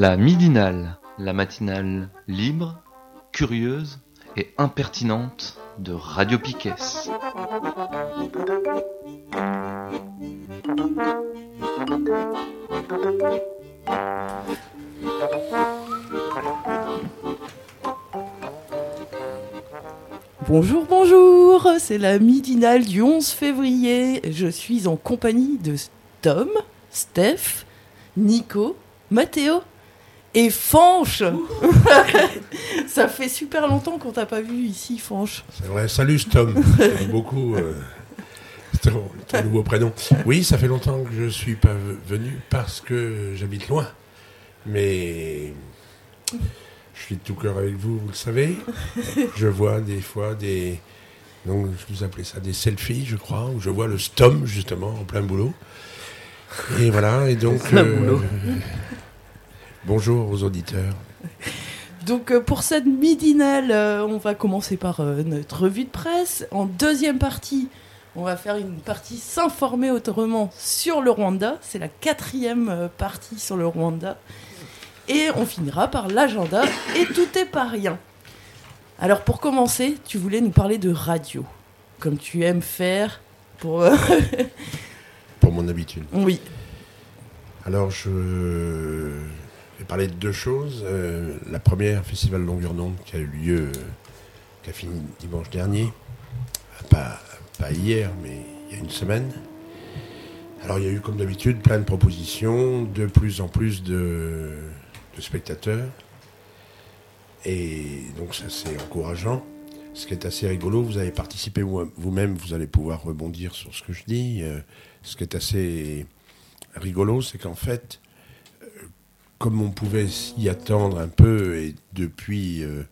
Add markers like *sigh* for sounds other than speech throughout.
La midinale, la matinale libre, curieuse et impertinente de Radio Piquet. Bonjour, bonjour, c'est la midinale du 11 février. Je suis en compagnie de Tom, Steph, Nico, Mathéo et Fanche. *laughs* Ça fait super longtemps qu'on t'a pas vu ici, Fanche. C'est vrai, salut Tom. J'aime beaucoup euh, ton, ton nouveau prénom. Oui, ça fait longtemps que je suis pas venu parce que j'habite loin. Mais je suis de tout cœur avec vous, vous le savez. Je vois des fois des. Donc, je vous appelais ça des selfies, je crois, où je vois le Stom, justement, en plein boulot. Et voilà, et donc. Plein boulot. Bonjour aux auditeurs. Donc euh, pour cette midinale, euh, on va commencer par euh, notre revue de presse. En deuxième partie, on va faire une partie s'informer autrement sur le Rwanda. C'est la quatrième partie sur le Rwanda. Et on finira par l'agenda. Et tout est pas rien. Alors pour commencer, tu voulais nous parler de radio, comme tu aimes faire. Pour Pour mon habitude. oui. Alors, je vais parler de deux choses. Euh, la première, Festival Longueur d'onde, qui a eu lieu, euh, qui a fini dimanche dernier. Pas, pas hier, mais il y a une semaine. Alors, il y a eu, comme d'habitude, plein de propositions, de plus en plus de, spectateurs. Et donc, ça, c'est encourageant. Ce qui est assez rigolo, vous avez participé vous- vous-même, vous allez pouvoir rebondir sur ce que je dis. Euh, ce qui est assez rigolo, c'est qu'en fait, euh, comme on pouvait s'y attendre un peu et depuis euh,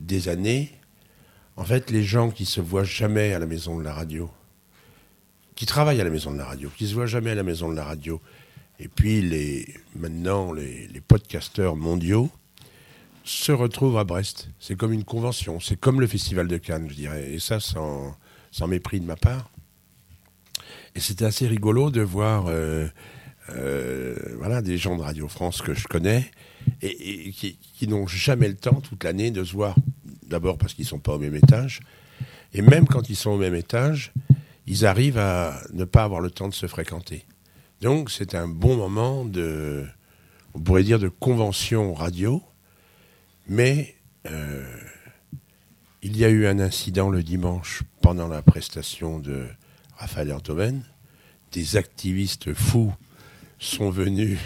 des années, en fait, les gens qui se voient jamais à la maison de la radio, qui travaillent à la maison de la radio, qui se voient jamais à la maison de la radio, et puis les, maintenant les, les podcasteurs mondiaux se retrouvent à Brest. C'est comme une convention, c'est comme le Festival de Cannes, je dirais, et ça sans, sans mépris de ma part. Et c'était assez rigolo de voir euh, euh, voilà, des gens de Radio France que je connais et, qui n'ont jamais le temps toute l'année de se voir. D'abord parce qu'ils ne sont pas au même étage. Et même quand ils sont au même étage, ils arrivent à ne pas avoir le temps de se fréquenter. Donc c'est un bon moment de, on pourrait dire, de convention radio. Mais euh, il y a eu un incident le dimanche pendant la prestation de Raphaël Antoven. Des activistes fous sont venus,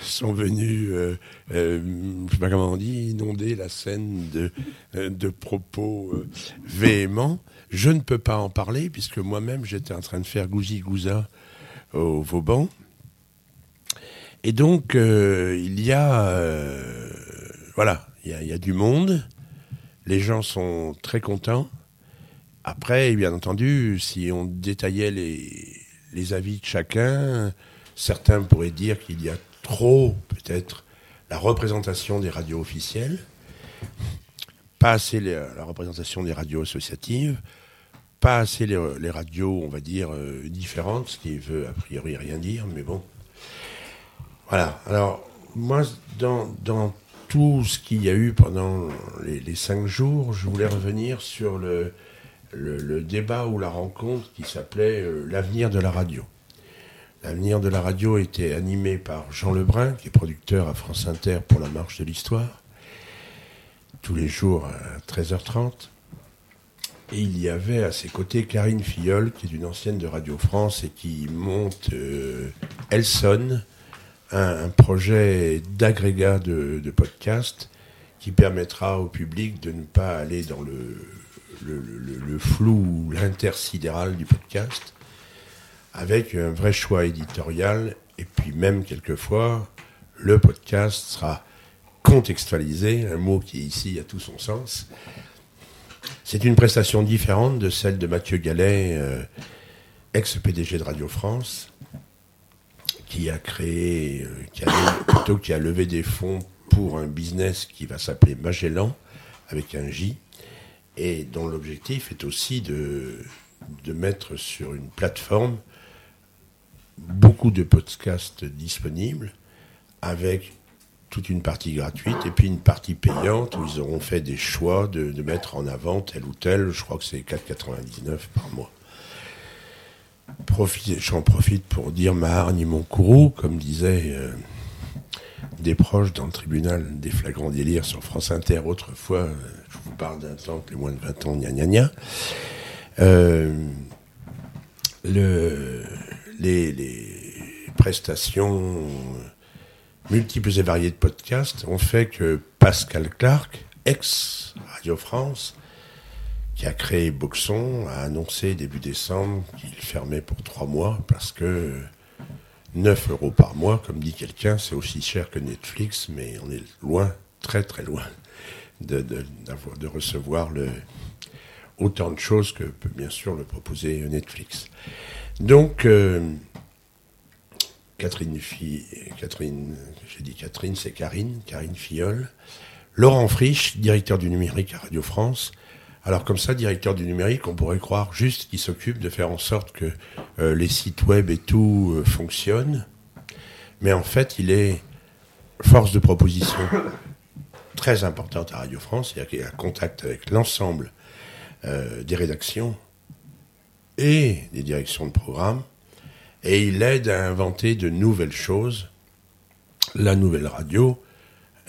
sont venus, euh, euh, je sais pas comment on dit, inonder la scène de, euh, de propos véhéments. Je ne peux pas en parler puisque moi-même j'étais en train de faire gousi-gouza au Vauban. Et donc il y a, voilà, il y y a du monde. Les gens sont très contents. Après, bien entendu, si on détaillait les, les avis de chacun, certains pourraient dire qu'il y a trop, peut-être, la représentation des radios officielles, pas assez les- la représentation des radios associatives, pas assez les, les radios, on va dire, euh, différentes, ce qui veut a priori rien dire, mais bon. Voilà. Alors, moi, dans, dans tout ce qu'il y a eu pendant les, cinq jours, je voulais revenir sur le, le, débat ou la rencontre qui s'appelait euh, L'avenir de la radio. L'avenir de la radio était animé par Jean Lebrun, qui est producteur à France Inter pour La Marche de l'Histoire, tous les jours à 13h30. Et il y avait à ses côtés Karine Filleul, qui est une ancienne de Radio France et qui monte euh, Elson, un, projet d'agrégat de, podcast qui permettra au public de ne pas aller dans le, le, le- le flou, l'intersidéral du podcast, avec un vrai choix éditorial, et puis même quelquefois, le podcast sera contextualisé, un mot qui ici a tout son sens. C'est une prestation différente de celle de Mathieu Gallet, euh, ex-PDG de Radio France, qui a créé, euh, qui a, plutôt qui a levé des fonds pour un business qui va s'appeler Magellan, avec un J, et dont l'objectif est aussi de, de mettre sur une plateforme beaucoup de podcasts disponibles avec toute une partie gratuite et puis une partie payante où ils auront fait des choix de, mettre en avant tel ou tel. Je crois que c'est 4,99 par mois. J'en profite pour dire ma hargne mon courroux, comme disaient euh, des proches dans le tribunal des flagrants délires sur France Inter autrefois. euh, je vous parle d'un temps que les moins de 20 ans, gna gna gna. Euh, le, les, prestations multiples et variées de podcasts ont fait que Pascal Clark, ex Radio France, qui a créé Boxon, a annoncé début décembre qu'il fermait pour trois mois parce que 9 euros par mois, comme dit quelqu'un, c'est aussi cher que Netflix, mais on est loin, très très loin, de, recevoir autant de choses que peut bien sûr le proposer Netflix. Donc, euh, Catherine, Catherine, j'ai dit Catherine, c'est Karine, Karine Filleul. Laurent Frisch, directeur du numérique à Radio France. Alors comme ça, directeur du numérique, on pourrait croire juste qu'il s'occupe de faire en sorte que euh, les sites web et tout euh, fonctionnent. Mais en fait, il est force de proposition *coughs* très importante à Radio France. Il y a contact avec l'ensemble des rédactions et des directions de programme. Et il aide à inventer de nouvelles choses. La nouvelle radio,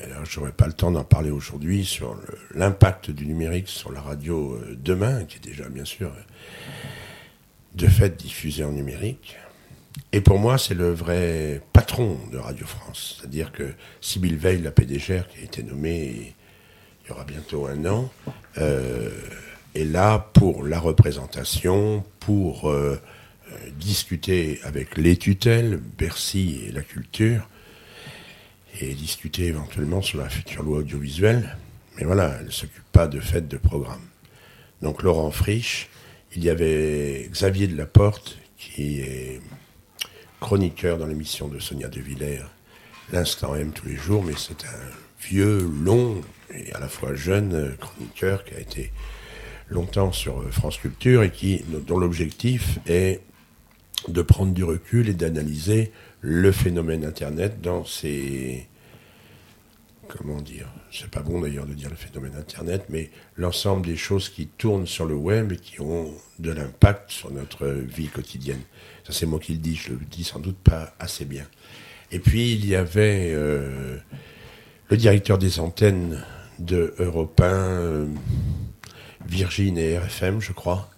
alors j'aurais pas le temps d'en parler aujourd'hui sur l'impact du numérique sur la radio euh, demain, qui est déjà bien sûr de fait diffusée en numérique. Et pour moi, c'est le vrai patron de Radio France. C'est-à-dire que Sybille Veil, la PDG, qui a été nommée il y aura bientôt un an, euh, est là pour la représentation, pour euh, discuter avec les tutelles, Bercy et la culture, et discuter éventuellement sur la future loi audiovisuelle. Mais voilà, elle ne s'occupe pas de fait de programme. Donc Laurent Frisch, il y avait Xavier Delaporte, qui est chroniqueur dans l'émission de Sonia De Villers, L'Instant M tous les jours, mais c'est un vieux, long et à la fois jeune chroniqueur qui a été longtemps sur euh, France Culture et qui, dont l'objectif est de prendre du recul et d'analyser le phénomène Internet dans ses... Comment dire C'est pas bon d'ailleurs de dire le phénomène Internet, mais l'ensemble des choses qui tournent sur le web et qui ont de l'impact sur notre vie quotidienne. Ça c'est moi qui le dis, je le dis sans doute pas assez bien. Et puis il y avait euh, le directeur des antennes de Europe 1, euh, Virgin et RFM, je crois.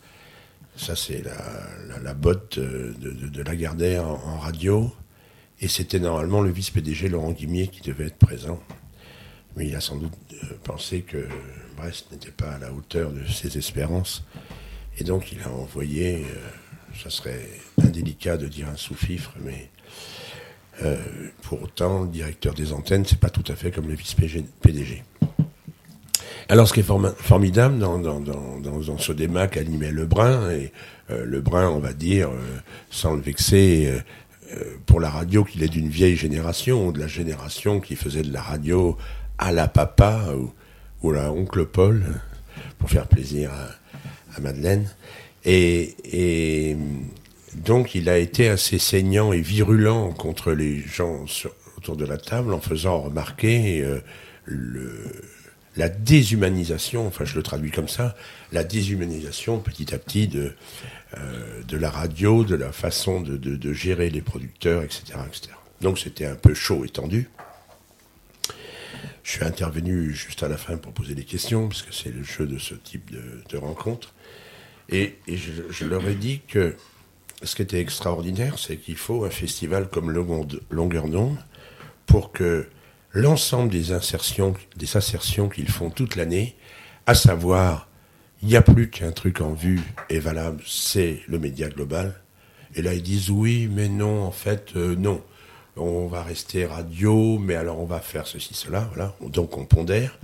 Ça, c'est la, botte de, Lagardère en, en radio. Et c'était normalement le vice-PDG Laurent Guimier qui devait être présent. Mais il a sans doute euh, pensé que Brest n'était pas à la hauteur de ses espérances. Et donc il a envoyé, euh, ça serait indélicat de dire un sous-fifre, mais euh, pour autant, le directeur des antennes, c'est pas tout à fait comme le vice-PDG. Alors, ce qui est formidable dans, dans, dans, dans, ce débat qu'animait Lebrun, et euh, Lebrun, on va dire, euh, sans le vexer, euh, euh, pour la radio qu'il est d'une vieille génération, ou de la génération qui faisait de la radio à la papa, ou, à oncle Paul, pour faire plaisir à, Madeleine. Et, donc, il a été assez saignant et virulent contre les gens autour de la table en faisant remarquer le, la déshumanisation, enfin je le traduis comme ça, la déshumanisation petit à petit de, euh, de la radio, de la façon de, de- gérer les producteurs, etc. etc. Donc c'était un peu chaud et tendu. Je suis intervenu juste à la fin pour poser des questions, parce que c'est le jeu de ce type de, de rencontre. Et, je, leur ai dit que ce qui était extraordinaire, c'est qu'il faut un festival comme Longue- Longueur d'onde pour que l'ensemble des insertions, des assertions qu'ils font toute l'année, à savoir, il n'y a plus qu'un truc en vue et valable, c'est le média global. Et là, ils disent oui, mais non, en fait, euh, non. On va rester radio, mais alors on va faire ceci, cela, voilà. Donc on pondère.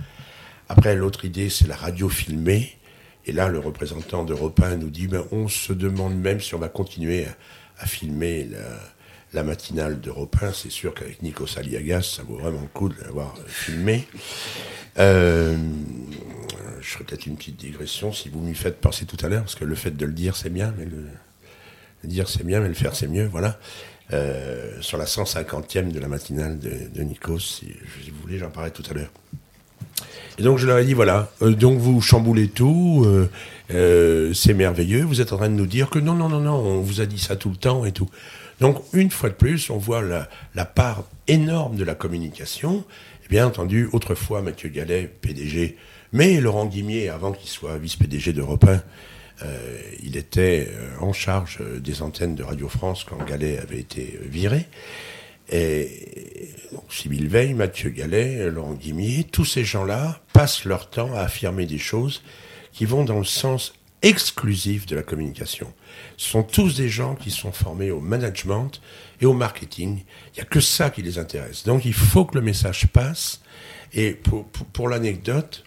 Après, l'autre idée, c'est la radio filmée. Et là, le représentant d'Europe 1 nous dit, ben, on se demande même si on va continuer à, filmer la matinale d'Europe 1. C'est sûr qu'avec Nico Saliagas, ça vaut vraiment le coup de l'avoir filmé. Euh, je ferai peut-être une petite digression si vous m'y faites penser tout à l'heure, parce que le fait de le dire, c'est bien, mais le, dire, c'est bien, mais le faire, c'est mieux, voilà. euh, sur la 150e de la matinale de, Nikos. Si, vous voulez, j'en parlais tout à l'heure. Et donc je leur ai dit voilà, euh, donc vous chamboulez tout, c'est merveilleux, vous êtes en train de nous dire que non, non, non, non, on vous a dit ça tout le temps et tout. Donc une fois de plus, on voit la, part énorme de la communication. Bien entendu, autrefois Mathieu Gallet, PDG, mais Laurent Guimier, avant qu'il soit vice-PDG d'Europe 1, euh, il était euh, en charge euh, des antennes de Radio France quand Gallet avait été viré. Et donc, Sybille Veil, Mathieu Gallet, Laurent Guimier, tous ces gens-là passent leur temps à affirmer des choses qui vont dans le sens exclusif de la communication. Sont tous des gens qui sont formés au management et au marketing. Il n'y a que ça qui les intéresse. Donc il faut que le message passe. Et pour, l'anecdote,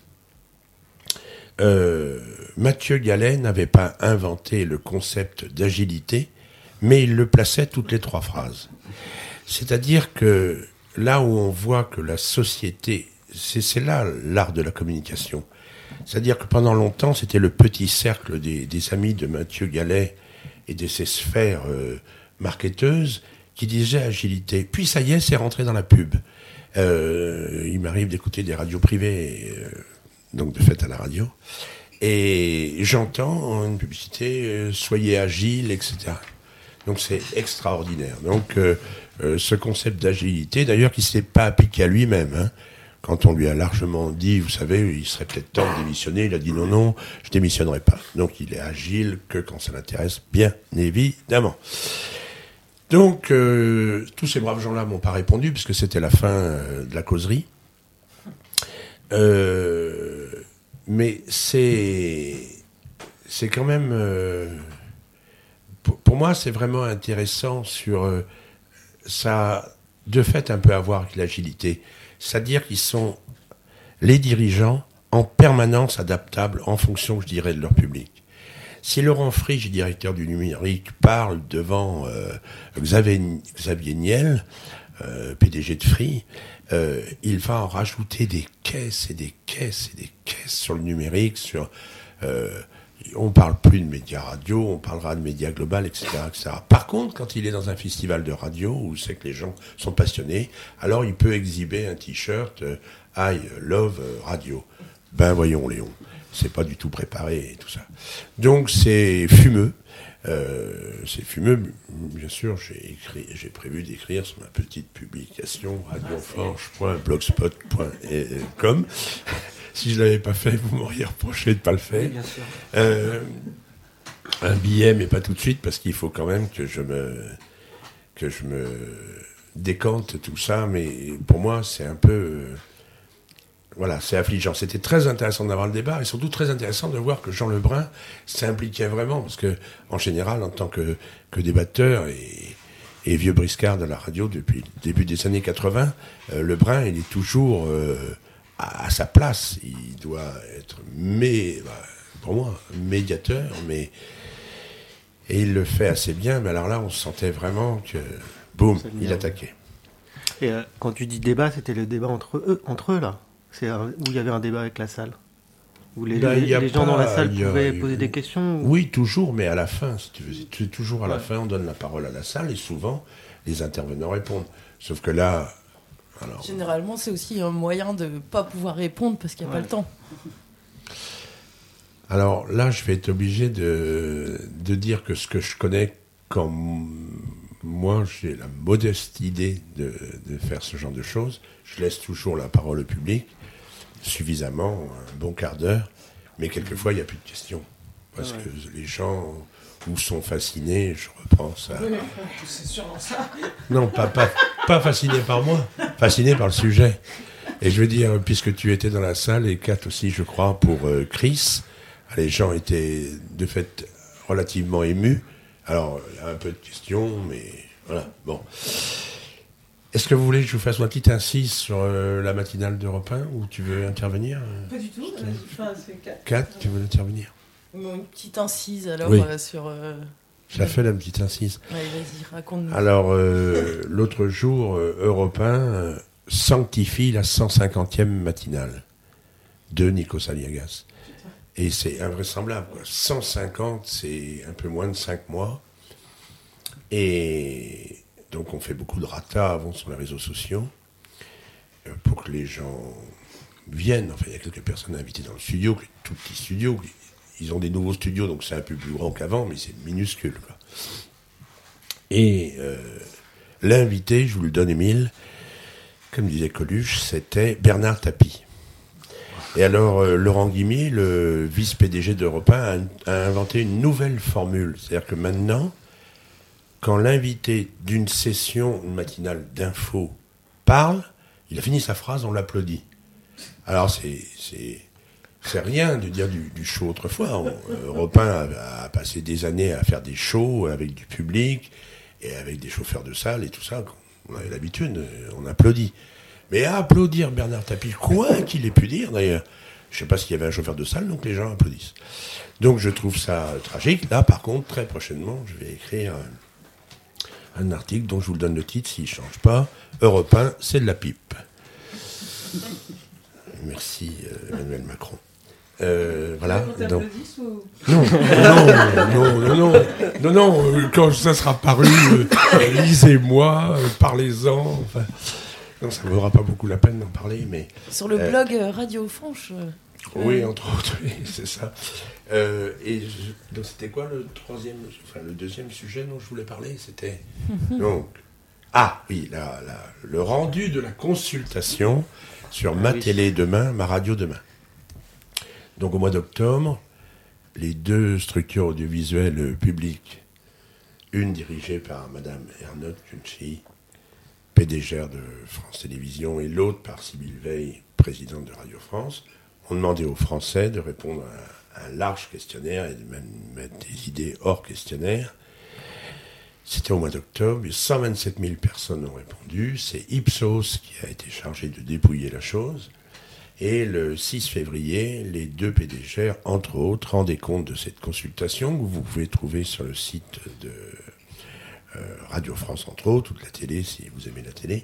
euh, Mathieu Gallet n'avait pas inventé le concept d'agilité, mais il le plaçait toutes les trois phrases. C'est-à-dire que là où on voit que la société, c'est là l'art de la communication. C'est-à-dire que pendant longtemps, c'était le petit cercle des, des amis de Mathieu Gallet et de ses sphères euh, marketeuses qui disaient agilité. Puis ça y est, c'est rentré dans la pub. Euh, il m'arrive d'écouter des radios privées, euh, donc de fait à la radio, et j'entends une publicité euh, soyez agile, etc. Donc c'est extraordinaire. Donc euh, euh, ce concept d'agilité, d'ailleurs, qui s'est pas appliqué à lui-même. hein. Quand on lui a largement dit, vous savez, il serait peut-être temps de démissionner, il a dit non, non, je démissionnerai pas. Donc il est agile que quand ça l'intéresse, bien évidemment. Donc euh, tous ces braves gens-là m'ont pas répondu puisque c'était la fin euh, de la causerie. Euh, mais c'est quand même pour, moi c'est vraiment intéressant sur ça de fait un peu à voir avec l'agilité, c'est-à-dire qu'ils sont les dirigeants en permanence adaptables en fonction, je dirais, de leur public. Si Laurent Frige, directeur du numérique, parle devant euh, Xavier, Xavier Niel, euh, PDG de Free, euh, il va en rajouter des caisses et des caisses et des caisses sur le numérique, sur on parle plus de médias radio, on parlera de médias global, etc., etc. Par contre, quand il est dans un festival de radio où c'est que les gens sont passionnés, alors il peut exhiber un t-shirt euh, I love radio. Ben voyons Léon, c'est pas du tout préparé et tout ça. Donc c'est fumeux. Euh, c'est fumeux, bien sûr. J'ai écrit, j'ai prévu d'écrire sur ma petite publication radioforge.blogspot.com. Si je l'avais pas fait, vous m'auriez reproché de pas le faire. bien sûr. Euh, un billet, mais pas tout de suite, parce qu'il faut quand même que je me que je me décante tout ça. Mais pour moi, c'est un peu euh, voilà, c'est affligeant. C'était très intéressant d'avoir le débat et surtout très intéressant de voir que Jean Lebrun s'impliquait vraiment, parce que en général, en tant que que débatteur et et vieux briscard de la radio depuis le début des années 80, euh, Lebrun, il est toujours euh, à, à sa place. Il doit être, mais, bah, pour moi, médiateur, mais. Et il le fait assez bien, mais alors là, on sentait vraiment que. Boum, il attaquait. Et euh, quand tu dis débat, c'était le débat entre eux, entre eux là. C'est où il y avait un débat avec la salle. Où les, Ben, les- les gens dans la salle a- pouvaient a- poser des questions. ou- Oui, toujours, mais à la fin, si tu veux. Toujours à la fin, on donne la parole à la salle et souvent, les intervenants répondent. Sauf que là. Alors, Généralement, c'est aussi un moyen de ne pas pouvoir répondre parce qu'il n'y a Ouais. pas le temps. Alors là, je vais être obligé de, de dire que ce que je connais quand moi j'ai la modeste idée de, de faire ce genre de choses, je laisse toujours la parole au public, suffisamment, un bon quart d'heure, mais quelquefois il n'y a plus de questions. Parce ouais. que les gens sont fascinés, je reprends ça. C'est sûrement ça. Non, pas, pas, pas fasciné par moi, fasciné par le sujet. Et je veux dire, puisque tu étais dans la salle, et Kat aussi, je crois, pour euh, Chris, les gens étaient de fait relativement émus. Alors, il y a un peu de questions, mais voilà, bon. Est-ce que vous voulez que je vous fasse une petite incise sur euh, la matinale d'Europe 1 ou tu veux intervenir Pas du tout. Enfin. Kat, tu veux intervenir? Une petite incise alors Oui. euh, sur. euh, Je la fais la petite incise. Ouais, vas-y, raconte-nous. Alors, euh, l'autre jour, Europe 1 sanctifie la 150e matinale de Nikos Aliagas. Et c'est invraisemblable. Quoi. 150, c'est un peu moins de 5 mois. Et donc on fait beaucoup de rata avant sur les réseaux sociaux pour que les gens viennent. Enfin, il y a quelques personnes invitées dans le studio, tout petit studio. Ils ont des nouveaux studios, donc c'est un peu plus grand qu'avant, mais c'est minuscule. Et euh, l'invité, je vous le donne, Émile, comme disait Coluche, c'était Bernard Tapie. Et alors, euh, Laurent Guimier, le vice-PDG d'Europe 1, a, a, inventé une nouvelle formule. C'est-à-dire que maintenant, quand l'invité d'une session matinale d'info parle, il a fini sa phrase, on l'applaudit. Alors, c'est, c'est, rien de dire du, show autrefois. On, Europe 1 a, passé des années à faire des shows avec du public et avec des chauffeurs de salle et tout ça. On avait l'habitude, on applaudit. Mais à applaudir Bernard Tapie, quoi qu'il ait pu dire d'ailleurs, je sais pas s'il y avait un chauffeur de salle, donc les gens applaudissent. Donc je trouve ça tragique. Là, par contre, très prochainement, je vais écrire un, un article dont je vous le donne le titre s'il ne change pas. Europe 1, c'est de la pipe. Merci euh, Emmanuel Macron. Euh, voilà. Donc... Ou... Non, non, non, non, non, non, non, quand ça sera paru, euh, lisez-moi, euh, parlez-en. Enfin, non, ça ne vaudra pas beaucoup la peine d'en parler, mais. Sur le blog Radio Franche. Oui, entre autres, oui, *laughs* c'est ça. Euh, et je, donc c'était quoi le troisième, enfin le deuxième sujet dont je voulais parler? C'était *laughs* donc ah oui, la, la, le rendu de la consultation sur ah, ma oui. télé demain, ma radio demain. Donc au mois d'octobre, les deux structures audiovisuelles publiques, une dirigée par Madame Ernotte Kunchi, PDG de France Télévisions, et l'autre par Sybille Veil, présidente de Radio France, ont demandé aux Français de répondre à un large questionnaire et de même mettre des idées hors questionnaire. C'était au mois d'octobre, 127 000 personnes ont répondu. C'est Ipsos qui a été chargé de dépouiller la chose. Et le 6 février, les deux PDG, entre autres, rendaient compte de cette consultation que vous pouvez trouver sur le site de euh, Radio France, entre autres, toute la télé, si vous aimez la télé.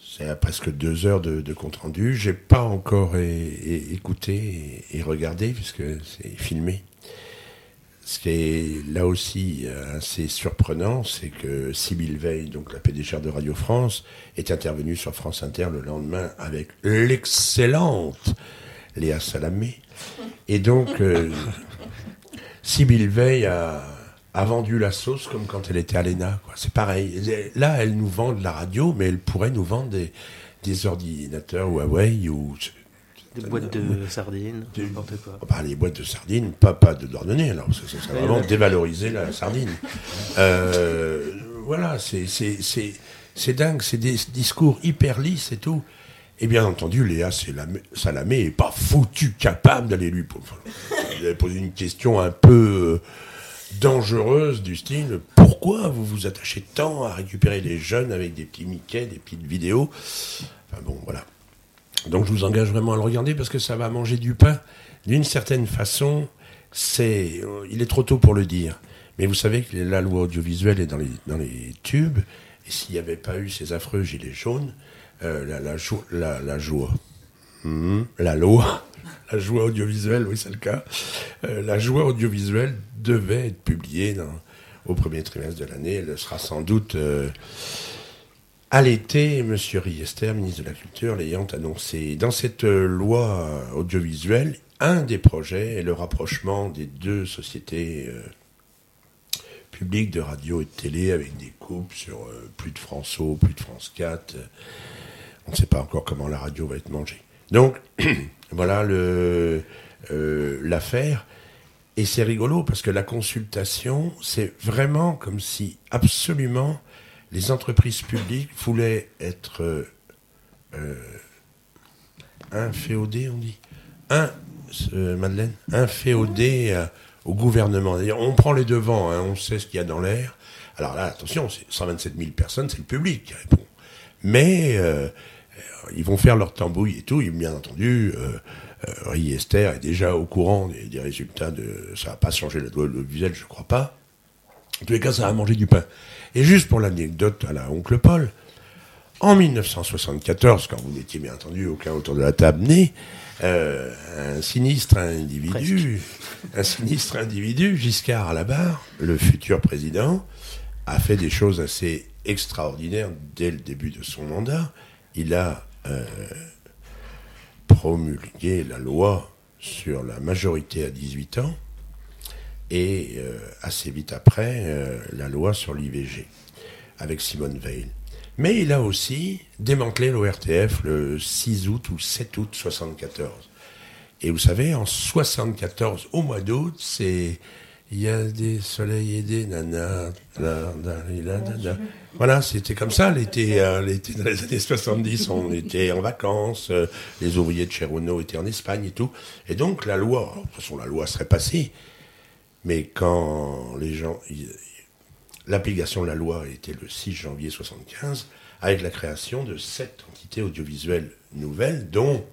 C'est à presque deux heures de, de compte rendu. J'ai pas encore écouté et, regardé puisque c'est filmé. Ce qui est là aussi assez surprenant, c'est que Sybille Veil, donc la PDG de Radio France, est intervenue sur France Inter le lendemain avec l'excellente Léa Salamé. Et donc, euh, *laughs* Sybille Veil a, a vendu la sauce comme quand elle était à l'ENA. C'est pareil. Là, elle nous vend de la radio, mais elle pourrait nous vendre des, des ordinateurs Huawei ou. Des boîtes de sardines, n'importe quoi. Bah, les boîtes de sardines, pas, pas de Dordogne, alors ça, ça serait vraiment dévaloriser la sardine. Euh, voilà, c'est dingue, c'est des discours hyper lisses et tout. Et bien entendu, Léa Salamé n'est pas foutu capable d'aller lui poser une question un peu. Euh, dangereuse du style pourquoi vous vous attachez tant à récupérer les jeunes avec des petits Mickey, des petites vidéos? Enfin bon, voilà. Donc je vous engage vraiment à le regarder parce que ça va manger du pain. D'une certaine façon, c'est, il est trop tôt pour le dire. Mais vous savez que la loi audiovisuelle est dans les, dans les tubes. Et s'il n'y avait pas eu ces affreux gilets jaunes, euh, la, la, joie, mmh, la loi, *laughs* la joie audiovisuelle, oui c'est le cas, euh, la joie audiovisuelle devait être publiée au premier trimestre de l'année. Elle sera sans doute euh, à l'été, M. Riester, ministre de la Culture, l'ayant annoncé. Dans cette euh, loi audiovisuelle, un des projets est le rapprochement des deux sociétés euh, publiques de radio et de télé avec des coupes sur euh, plus de France O, plus de France 4. on ne sait pas encore comment la radio va être mangée. Donc, *clears throat* voilà l'affaire. Et c'est rigolo parce que la consultation, c'est vraiment comme si absolument les entreprises publiques voulaient être euh, inféodées, on dit. Un, euh, Madeleine, inféodées euh, au gouvernement. On prend les devants, hein, on sait ce qu'il y a dans l'air. Alors là, attention, c'est 127 000 personnes, c'est le public qui répond. Mais euh, ils vont faire leur tambouille et tout, bien entendu, euh, euh, Riester est déjà au courant des, résultats de. Ça va pas changer la loi visuel, je crois pas. En tous les cas, ça va manger du pain. Et juste pour l'anecdote à la oncle Paul, en 1974, quand vous n'étiez bien entendu aucun autour de la table né, euh, un sinistre individu, Presque. un sinistre individu, Giscard à la barre, le futur président, a fait des choses assez extraordinaires dès le début de son mandat. Il a euh, promulgué la loi sur la majorité à 18 ans et euh, assez vite après euh, la loi sur l'IVG avec Simone Veil. Mais il a aussi démantelé l'ORTF le 6 août ou 7 août 74. Et vous savez, en 74, au mois d'août, c'est il y a des soleils et des nanas. Voilà, c'était comme ça l'été, euh, l'été dans les années 70. On était en vacances, les ouvriers de Renault étaient en Espagne et tout. Et donc la loi, de toute façon la loi serait passée, mais quand les gens, l'application de la loi était le 6 janvier 75, avec la création de sept entités audiovisuelles nouvelles, dont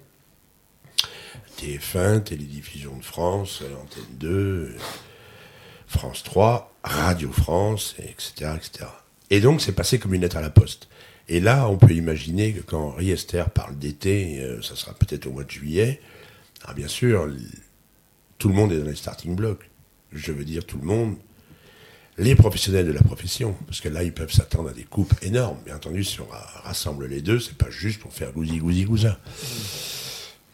TF1, Télédiffusion de France, Antenne 2. France 3, Radio France, etc., etc. Et donc, c'est passé comme une lettre à la poste. Et là, on peut imaginer que quand Riester parle d'été, euh, ça sera peut-être au mois de juillet. Ah, bien sûr, tout le monde est dans les starting blocks. Je veux dire tout le monde. Les professionnels de la profession, parce que là, ils peuvent s'attendre à des coupes énormes. Bien entendu, si on rassemble les deux, c'est pas juste pour faire gousi gousi gousa.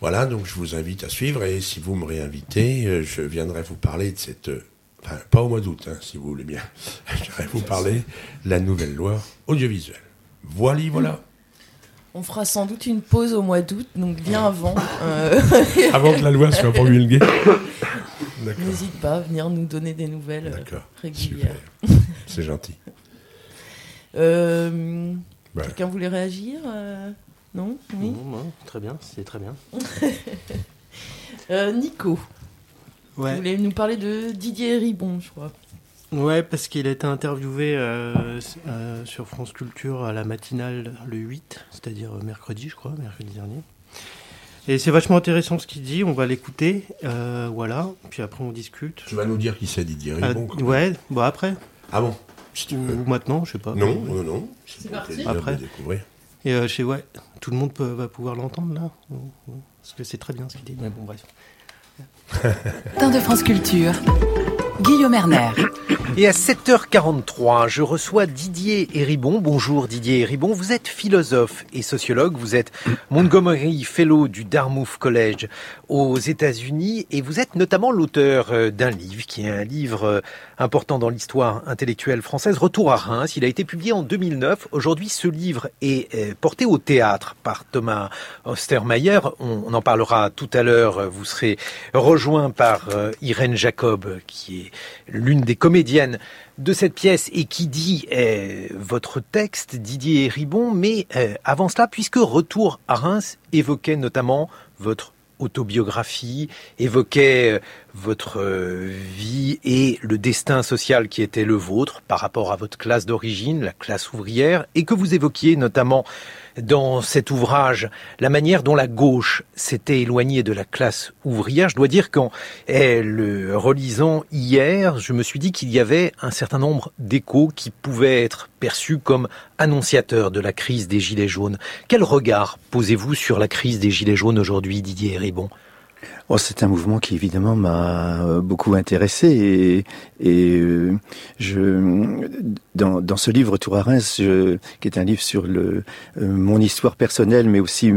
Voilà, donc je vous invite à suivre et si vous me réinvitez, euh, je viendrai vous parler de cette pas au mois d'août, hein, si vous voulez bien. *laughs* Je vais vous parler de la nouvelle loi audiovisuelle. Voilà, voilà. On fera sans doute une pause au mois d'août, donc bien avant. Euh, *laughs* avant que la loi soit promulguée. *laughs* N'hésite pas à venir nous donner des nouvelles euh, régulières. *laughs* C'est gentil. Euh, quelqu'un voulait réagir Non? Oui Très bien, c'est très bien. *laughs* Nico. Ouais. Vous voulez nous parler de Didier Ribon, je crois. Ouais, parce qu'il a été interviewé euh, euh, sur France Culture à la matinale le 8, c'est-à-dire mercredi, je crois, mercredi dernier. Et c'est vachement intéressant ce qu'il dit, on va l'écouter, euh, voilà, puis après on discute. Tu vas nous dire qui c'est Didier Ribon Ouais, bon après. Ah bon Ou maintenant, je sais pas. Non, non, non. C'est parti. Après. Découvrir. Et je sais, ouais, tout le monde peut, va pouvoir l'entendre là, parce que c'est très bien ce qu'il dit, mais bon, bref. Temps de France Culture. Guillaume Erner. Et à 7h43, je reçois Didier Héribon. Bonjour Didier Héribon, vous êtes philosophe et sociologue, vous êtes Montgomery Fellow du Dartmouth College aux États-Unis et vous êtes notamment l'auteur euh, d'un livre qui est un livre euh, important dans l'histoire intellectuelle française, Retour à Reims. Il a été publié en 2009. Aujourd'hui, ce livre est euh, porté au théâtre par Thomas Ostermeyer. On en parlera tout à l'heure. Vous serez rejoint par Irène Jacob, qui est l'une des comédiennes de cette pièce et qui dit votre texte, Didier Ribon. Mais avant cela, puisque Retour à Reims évoquait notamment votre autobiographie, évoquait euh, votre euh, vie et le destin social qui était le vôtre par rapport à votre classe d'origine, la classe ouvrière, et que vous évoquiez notamment dans cet ouvrage la manière dont la gauche s'était éloignée de la classe ouvrière. Je dois dire qu'en le relisant hier, je me suis dit qu'il y avait un certain nombre d'échos qui pouvaient être perçus comme annonciateurs de la crise des Gilets jaunes. Quel regard posez-vous sur la crise des Gilets jaunes aujourd'hui, Didier Ribon? Oh, c'est un mouvement qui évidemment m'a euh, beaucoup intéressé et, et euh, je dans, dans ce livre Tour à Reims, je, qui est un livre sur le euh, mon histoire personnelle, mais aussi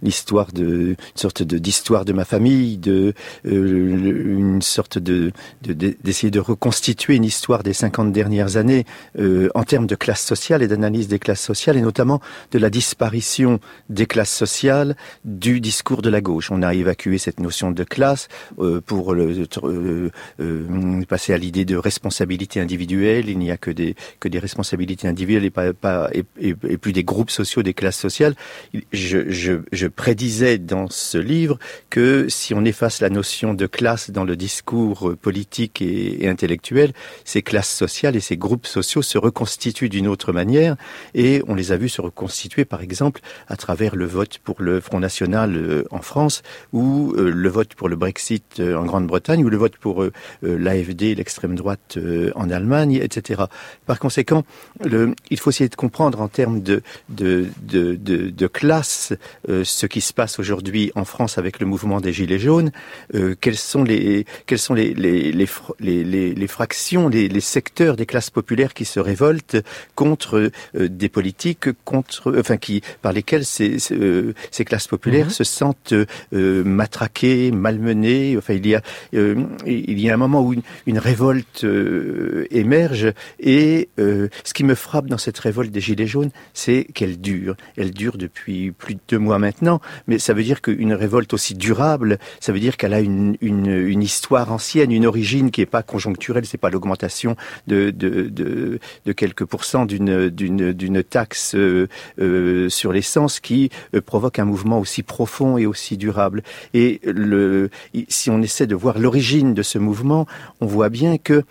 l'histoire de une sorte de d'histoire de ma famille, de une sorte de d'essayer de, reconstituer une histoire des 50 dernières années en termes de classe sociale et d'analyse des classes sociales et notamment de la disparition des classes sociales du discours de la gauche. On a évacué cette notion de classe euh, pour euh, euh, passer à l'idée de responsabilité individuelle. Il n'y a que des que des responsabilités individuelles et pas, et, plus des groupes sociaux, des classes sociales. Je, je, prédisais dans ce livre que si on efface la notion de classe dans le discours politique et, et intellectuel, ces classes sociales et ces groupes sociaux se reconstituent d'une autre manière et on les a vus se reconstituer par exemple à travers le vote pour le Front National en France où le vote pour le Brexit en Grande-Bretagne ou le vote pour l'AFD, l'extrême droite en Allemagne, etc. Par conséquent, le, il faut essayer de comprendre en termes de, de, de, de, de classe ce qui se passe aujourd'hui en France avec le mouvement des Gilets jaunes. quels sont les, sont les, les, les, les, les fractions, les, les secteurs des classes populaires qui se révoltent contre des politiques contre, enfin, qui, par lesquelles ces, ces, euh, classes populaires mhm. se sentent euh, matraquées, malmenées. Enfin, il y a, euh, il y a un moment où une, révolte émerge et ce qui me frappe dans cette révolte des Gilets jaunes, c'est qu'elle dure. Elle dure depuis plus de deux mois maintenant, mais ça veut dire qu'une révolte aussi durable, ça veut dire qu'elle a une, une, une, histoire ancienne, une origine qui n'est pas conjoncturelle, c'est pas l'augmentation de, de, de, de quelques pourcents d'une, d'une, d'une taxe euh, euh, sur l'essence qui euh, provoque un mouvement aussi profond et aussi durable. Et le, si on essaie de voir l'origine de ce mouvement, on voit bien que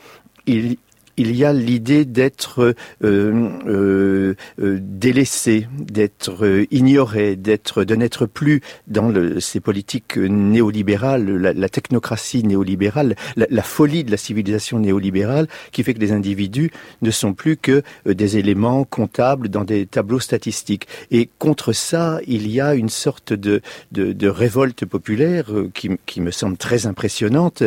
il, il y a l'idée d'être euh, euh, euh, délaissé, d'être ignoré, d'être de n'être plus dans le, ces politiques néolibérales, la, technocratie néolibérale, la, folie de la civilisation néolibérale, qui fait que les individus ne sont plus que des éléments comptables dans des tableaux statistiques. Et contre ça, il y a une sorte de, de, de révolte populaire qui, qui, me semble très impressionnante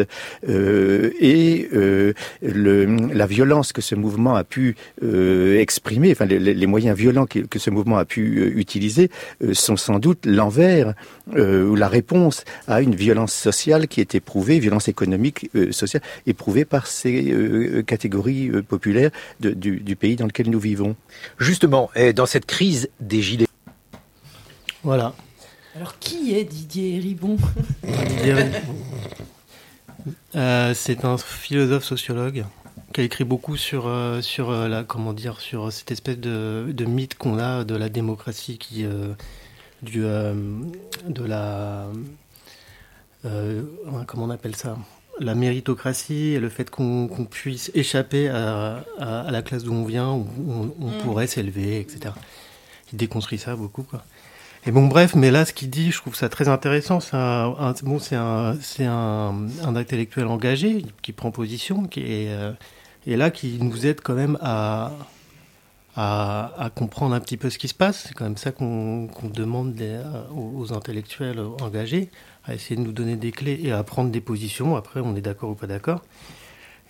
et le, la violence que ce mouvement a pu euh, exprimer, enfin les, moyens violents que, ce mouvement a pu euh, utiliser, euh, sont sans doute l'envers ou la réponse à une violence sociale qui est éprouvée, violence économique, sociale, éprouvée par ces catégories populaires du, du, pays dans lequel nous vivons. Justement, dans cette crise des gilets. Voilà. Alors qui est Didier Ribon? C'est un philosophe sociologue qui a écrit beaucoup sur euh, sur euh, la comment dire sur cette espèce de, de mythe qu'on a de la démocratie qui euh, du de la comment on appelle ça? La méritocratie et le fait qu'on puisse échapper à, à, la classe d'où on vient où on, mm. pourrait s'élever etc il déconstruit ça beaucoup quoi et bon, bref, mais là, ce qu'il dit, je trouve ça très intéressant. C'est un, bon, c'est un, un, un, intellectuel engagé qui prend position, qui est, et là qui nous aide quand même à, comprendre un petit peu ce qui se passe. C'est quand même ça qu'on demande aux, intellectuels engagés, à essayer de nous donner des clés et à prendre des positions. Après, on est d'accord ou pas d'accord.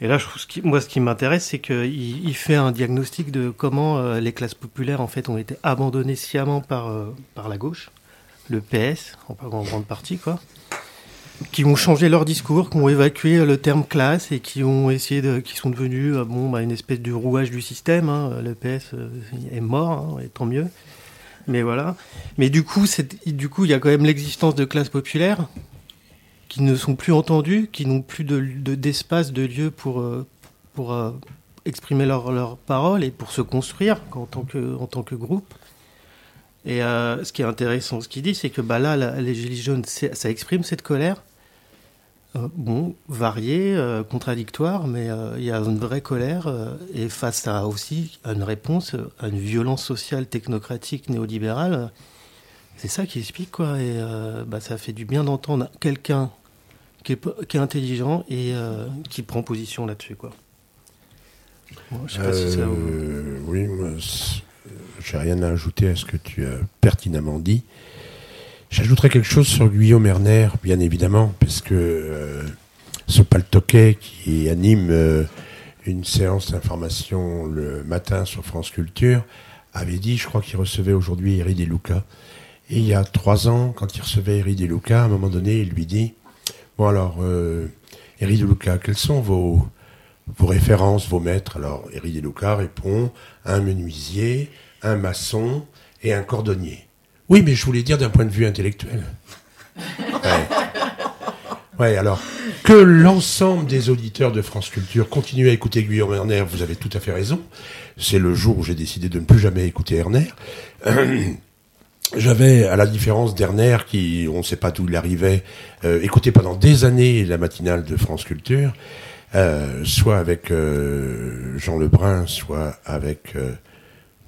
Et là, moi, ce qui m'intéresse, c'est qu'il il fait un diagnostic de comment euh, les classes populaires, en fait, ont été abandonnées sciemment par, euh, par la gauche, le PS, en grande partie, quoi qui ont changé leur discours, qui ont évacué le terme classe et qui ont essayé de, qui sont devenus euh, bon, bah, une espèce de rouage du système. Hein. Le PS euh, est mort, hein, et tant mieux. Mais voilà. Mais du coup, du coup, il y a quand même l'existence de classes populaires qui ne sont plus entendues, qui n'ont plus de, d'espace, de, lieu pour, euh, pour exprimer leurs leur paroles et pour se construire en tant que, en tant que groupe. Et euh, ce qui est intéressant, ce qu'il dit, c'est que bah, là, les Gilets jaunes, ça exprime cette colère. Euh, bon, variée, euh, contradictoire, mais il y a une vraie colère. et face à aussi une réponse à une violence sociale, technocratique, néolibérale, c'est ça qui explique, quoi. Et bah, ça fait du bien d'entendre quelqu'un qui est, intelligent et qui prend position là-dessus, quoi. je sais pas si ça Oui, moi, j'ai rien à ajouter à ce que tu as pertinemment dit. J'ajouterai quelque chose sur Guillaume Erner, bien évidemment, parce que euh, ce paltoquet qui anime euh, une séance d'information le matin sur France Culture avait dit, je crois qu'il recevait aujourd'hui Eri De Luca. Et il y a trois ans, quand il recevait Eri De Luca, à un moment donné, il lui dit Bon alors, euh, Eri De Luca, quels sont vos, vos références, vos maîtres? Alors, Eri De Luca répond un menuisier, un maçon et un cordonnier. Oui, mais je voulais dire d'un point de vue intellectuel. Ouais. alors que l'ensemble des auditeurs de France Culture continuent à écouter Guillaume Erner, vous avez tout à fait raison. C'est le jour où j'ai décidé de ne plus jamais écouter Erner. *clears throat* J'avais, à la différence d'Erner, qui, on ne sait pas d'où il arrivait, euh, écouté pendant des années la matinale de France Culture, euh, soit avec euh, Jean Lebrun, soit avec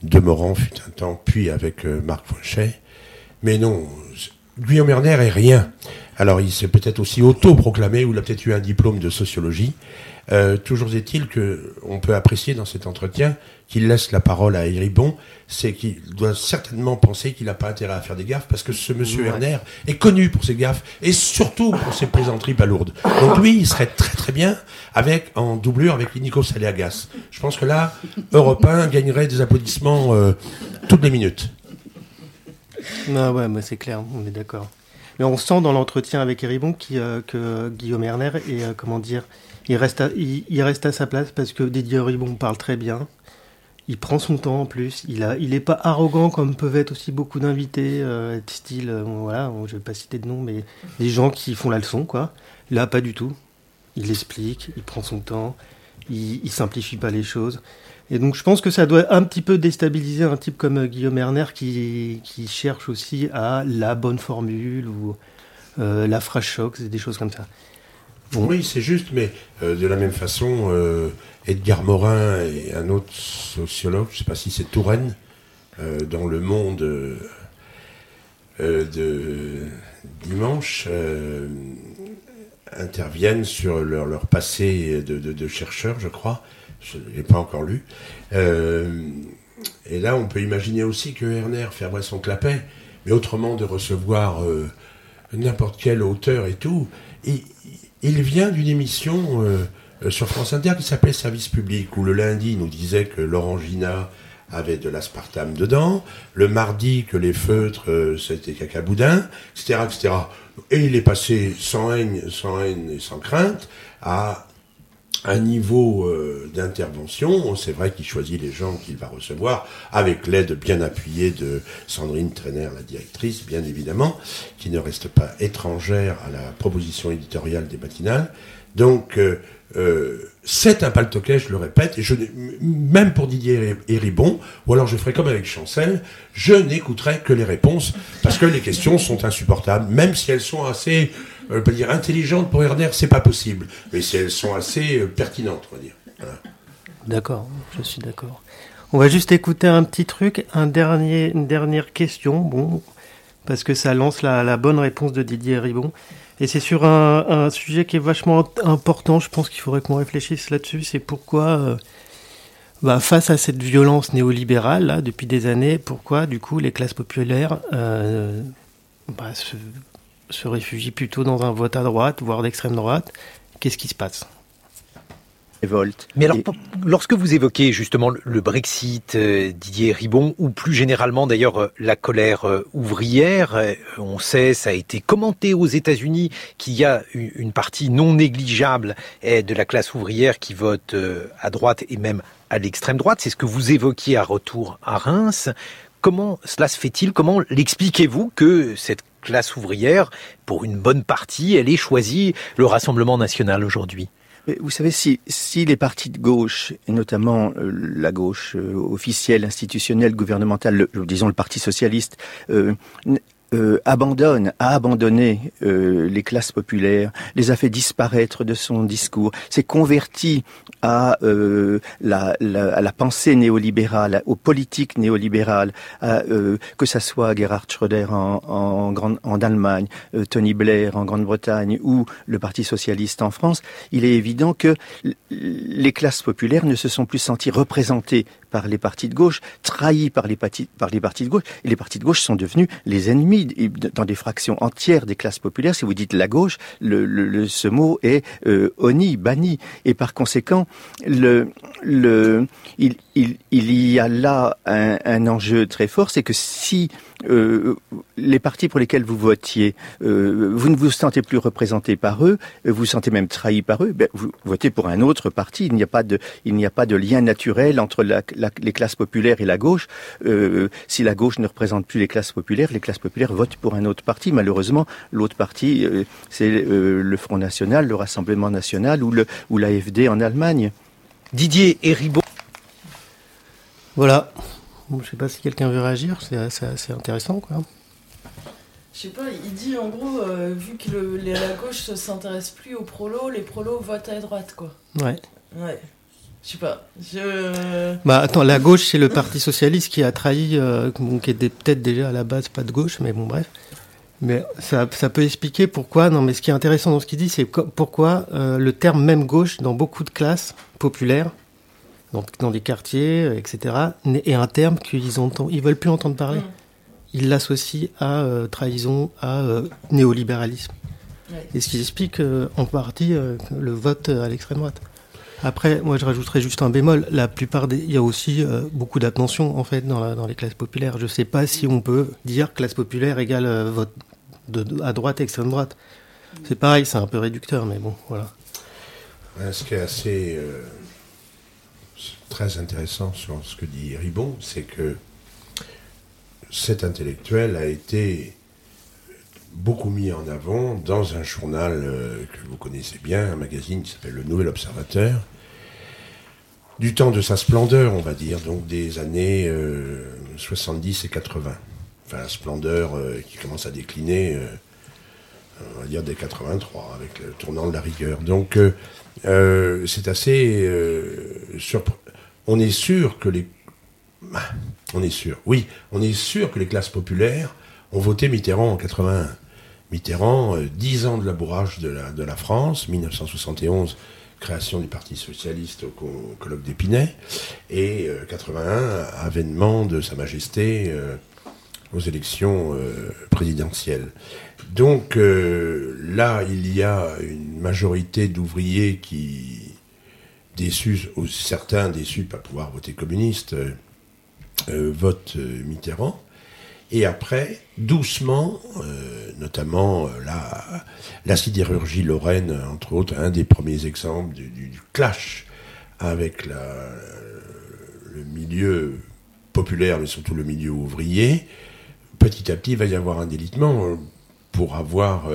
demeurant fut un temps, puis avec euh, Marc Fauchet. Mais non, Guillaume Erner est rien. Alors, il s'est peut-être aussi auto-proclamé ou il a peut-être eu un diplôme de sociologie. Euh, toujours est-il que on peut apprécier dans cet entretien qu'il laisse la parole à Héribon, c'est qu'il doit certainement penser qu'il n'a pas intérêt à faire des gaffes parce que ce monsieur Ouais. Werner est connu pour ses gaffes et surtout pour ses plaisanteries palourdes. Donc lui, il serait très très bien avec en doublure avec Nico Saléagas. Je pense que là, Europe 1 gagnerait des applaudissements euh, toutes les minutes. Non, ouais, mais c'est clair, on est d'accord. Mais on sent dans l'entretien avec Eribon qui, euh, que Guillaume Erner est, euh, comment dire, il reste, à, il, reste à sa place parce que Didier Eribon parle très bien. Il prend son temps en plus. Il a, il est pas arrogant comme peuvent être aussi beaucoup d'invités, euh, style, euh, voilà, je vais pas citer de nom, mais des gens qui font la leçon, quoi. Là, pas du tout. Il explique, il prend son temps, il, il simplifie pas les choses. Et donc je pense que ça doit un petit peu déstabiliser un type comme euh, Guillaume Erner qui, cherche aussi à la bonne formule ou euh, la phrase choc, des choses comme ça. Bon. Oui, c'est juste, mais euh, de la même façon, Edgar Morin et un autre sociologue, je ne sais pas si c'est Touraine, dans Le Monde de dimanche, interviennent sur leur, passé de, de, de je crois. Je ne l'ai pas encore lu. Euh, et là, on peut imaginer aussi que Werner fermerait son clapet, mais autrement de recevoir euh, n'importe quel auteur et tout. Il vient d'une émission euh, sur France Inter qui s'appelait Service public, où le lundi il nous disait que l'orangina avait de l'aspartame dedans, le mardi que les feutres c'était cacaboudin, etc., etc. Et il est passé sans haine, sans haine et sans crainte à un niveau euh, d'intervention. C'est vrai qu'il choisit les gens qu'il va recevoir, avec l'aide bien appuyée de Sandrine Trainer, la directrice, bien évidemment, qui ne reste pas étrangère à la proposition éditoriale des matinales. Donc, euh, euh, c'est un paltoquet, je le répète, et je, même pour Didier Héribon, ou alors je ferai comme avec Chancel, je n'écouterai que les réponses, parce que les questions sont insupportables, même si elles sont assez, euh, pas dire intelligentes pour Herner, c'est pas possible, mais elles sont assez euh, pertinentes, on va dire. D'accord, je suis d'accord. On va juste écouter un petit truc, un dernier, une dernière question, bon, parce que ça lance la, bonne réponse de Didier Ribon. Et c'est sur un, un sujet qui est vachement important, je pense qu'il faudrait qu'on réfléchisse là-dessus, c'est pourquoi, euh, bah, face à cette violence néolibérale, là, depuis des années, pourquoi, du coup, les classes populaires euh, bah, se, se réfugient plutôt dans un vote à droite, voire d'extrême droite Qu'est-ce qui se passe? Révolte. Mais alors, lorsque vous évoquez justement le- Brexit, euh, Didier Ribon, ou plus généralement d'ailleurs euh, la colère euh, ouvrière, euh, on sait, ça a été commenté aux États-Unis qu'il y a une partie non négligeable de la classe ouvrière qui vote euh, à droite et même à l'extrême droite. C'est ce que vous évoquiez à retour à Reims. Comment cela se fait-il? Comment l'expliquez-vous que cette classe ouvrière, pour une bonne partie, elle ait choisi le Rassemblement national aujourd'hui. Vous savez, si, les partis de gauche, et notamment euh, la gauche euh, officielle, institutionnelle, gouvernementale, le- disons le Parti socialiste, euh, euh, abandonne, a abandonné euh, les classes populaires, les a fait disparaître de son discours, s'est converti à, euh, la, la- à la pensée néolibérale, aux politiques néolibérales, euh, que ça soit Gerhard Schröder en, Grande- en Allemagne, euh, Tony Blair en Grande-Bretagne ou le Parti socialiste en France, il est évident que les classes populaires ne se sont plus senties représentées par les partis de gauche, trahies par les, partis, par les partis de gauche, et les partis de gauche sont devenus les ennemis dans des fractions entières des classes populaires. Si vous dites la gauche, le, le- ce mot est euh, honni, banni, et par conséquent, le, le, il, il, il y a là un, un enjeu très fort, c'est que si euh, les partis pour lesquels vous votiez, euh, vous ne vous sentez plus représenté par eux, vous vous sentez même trahi par eux, ben, vous votez pour un autre parti. Il n'y a pas de, il n'y a pas de lien naturel entre la, la- les classes populaires et la gauche. Euh, si la gauche ne représente plus les classes populaires, les classes populaires votent pour un autre parti. Malheureusement, l'autre parti, euh, c'est euh, le Front National, le Rassemblement National ou le ou l'AFD en Allemagne. Didier et Ribon Voilà. Bon, je sais pas si quelqu'un veut réagir, c'est assez intéressant quoi. Je sais pas, il dit en gros, euh, vu que le- les- la gauche ne s'intéresse plus aux prolos, les prolos votent à droite, quoi. Ouais. Ouais. Je sais pas. Je. Bah attends, la gauche c'est le Parti socialiste qui a trahi, euh, qui était peut-être déjà à la base pas de gauche, mais bon bref. Mais ça, ça peut expliquer pourquoi. Non, mais ce qui est intéressant dans ce qu'il dit, c'est pourquoi euh, le terme même gauche dans beaucoup de classes populaires, donc dans les quartiers, euh, etc., est un terme qu'ils entendent, ils veulent plus entendre parler. Mm. Ils l'associent à euh, trahison, à euh, néolibéralisme. Ouais. Et ce qui explique en partie le vote à l'extrême droite. Après, moi, je rajouterais juste un bémol. La plupart des, il y a aussi euh, beaucoup d'attention en fait dans, les classes populaires. Je ne sais pas si on peut dire classe populaire égale euh, vote à droite, extrême droite. C'est pareil, c'est un peu réducteur, mais bon, voilà. Ce qui est assez euh, très intéressant sur ce que dit Ribon, c'est que cet intellectuel a été beaucoup mis en avant dans un journal euh, que vous connaissez bien, un magazine qui s'appelle Le Nouvel Observateur, du temps de sa splendeur, on va dire, donc des années euh, 70 et 80. Enfin, la splendeur euh, qui commence à décliner, euh, on va dire, dès 83, avec le tournant de la rigueur. Donc, euh, euh, c'est assez euh, surprenant. On est sûr que les. Ah, On est sûr, oui, on est sûr que les classes populaires ont voté Mitterrand en 81. Mitterrand, euh, 10 ans de labourage de la, de la France, 1971, création du Parti Socialiste au, co- au colloque d'Épinay, et euh, 81, avènement de Sa Majesté euh, aux élections euh, présidentielles. Donc euh, là, il y a une majorité d'ouvriers qui, déçus, ou certains déçus de pas pouvoir voter communiste, euh, euh, votent euh, Mitterrand. Et après, doucement, euh, notamment euh, la, la sidérurgie lorraine, entre autres, un des premiers exemples du, clash avec le milieu populaire, mais surtout le milieu ouvrier, petit à petit, il va y avoir un délitement euh, pour avoir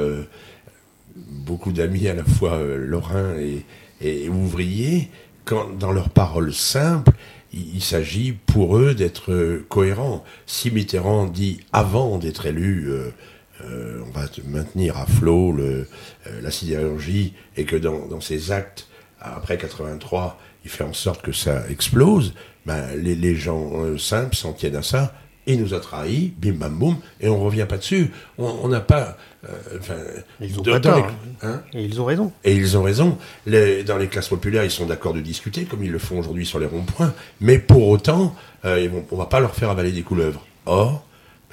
beaucoup d'amis à la fois lorrains et, ouvriers, dans leurs paroles simples, il, s'agit pour eux d'être euh, cohérents. Si Mitterrand dit avant d'être élu, euh, euh, on va te maintenir à flot la sidérurgie, et que dans, dans ses actes, après 83, il fait en sorte que ça explose, ben, les, les gens simples s'en tiennent à ça. Il nous a trahis, bim bam boum, et on revient pas dessus. On n'a pas. euh, Ils ont pas tort. les- hein Et ils ont raison. et ils ont raison. Les- dans les classes populaires, ils sont d'accord de discuter, comme ils le font aujourd'hui sur les ronds-points. Mais pour autant, euh, vont- on va pas leur faire avaler des couleuvres. Or,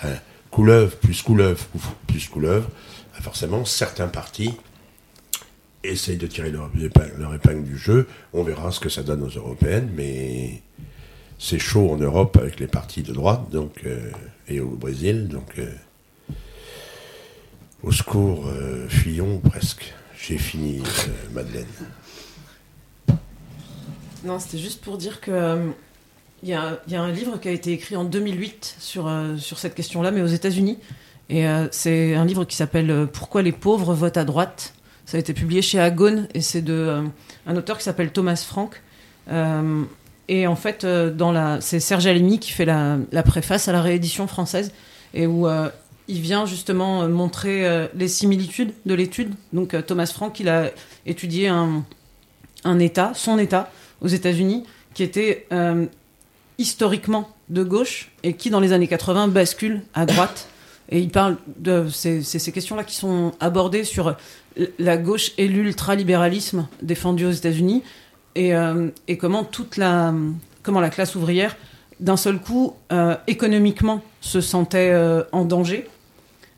ben, couleuvre plus couleuvre plus couleuvre, ben, forcément, certains partis essayent de tirer leur épingle, leur épingle du jeu. On verra ce que ça donne aux européennes, mais c'est chaud en Europe avec les partis de droite, donc euh, et au Brésil, donc. euh, au secours, euh, fuyons presque. J'ai fini, euh, Madeleine. Non, c'était juste pour dire que il y, a, un livre qui a été écrit en 2008 sur, sur cette question-là, mais aux États-Unis. Et c'est un livre qui s'appelle Pourquoi les pauvres votent à droite. Ça a été publié chez Agone et c'est de un auteur qui s'appelle Thomas Frank. Et en fait, euh, c'est Serge Alimi qui fait la, préface à la réédition française et où euh, il vient justement euh, montrer les similitudes de l'étude. Donc Thomas Frank, il a étudié un, État, son État, aux États-Unis, qui était historiquement de gauche et qui, dans les années 80, bascule à droite. Et il parle de c'est ces questions-là qui sont abordées sur la gauche et l'ultralibéralisme défendu aux États-Unis et, euh, et comment toute la comment la classe ouvrière d'un seul coup euh, économiquement se sentait euh, en danger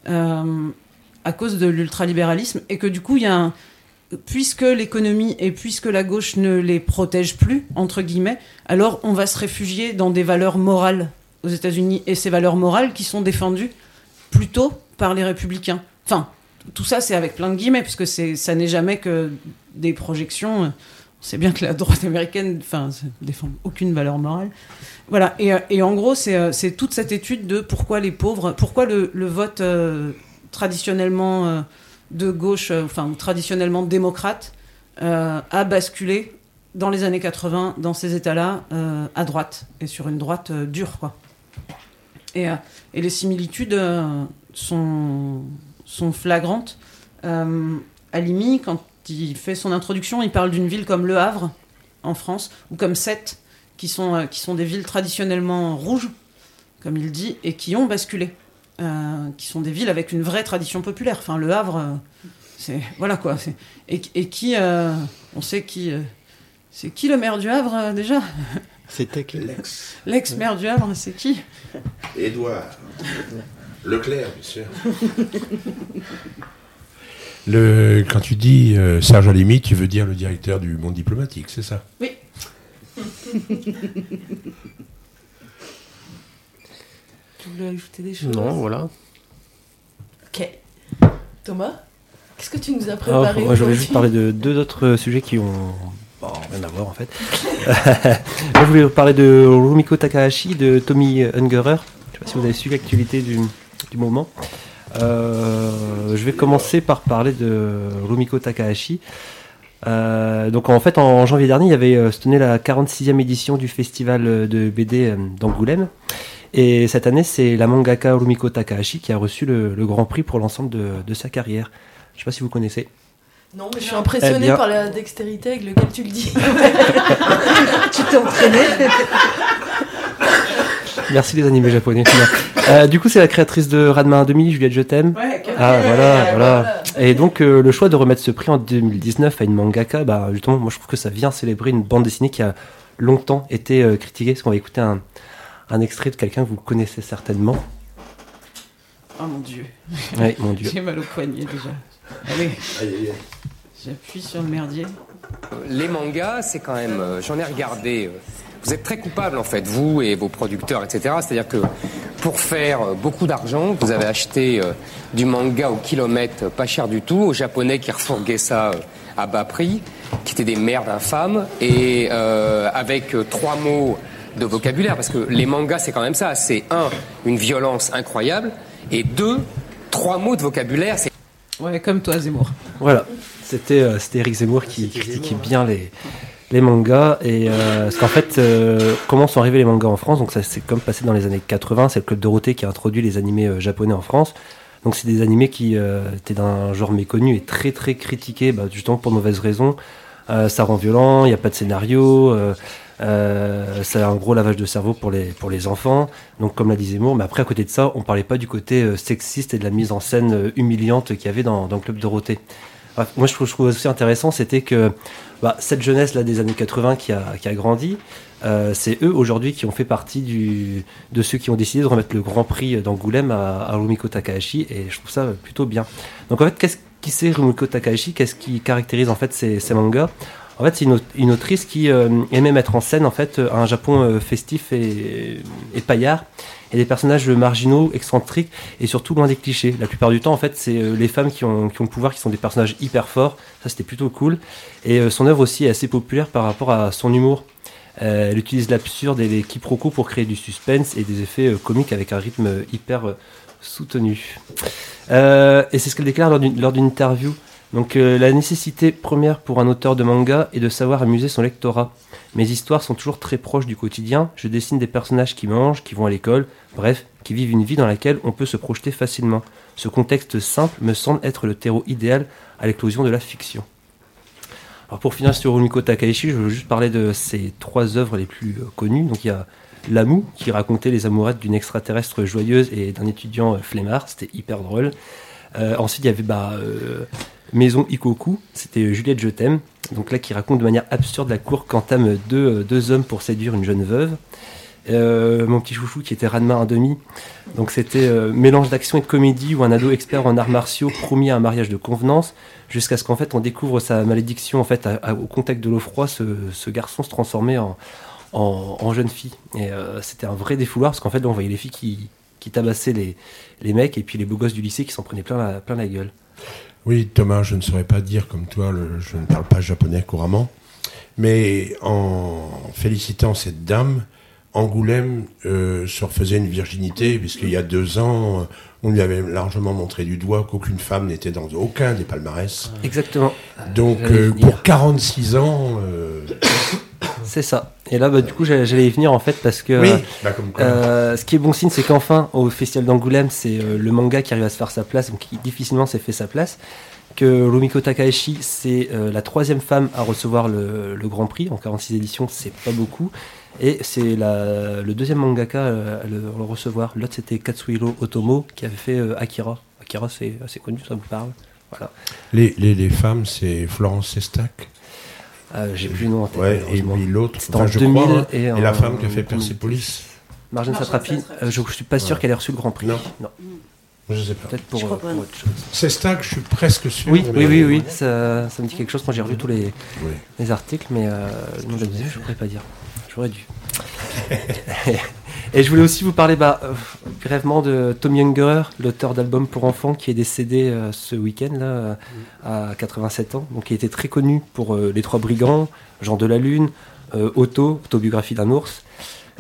à cause de l'ultralibéralisme et que du coup il y a puisque l'économie et puisque la gauche ne les protège plus, entre guillemets, alors on va se réfugier dans des valeurs morales aux États-Unis et ces valeurs morales qui sont défendues plutôt par les républicains. Enfin, tout ça c'est avec plein de guillemets, puisque ça n'est jamais que des projections. Sait bien que la droite américaine enfin, défend aucune valeur morale. Voilà, et, euh, en gros, c'est, euh, c'est toute cette étude de pourquoi les pauvres, pourquoi le, vote euh, traditionnellement de gauche, enfin traditionnellement démocrate, a basculé dans les années 80 dans ces États-là à droite et sur une droite dure, quoi. Et, et les similitudes sont, sont flagrantes. Alimi, quand il fait son introduction, il parle d'une ville comme Le Havre, en France, ou comme Sète, qui sont, euh, qui sont des villes traditionnellement rouges, comme il dit, et qui ont basculé euh, qui sont des villes avec une vraie tradition populaire. Enfin, Le Havre, euh, c'est voilà quoi. Et, et qui, euh, on sait qui, euh, c'est qui le maire du Havre euh, déjà? C'était qui? Lex. L'ex-maire du Havre, c'est qui? Édouard. Leclerc, bien sûr. *laughs* Le, quand tu dis euh, Serge Alimi, tu veux dire le directeur du monde diplomatique, c'est ça? Oui. Tu voulais ajouter des choses? Non, voilà. Ok. Thomas, qu'est-ce que tu nous as Ah, préparé moi, aujourd'hui juste parler de deux autres sujets qui ont bon, rien à voir en fait. *laughs* moi, je voulais vous parler de Rumiko Takahashi, de Tommy Ungerer. Je sais pas si vous avez suivi l'actualité du, du moment. Euh, je vais commencer par parler de Rumiko Takahashi. Euh, donc en fait en janvier dernier il y avait euh, se tenait la 46e édition du festival euh, de BD euh, d'Angoulême et cette année c'est la mangaka Rumiko Takahashi qui a reçu le, le grand prix pour l'ensemble de, de sa carrière. Je sais pas si vous connaissez. Non, mais je suis impressionnée Eh par la dextérité avec laquelle tu le dis. *laughs* *laughs* Tu t'es entraîné Merci les animés japonais. Euh, du coup, c'est la créatrice de Radma 1,5, Juliette Je t'aime. Ouais, Ah voilà, Ouais, voilà. Et donc euh, le choix de remettre ce prix en 2019 à une mangaka, bah justement, moi je trouve que ça vient célébrer une bande dessinée qui a longtemps été euh, critiquée. Parce qu'on va écouter un, un extrait de quelqu'un que vous connaissez certainement? Oh mon dieu, Oui, mon dieu. *laughs* j'ai mal au poignet déjà. Allez, j'appuie sur le merdier. Les mangas, c'est quand même, j'en ai regardé. Vous êtes très coupable en fait, vous et vos producteurs, etc. C'est-à-dire que pour faire euh, beaucoup d'argent, vous avez acheté euh, du manga au kilomètre, euh, pas cher du tout, aux Japonais qui refourguaient ça euh, à bas prix, qui étaient des merdes infâmes, et euh, avec euh, trois mots de vocabulaire, parce que les mangas, c'est quand même ça. C'est un, une violence incroyable, et deux, trois mots de vocabulaire. C'est Ouais, comme toi, Zemmour. Voilà, c'était euh, c'était Eric Zemmour qui critiquait bien les, les mangas. Et euh, parce qu'en fait, euh, comment sont arrivés les mangas en France? Donc ça c'est comme passé dans les années 80, c'est le Club Dorothée qui a introduit les animés euh, japonais en France. Donc c'est des animés qui euh, étaient d'un genre méconnu et très très critiqués, bah, justement pour mauvaises raisons. Euh, ça rend violent, il n'y a pas de scénario, c'est un gros lavage de cerveau pour les, pour les enfants, donc comme l'a dit Zemmour, mais après à côté de ça, on parlait pas du côté sexiste et de la mise en scène humiliante qu'il y avait dans, dans le Club Dorothée. Moi je trouve, aussi intéressant, c'était que bah, cette jeunesse là des années 80 qui a, qui a grandi, euh, c'est eux aujourd'hui qui ont fait partie de ceux qui ont décidé de remettre le Grand Prix d'Angoulême à, Rumiko Takahashi, et je trouve ça plutôt bien. Donc en fait, qu'est-ce qui c'est Rumiko Takahashi? Qu'est-ce qui caractérise en fait ces, mangas? En fait, c'est une, au- une autrice qui euh, aimait mettre en scène en fait un Japon euh, festif et paillard, et des personnages marginaux, excentriques et surtout loin des clichés. La plupart du temps, en fait, c'est euh, les femmes qui ont, le pouvoir, qui sont des personnages hyper forts. Ça, c'était plutôt cool. Et euh, son œuvre aussi est assez populaire par rapport à son humour. Euh, elle utilise l'absurde et les quiproquos pour créer du suspense et des effets comiques avec un rythme hyper soutenu. Et c'est ce qu'elle déclare lors d'une interview. Donc euh, la nécessité première pour un auteur de manga est de savoir amuser son lectorat. Mes histoires sont toujours très proches du quotidien. Je dessine des personnages qui mangent, qui vont à l'école, bref, qui vivent une vie dans laquelle on peut se projeter facilement. Ce contexte simple me semble être le terreau idéal à l'éclosion de la fiction. Alors pour finir sur Rumiko Takahashi, je veux juste parler de ses trois œuvres les plus euh, connues. Donc il y a L'amour, qui racontait les amourettes d'une extraterrestre joyeuse et d'un étudiant euh, flemmard, c'était hyper drôle. Ensuite, il y avait bah, Maison Ikoku, c'était euh, Juliette Je t'aime, donc là qui raconte de manière absurde la cour qu'entament deux, euh, deux hommes pour séduire une jeune veuve. Euh, mon petit chouchou qui était Ranma un demi, donc c'était mélange d'action et de comédie où un ado expert en arts martiaux promis à un mariage de convenance, jusqu'à ce qu'en fait on découvre sa malédiction en fait au contact de l'eau froide, ce, garçon se transformait en, jeune fille. Et c'était un vrai défouloir parce qu'en fait, on voyait les filles qui, tabassaient les, les mecs et puis les beaux gosses du lycée qui s'en prenaient plein la, plein la gueule. Oui, Thomas, je ne saurais pas dire comme toi, je ne parle pas japonais couramment, mais en félicitant cette dame, Angoulême euh, se refaisait une virginité, puisqu'il y a deux ans, on lui avait largement montré du doigt qu'aucune femme n'était dans aucun des palmarès. Exactement. Donc, euh, pour 46 ans, euh, C'est ça. Et là, bah, du coup, j'allais y venir en fait parce que oui, bah, comme quoi. euh, ce qui est bon signe, c'est qu'enfin, au Festival d'Angoulême, c'est le manga qui arrive à se faire sa place, donc qui difficilement s'est fait sa place. Que Rumiko Takahashi, c'est euh, la troisième femme à recevoir le, le Grand Prix en 46 éditions, c'est pas beaucoup. Et c'est le deuxième mangaka euh, à le, à le recevoir. L'autre c'était Katsuhiro Otomo qui avait fait euh, Akira. Akira c'est assez connu, ça vous parle. Voilà. Les, les, les femmes, c'est Florence Sestac. Euh, J'ai plus le nom en tête. Ouais, et puis l'autre, enfin, en je 2000 crois, hein, et, et en- la femme qui a fait 2010. Persepolis. Marjane Satrapi, euh, je, je suis pas sûr Ouais. qu'elle ait reçu le Grand Prix. Non. non. Je sais pas. Peut-être pour, euh, autre chose. Sestac, je suis presque sûr. Oui, mais- oui, oui, oui, ça, ça me dit quelque chose quand j'ai relu tous les, Oui. les articles, mais euh, le nom de la musique, je ne pourrais pas dire. J'aurais dû. *laughs* Et je voulais aussi vous parler bah, euh, de Tom Younger, l'auteur d'albums pour enfants, qui est décédé euh, ce week-end là, à 87 ans. Donc, il était très connu pour euh, Les Trois Brigands, Jean de la Lune, euh, Auto, autobiographie d'un ours.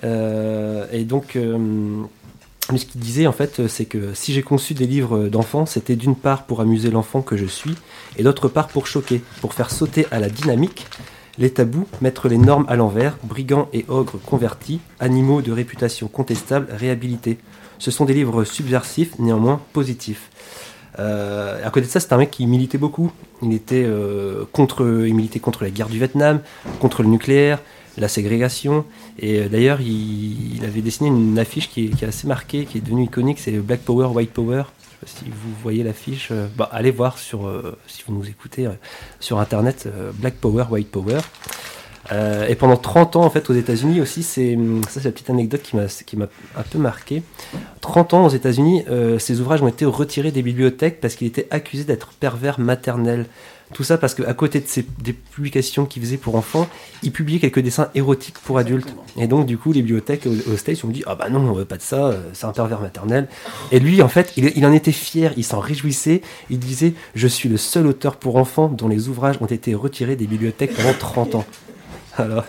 Et donc, ce qu'il disait en fait, c'est que si j'ai conçu des livres d'enfants, c'était d'une part pour amuser l'enfant que je suis, et d'autre part pour choquer, pour faire sauter à la dynamique les tabous, mettre les normes à l'envers, brigands et ogres convertis, animaux de réputation contestable réhabilités. Ce sont des livres subversifs, néanmoins positifs. Euh, à côté de ça, c'est un mec qui militait beaucoup. Il était euh, contre, il militait contre la guerre du Vietnam, contre le nucléaire, la ségrégation. Et euh, d'ailleurs, il, il avait dessiné une affiche qui est, qui est assez marquée, qui est devenue iconique. C'est Black Power, White Power. Si vous voyez l'affiche. euh, bah, allez voir sur, euh, si vous nous écoutez euh, sur internet, Black Power, White Power. Et pendant 30 ans, en fait, aux États-Unis aussi, c'est ça, c'est la petite anecdote qui m'a qui m'a un peu marqué. 30 ans aux États-Unis, euh, ces ouvrages ont été retirés des bibliothèques parce qu'il était accusé d'être pervers maternel. Tout ça parce qu'à côté de ces, des publications qu'il faisait pour enfants, il publiait quelques dessins érotiques pour adultes. Et donc, du coup, les bibliothèques aux, aux States ont dit Ah bah non, on veut pas de ça, euh, c'est un pervers maternel. Et lui, en fait, il, il en était fier, il s'en réjouissait. Il disait Je suis le seul auteur pour enfants dont les ouvrages ont été retirés des bibliothèques pendant 30 ans. Voilà.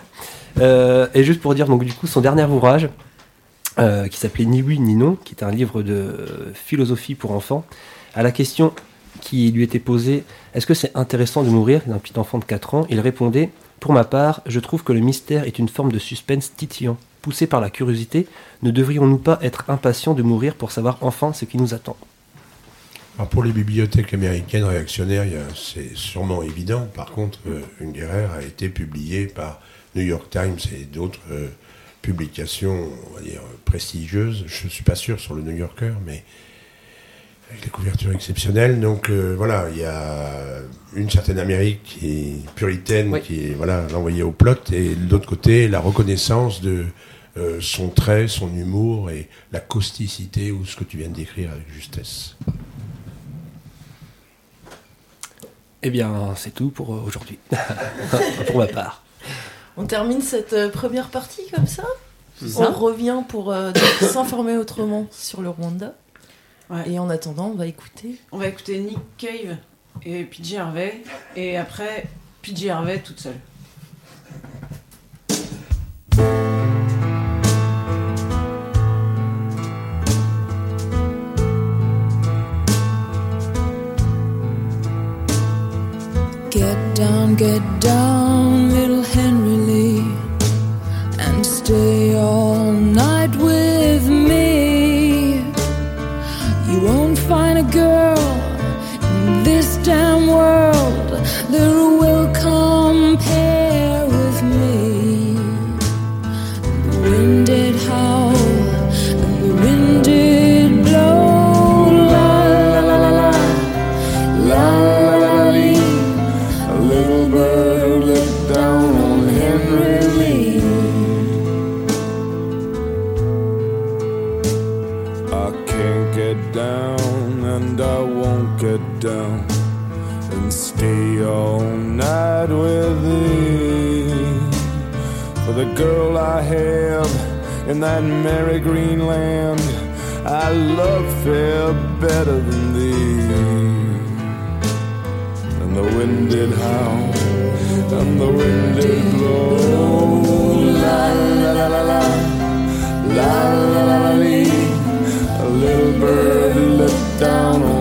Euh, et juste pour dire, donc, du coup, son dernier ouvrage, euh, qui s'appelait Ni oui ni non, qui est un livre de euh, philosophie pour enfants, à la question qui lui était posée Est-ce que c'est intéressant de mourir d'un petit enfant de 4 ans? Il répondait Pour ma part, je trouve que le mystère est une forme de suspense titillant. Poussé par la curiosité, ne devrions-nous pas être impatients de mourir pour savoir enfin ce qui nous attend? Alors pour les bibliothèques américaines réactionnaires, c'est sûrement évident. Par contre, euh, Une guerre a été publiée par New York Times et d'autres euh, publications, prestigieuses. Je ne suis pas sûr sur le New Yorker, mais avec des couvertures exceptionnelles. Donc euh, voilà, il y a une certaine Amérique qui est puritaine, Oui. qui est voilà, l'envoyée au plot, et de l'autre côté, la reconnaissance de euh, son trait, son humour et la causticité ou ce que tu viens de décrire avec justesse. Eh bien, c'est tout pour euh, aujourd'hui. *laughs* pour ma part. On termine cette première partie comme ça? On revient pour euh, s'informer autrement sur le Rwanda. Ouais. Et en attendant, on va écouter. On va écouter Nick Cave et PJ Harvey. Et après, PJ Harvey toute seule. Get down, get down, little Henry Lee, and stay in that merry green land, I love fair better than thee. And the wind did howl, and the wind did blow. La la la la la, la la la la. A little bird looked down on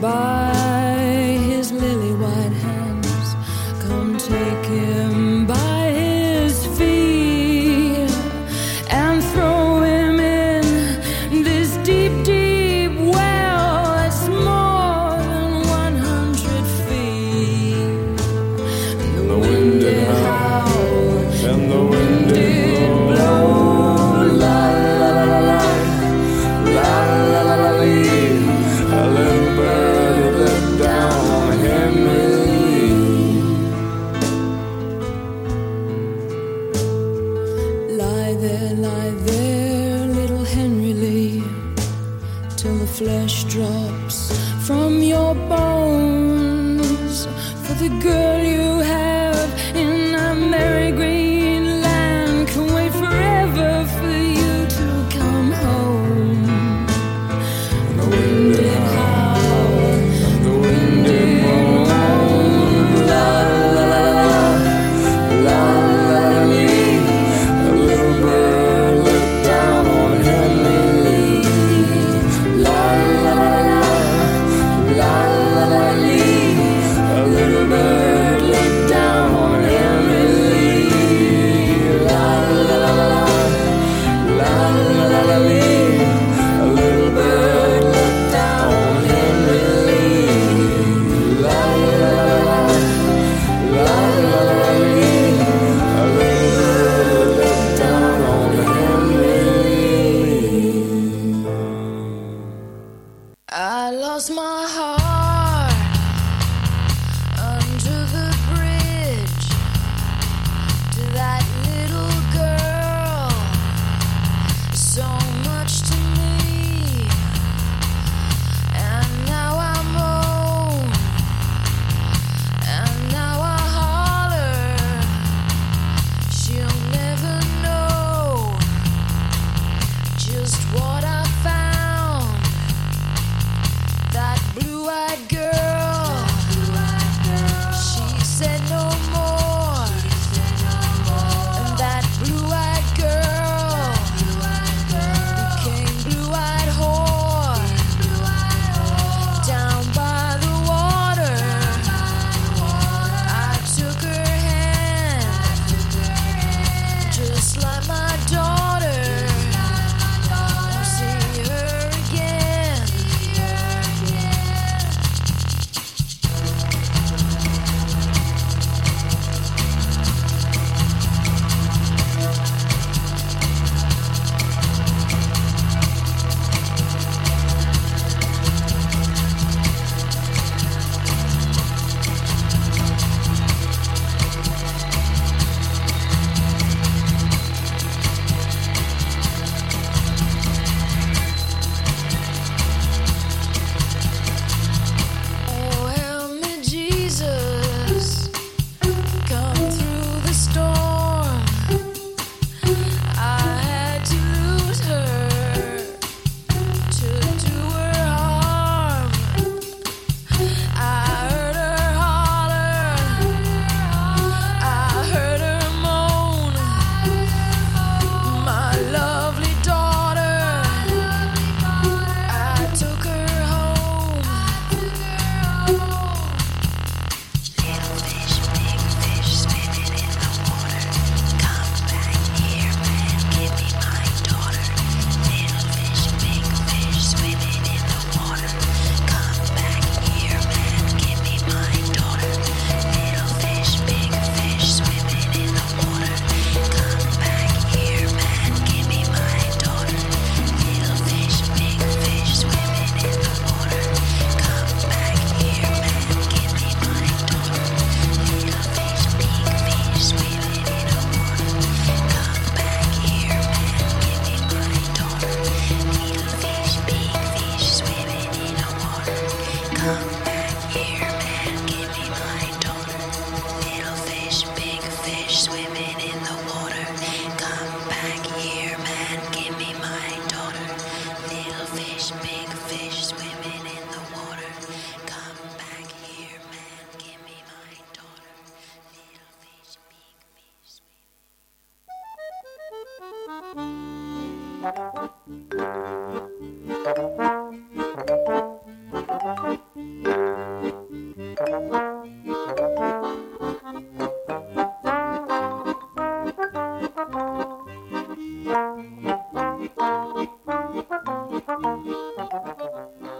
by the girl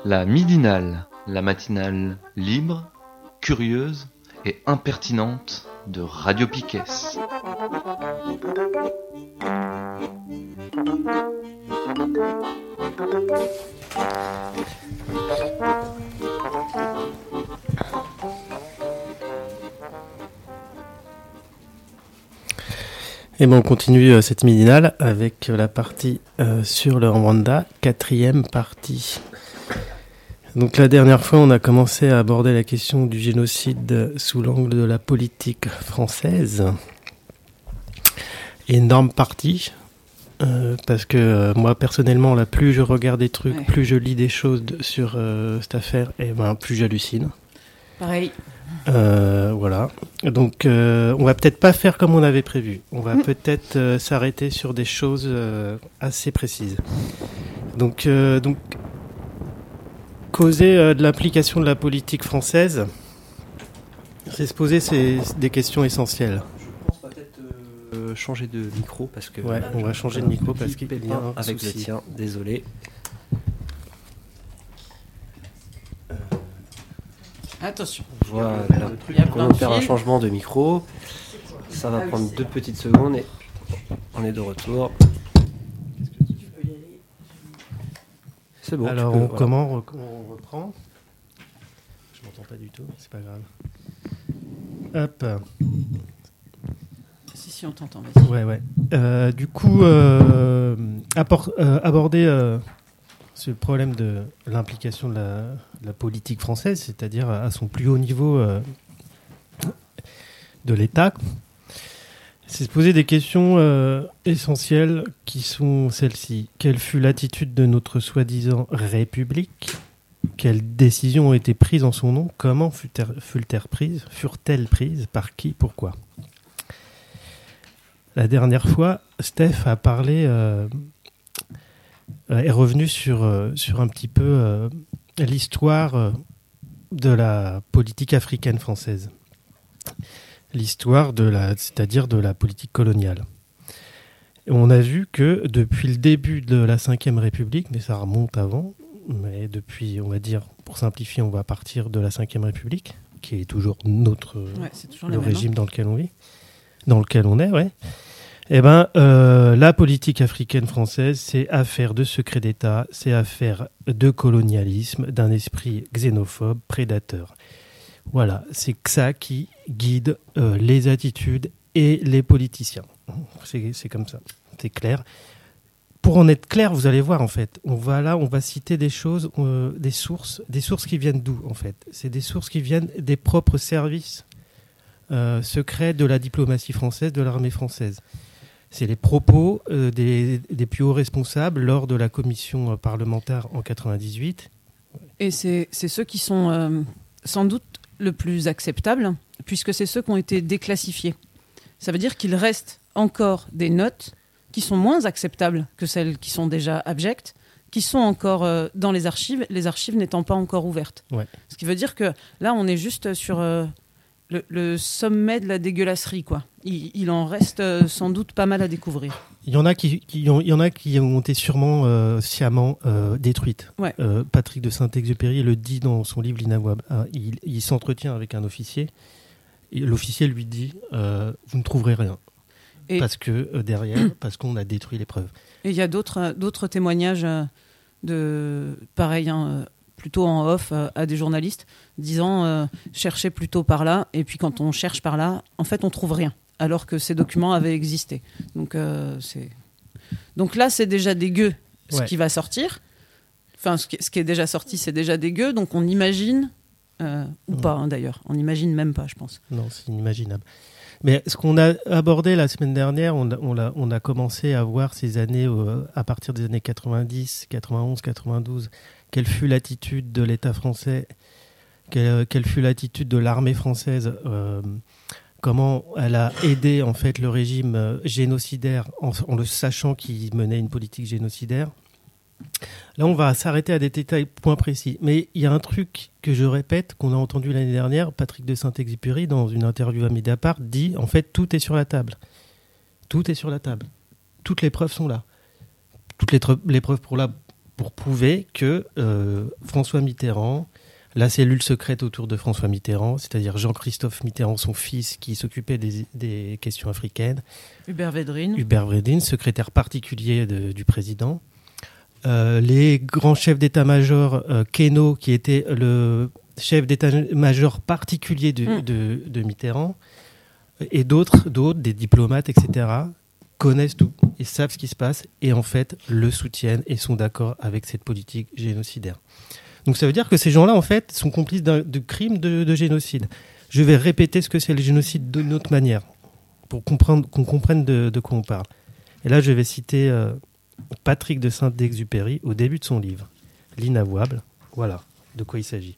La midinale, la matinale libre, curieuse et impertinente de Radio Piquet. Et ben on continue euh, cette midinale avec la partie euh, sur le Rwanda, quatrième partie. Donc la dernière fois, on a commencé à aborder la question du génocide sous l'angle de la politique française. Énorme partie, euh, parce que euh, moi personnellement, là, plus je regarde des trucs, Ouais. plus je lis des choses de- sur euh, cette affaire, et ben plus j'hallucine. Pareil. Euh, voilà. Donc, euh, on va peut-être pas faire comme on avait prévu. On va Mm. peut-être euh, s'arrêter sur des choses euh, assez précises. Donc, euh, donc causer euh, de l'implication de la politique française, c'est se poser ces- des questions essentielles. Euh, changer de micro parce que. Ouais, on va changer de micro parce qu'il y a un avec le tien. Désolé. Attention. Voilà. On faire un changement de micro. Ça va Ah prendre deux petites secondes et on est de retour. C'est bon. tu Alors, peux- on, voilà. comment on, on reprend? Je m'entends pas du tout, c'est pas grave. Hop. Si, si, on t'entend, vas-y. Ouais, ouais. Euh, du coup, euh, euh, aborder euh, ce problème de l'implication de la, politique française, c'est-à-dire à son plus haut niveau euh, de l'État, c'est se poser des questions euh, essentielles qui sont celles-ci. Quelle fut l'attitude de notre soi-disant République? Quelles décisions ont été prises en son nom? Comment furent-elles prises Furent-elles prises? Par qui? Pourquoi? La dernière fois, Steph a parlé, euh, est revenu sur, euh, sur un petit peu euh, l'histoire euh, de la politique africaine française. L'histoire de la, c'est-à-dire de la politique coloniale. On a vu que depuis le début de la Ve République, mais ça remonte avant, mais depuis, on va dire, pour simplifier, on va partir de la Ve République, qui est toujours notre Ouais, c'est toujours le hein. régime dans lequel on vit, dans lequel on est, ouais. Eh ben, euh, la politique africaine française, c'est affaire de secret d'État, c'est affaire de colonialisme, d'un esprit xénophobe, prédateur. Voilà, c'est ça qui guide euh, les attitudes et les politiciens. C'est comme ça, c'est clair. Pour en être clair, vous allez voir en fait, on va là, on va citer des choses, euh, des sources, des sources qui viennent d'où en fait? C'est des sources qui viennent des propres services secrets de la diplomatie française, de l'armée française. C'est les propos euh, des, des plus hauts responsables lors de la commission euh, parlementaire en 98. Et c'est ceux qui sont euh, sans doute le plus acceptables, puisque c'est ceux qui ont été déclassifiés. Ça veut dire qu'il reste encore des notes qui sont moins acceptables que celles qui sont déjà abjectes, qui sont encore euh, dans les archives, les archives n'étant pas encore ouvertes. Ouais. Ce qui veut dire que là, on est juste sur le, le sommet de la dégueulasserie. Quoi. Il, il en reste euh, sans doute pas mal à découvrir. Il y en a qui, qui ont, il y en a qui ont été sûrement euh, sciemment euh, détruites. Ouais. Euh, Patrick de Saint-Exupéry le dit dans son livre L'Inavouable. Ah, il il s'entretient avec un officier. Et l'officier lui dit Vous ne trouverez rien. Et- Parce que derrière, *clears throat* parce qu'on a détruit les preuves. Et il y a d'autres témoignages de pareil, hein, plutôt en off euh, à des journalistes, disant euh, cherchez plutôt par là. Et puis quand on cherche par là, en fait, on trouve rien, alors que ces documents avaient existé. Donc euh, donc là, c'est déjà dégueu ce Ouais. qui va sortir. Enfin, ce qui, ce qui est déjà sorti, c'est déjà dégueu. Donc on imagine euh, ou Ouais. pas hein, d'ailleurs. On n'imagine même pas, je pense. Non, c'est inimaginable. Mais ce qu'on a abordé la semaine dernière, on a, on a, on a commencé à voir ces années, euh, à partir des années 90, 91, 92, quelle fut l'attitude de l'État français, quelle, quelle fut l'attitude de l'armée française euh, comment elle a aidé en fait le régime euh, génocidaire en, le sachant qu'il menait une politique génocidaire. Là, on va s'arrêter à des détails points précis. Mais il y a un truc que je répète, qu'on a entendu l'année dernière, Patrick de Saint-Exupéry, dans une interview à Mediapart, dit en fait, tout est sur la table. Tout est sur la table. Toutes les preuves sont là. Toutes les preuves pour, la, pour prouver que euh, François Mitterrand, la cellule secrète autour de François Mitterrand, c'est-à-dire Jean-Christophe Mitterrand, son fils, qui s'occupait des, des questions africaines, Hubert Védrine. Hubert Védrine, secrétaire particulier de- du président. Euh, les grands chefs d'état-major, euh, Queneau, qui était le chef d'état-major particulier de, Mm. de- de Mitterrand, et d'autres, d'autres, des diplomates, etc., connaissent tout, ils savent ce qui se passe, et en fait le soutiennent et sont d'accord avec cette politique génocidaire. Donc ça veut dire que ces gens-là, en fait, sont complices de crimes de, de génocide. Je vais répéter ce que c'est le génocide d'une autre manière, pour comprendre, qu'on comprenne de, quoi on parle. Et là, je vais citer euh, Patrick de Saint-Exupéry au début de son livre, L'inavouable. Voilà de quoi il s'agit.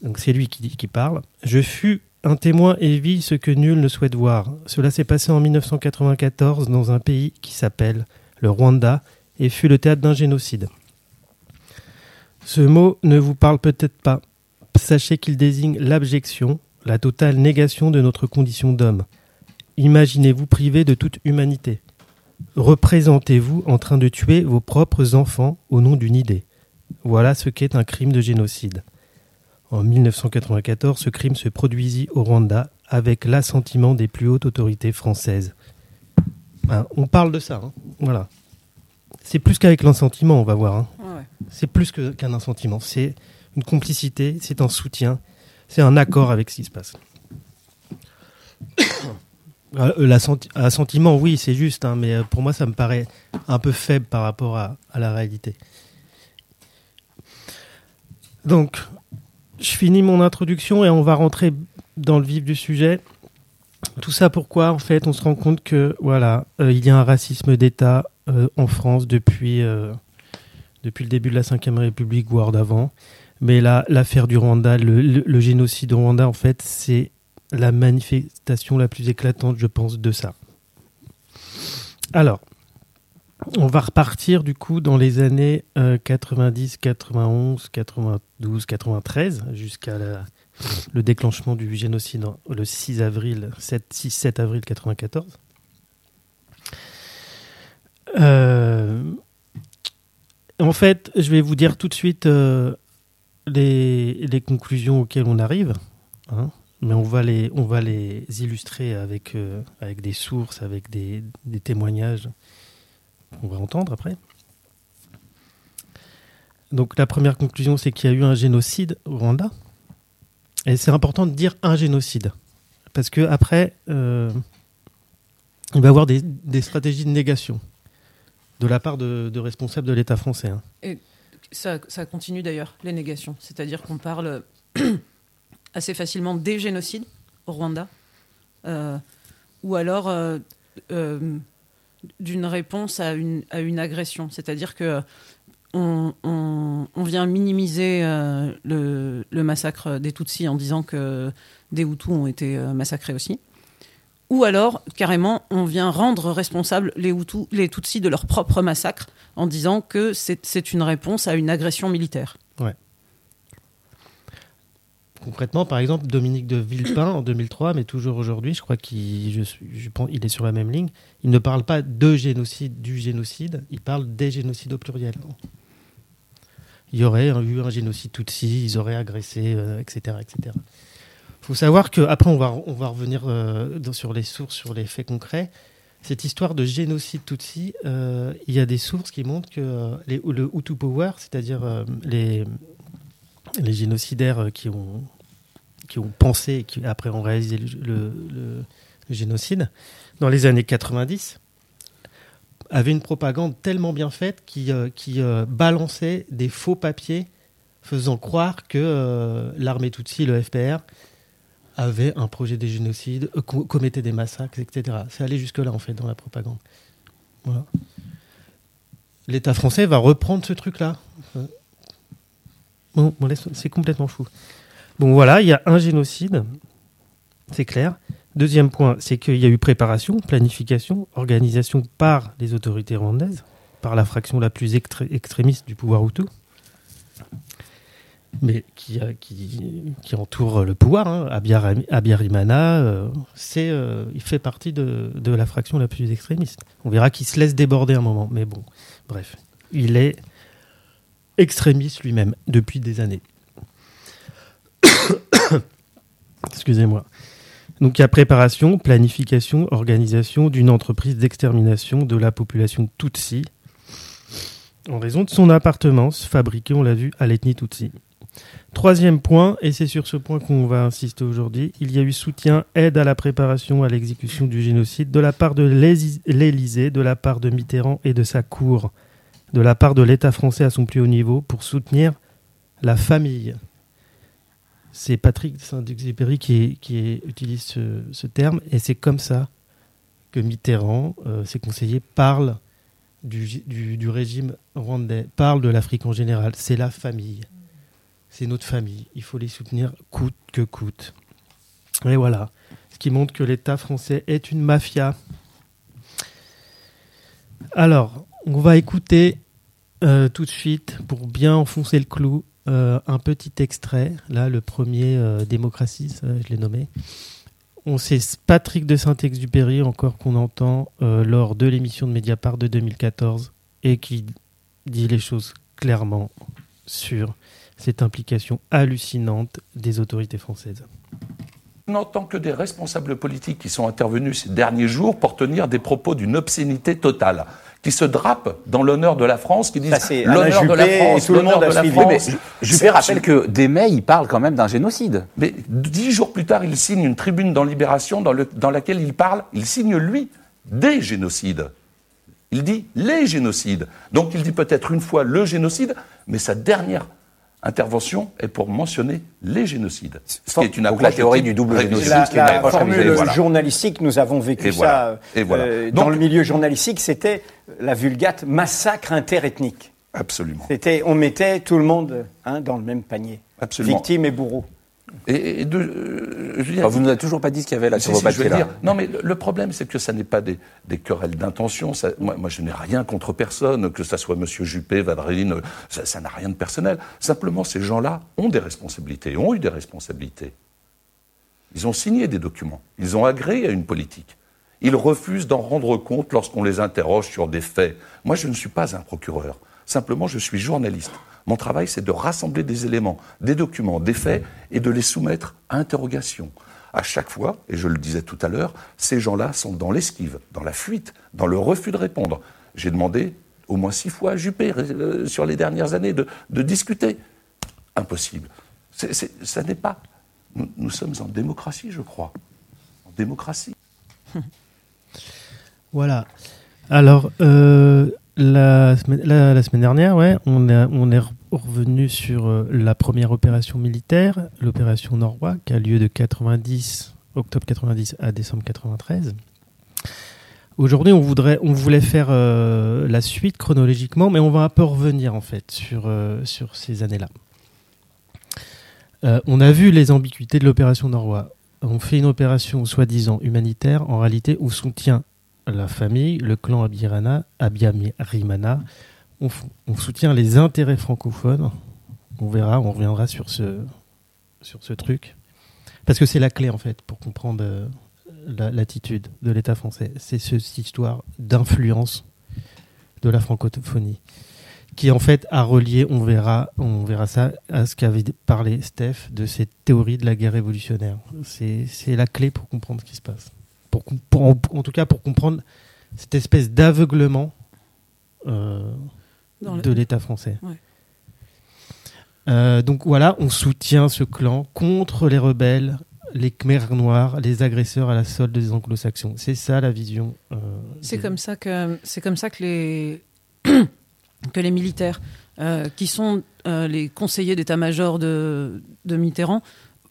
Donc c'est lui qui, qui parle. Je fus un témoin et vis ce que nul ne souhaite voir. Cela s'est passé en 1994 dans un pays qui s'appelle le Rwanda et fut le théâtre d'un génocide. Ce mot ne vous parle peut-être pas. Sachez qu'il désigne l'abjection, la totale négation de notre condition d'homme. Imaginez-vous privé de toute humanité. Représentez-vous en train de tuer vos propres enfants au nom d'une idée. Voilà ce qu'est un crime de génocide. En 1994, ce crime se produisit au Rwanda avec l'assentiment des plus hautes autorités françaises. Hein, on parle de ça, hein, voilà. C'est plus qu'avec l'assentiment, on va voir. hein. Ouais. C'est plus qu'un assentiment. C'est une complicité, c'est un soutien, c'est un accord avec ce qui se passe. *coughs* Euh, l'assenti- Assentiment, oui, c'est juste, hein, mais euh, pour moi, ça me paraît un peu faible par rapport à, à la réalité. Donc, je finis mon introduction et on va rentrer dans le vif du sujet. Tout ça pourquoi En fait, on se rend compte que voilà, euh, il y a un racisme d'État euh, en France depuis euh, depuis le début de la Ve République, voire d'avant. Mais là, l'affaire du Rwanda, le, le- le génocide au Rwanda, en fait, c'est la manifestation la plus éclatante, je pense, de ça. Alors, on va repartir du coup dans les années euh, 90, 91, 92, 93, jusqu'à le déclenchement du génocide le 6 avril, 7, 6, 7 avril 94. Euh, en fait, je vais vous dire tout de suite euh, les, conclusions auxquelles on arrive, hein, mais on va les, on va les illustrer avec, euh, avec des sources, avec des, témoignages qu'on va entendre après. Donc la première conclusion, c'est qu'il y a eu un génocide au Rwanda. Et c'est important de dire un génocide. Parce que après, il va y avoir des stratégies de négation de la part de, responsables de l'État français. hein. Et ça, continue d'ailleurs, les négations. C'est-à-dire qu'on parle *clears throat* assez facilement des génocides au Rwanda, euh, ou alors euh, euh, d'une réponse à une, agression. C'est-à-dire que on, vient minimiser le, le massacre des Tutsis en disant que des Hutus ont été massacrés aussi. Ou alors, carrément, on vient rendre responsables les, Tutsis de leur propre massacre en disant que c'est une réponse à une agression militaire. Ouais. Concrètement, par exemple, Dominique de Villepin en 2003, mais toujours aujourd'hui, je crois qu'il est sur la même ligne. Il ne parle pas de génocide, du génocide, il parle des génocides au pluriel. Il y aurait eu un génocide Tutsi, ils auraient agressé, euh, etc., etc. Il faut savoir que après on va on va revenir euh, sur les sources, sur les faits concrets. Cette histoire de génocide Tutsi, euh, il y a des sources qui montrent que euh, le Hutu Power, c'est-à-dire les les génocidaires qui ont, qui ont pensé et qui après ont réalisé le, génocide, dans les années 90, avaient une propagande tellement bien faite qui, qui balançait des faux papiers faisant croire que l'armée Tutsi, le FPR, avait un projet de génocide, euh, co- commettait des massacres, etc. C'est allé jusque-là, en fait, dans la propagande. L'État français va reprendre ce truc-là. Euh, c'est complètement fou. Bon, voilà, il y a un génocide. c'est clair. Deuxième point, c'est qu'il y a eu préparation, planification, organisation par les autorités rwandaises, par la fraction la plus extré- extrémiste du pouvoir Hutu, mais qui, qui entoure le pouvoir. Hein. Abiyarim- Abiyarimana, euh, euh, il fait partie de, de la fraction la plus extrémiste. On verra qu'il se laisse déborder un moment, mais bon, bref, il est extrémiste lui-même depuis des années. *coughs* Excusez-moi. Donc il y a préparation, planification, organisation d'une entreprise d'extermination de la population Tutsi en raison de son appartenance fabriquée, on l'a vu, à l'ethnie Tutsi. Troisième point, et c'est sur ce point qu'on va insister aujourd'hui, il y a eu soutien, aide à la préparation à l'exécution du génocide de la part de l'Élysée, de la part de Mitterrand et de sa cour, de la part de l'État français à son plus haut niveau pour soutenir la famille. C'est Patrick Saint-Exupéry qui, qui utilise ce, terme, et c'est comme ça que Mitterrand, euh, ses conseillers, parlent du régime rwandais, parlent de l'Afrique en général. C'est la famille. C'est notre famille. Il faut les soutenir coûte que coûte. Et voilà. Ce qui montre que l'État français est une mafia. Alors, on va écouter euh, tout de suite, pour bien enfoncer le clou, euh, un petit extrait. Là, le premier, euh, Démocratie, je l'ai nommé. On sait Patrick de Saint-Exupéry, encore qu'on entend euh, lors de l'émission de Mediapart de 2014, et qui dit les choses clairement sur cette implication hallucinante des autorités françaises. On n'entend que des responsables politiques qui sont intervenus ces derniers jours pour tenir des propos d'une obscénité totale, qui se drapent dans l'honneur de la France, qui disent Ça, c'est Alain l'honneur de la France, tout le l'honneur monde de la suivi. France. Mais Juppé rappelle que dès mai, il parle quand même d'un génocide. Mais dix jours plus tard, il signe une tribune dans Libération dans, le- dans laquelle il parle, il signe lui, des génocides. Il dit les génocides. Donc il dit peut-être une fois le génocide, mais sa dernière intervention est pour mentionner les génocides. Ce qui est une Donc approche la théorie du double génocide, qui est une La approche formule voilà. journalistique, nous avons vécu Et ça voilà. Et voilà. euh, Donc- dans le milieu journalistique, c'était la vulgate massacre interethnique. Absolument. C'était, on mettait tout le monde hein, dans le même panier, Absolument. victime et bourreau. Et, et de, euh, je veux dire- Enfin, vous nous avez toujours pas dit ce qu'il y avait là sur vos si, papiers. Non, mais le, le problème, c'est que ça n'est pas des, des querelles d'intention. Moi, moi, je n'ai rien contre personne, que ça soit M. Juppé, Vadrine, ça ça n'a rien de personnel. Simplement, ces gens-là ont des responsabilités, ont eu des responsabilités. Ils ont signé des documents, ils ont agréé à une politique. Ils refusent d'en rendre compte lorsqu'on les interroge sur des faits. Moi, je ne suis pas un procureur. Simplement, je suis journaliste. Mon travail, c'est de rassembler des éléments, des documents, des faits, et de les soumettre à interrogation. À chaque fois, et je le disais tout à l'heure, ces gens-là sont dans l'esquive, dans la fuite, dans le refus de répondre. J'ai demandé au moins six fois à Juppé, euh, sur les dernières années, de, discuter. Impossible. Ça n'est pas. Nous, nous sommes en démocratie, je crois. En démocratie. *laughs* Voilà. Alors, euh, la, semaine, dernière, ouais, on, est re- revenu sur euh, la première opération militaire, l'opération Norrois, qui a lieu de 90, octobre 90 à décembre 93. Aujourd'hui, on, voudrait, on voulait faire euh, la suite chronologiquement, mais on va un peu revenir en fait sur, euh, sur ces années-là. On a vu les ambiguïtés de l'opération Norrois. On fait une opération soi-disant humanitaire, en réalité, où soutient la famille, le clan Abirana, Abiyarimana. On, soutient les intérêts francophones. On verra, on reviendra sur ce, truc. Parce que c'est la clé, en fait, pour comprendre euh, la- l'attitude de l'État français. C'est ce- cette histoire d'influence de la francophonie qui en fait a relié, on verra, on verra ça, à ce qu'avait parlé Steph de cette théorie de la guerre révolutionnaire. C'est la clé pour comprendre ce qui se passe. Pour, com- pour- en, tout cas, pour comprendre cette espèce d'aveuglement euh, de l'État français. Ouais. Euh, donc voilà, on soutient ce clan contre les rebelles, les Khmers noirs, les agresseurs à la solde des anglo-saxons. C'est ça la vision. euh, C'est des- comme ça que c'est comme ça que les *clears throat* que les militaires qui sont les conseillers d'état-major de, de Mitterrand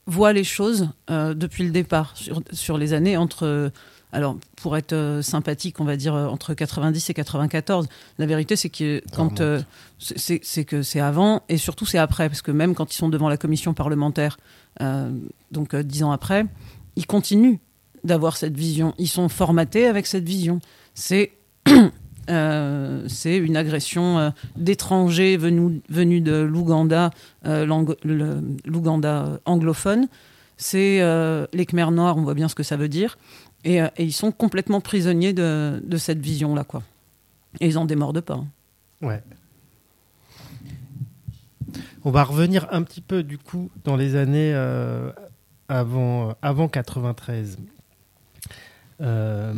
voient les choses euh, depuis le départ sur, sur les années entre alors pour être euh, sympathique on va dire euh, entre 90 et 94 la vérité c'est que quand euh, c'est- que c'est avant et surtout c'est après parce que même quand ils sont devant la commission parlementaire euh, donc euh, dix ans après ils continuent d'avoir cette vision. Ils sont formatés avec cette vision. C'est euh, c'est une agression euh, d'étrangers venus, de l'Ouganda, euh, l'Ouganda anglophone. C'est les Khmers noirs, on voit bien ce que ça veut dire. Et, ils sont complètement prisonniers de, cette vision-là, quoi. Et ils en démordent pas. hein. Ouais. On va revenir un petit peu du coup dans les années avant, avant 93. Euh,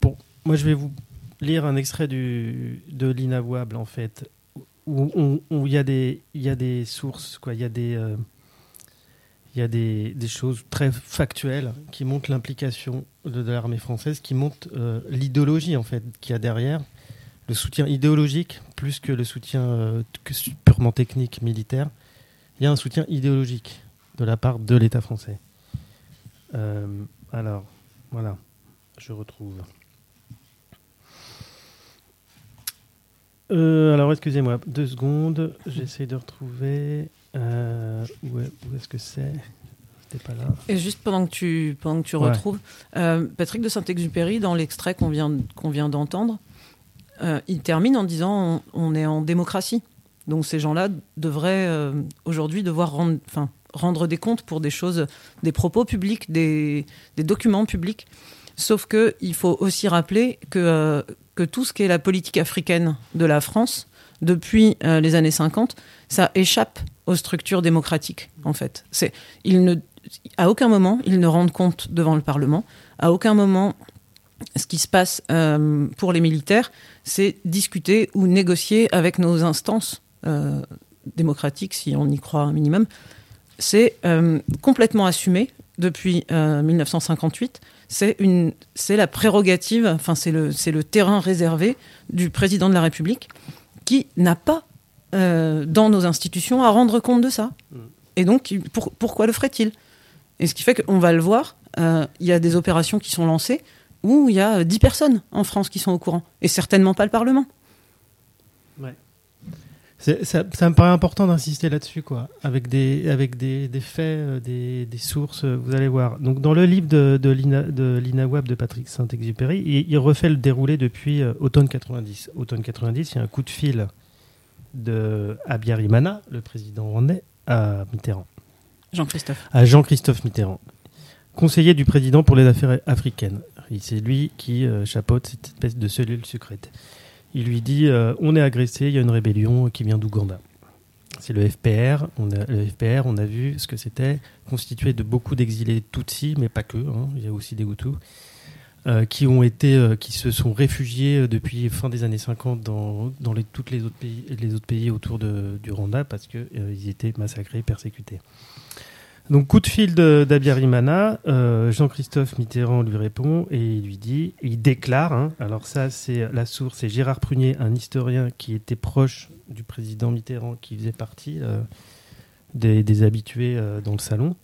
bon, moi je vais vous lire un extrait de l'inavouable en fait, où il y, a des- y a sources. Il y a des, euh, y a des, des choses très factuelles qui montrent l'implication de, l'armée française, qui montrent euh, l'idéologie en fait qu'il y a derrière, le soutien idéologique plus que le soutien euh, purement technique militaire. Il y a un soutien idéologique de la part de l'État français. Euh, alors, voilà, je retrouve. Euh, alors, excusez-moi, deux secondes. J'essaie de retrouver. euh, où est- où est-ce que c'est? C'était pas là. Et juste pendant que tu, pendant que tu Ouais. retrouves, euh, Patrick de Saint-Exupéry, dans l'extrait qu'on vient, qu'on vient d'entendre, il termine en disant on, on est en démocratie. Donc ces gens-là devraient aujourd'hui devoir rendre, rendre des comptes pour des choses, des propos publics, des, des documents publics. Sauf que il faut aussi rappeler que, que tout ce qui est la politique africaine de la France, depuis euh, les années 50, ça échappe aux structures démocratiques, en fait. C'est, à aucun moment, ils ne rendent compte devant le Parlement. À aucun moment, ce qui se passe euh, pour les militaires, c'est discuter ou négocier avec nos instances euh, démocratiques, si on y croit un minimum. C'est complètement assumé depuis euh, 1958. C'est une, c'est la prérogative, enfin c'est le, c'est le terrain réservé du président de la République qui n'a pas euh, dans nos institutions à rendre compte de ça. Et donc, pour- pourquoi le ferait-il? Et ce qui fait qu'on va le voir, euh, il y a des opérations qui sont lancées où il y a 10 personnes en France qui sont au courant, et certainement pas le Parlement. Ça, ça me paraît important d'insister là-dessus, quoi, avec des, avec des, des faits, euh, des, des sources, euh, vous allez voir. Donc, dans le livre de, de Lina, de Lina Webb de Patrick Saint-Exupéry, il, il refait le déroulé depuis euh, automne 90. Automne 90, il y a un coup de fil de Abiyarimana, le président rwandais, à Mitterrand. Jean-Christophe. À Jean-Christophe Mitterrand, conseiller du président pour les affaires africaines. C'est lui qui euh, chapeaute cette espèce de cellule secrète. Il lui dit euh, on est agressé, il y a une rébellion qui vient d'Ouganda. C'est le FPR. On a, le FPR, on a vu ce que c'était, constitué de beaucoup d'exilés Tutsis, mais pas que. hein, il y a aussi des Hutus. euh, qui ont été, euh, qui se sont réfugiés depuis fin des années 50 dans, dans les, autres pays, autour du Rwanda parce que euh, ils étaient massacrés, persécutés. Donc coup de fil d'Abiyarimana, euh, Jean-Christophe Mitterrand lui répond et il lui dit, il déclare, hein, alors ça c'est la source, c'est Gérard Prunier, un historien qui était proche du président Mitterrand, qui faisait partie euh, des, des habitués euh, dans le salon.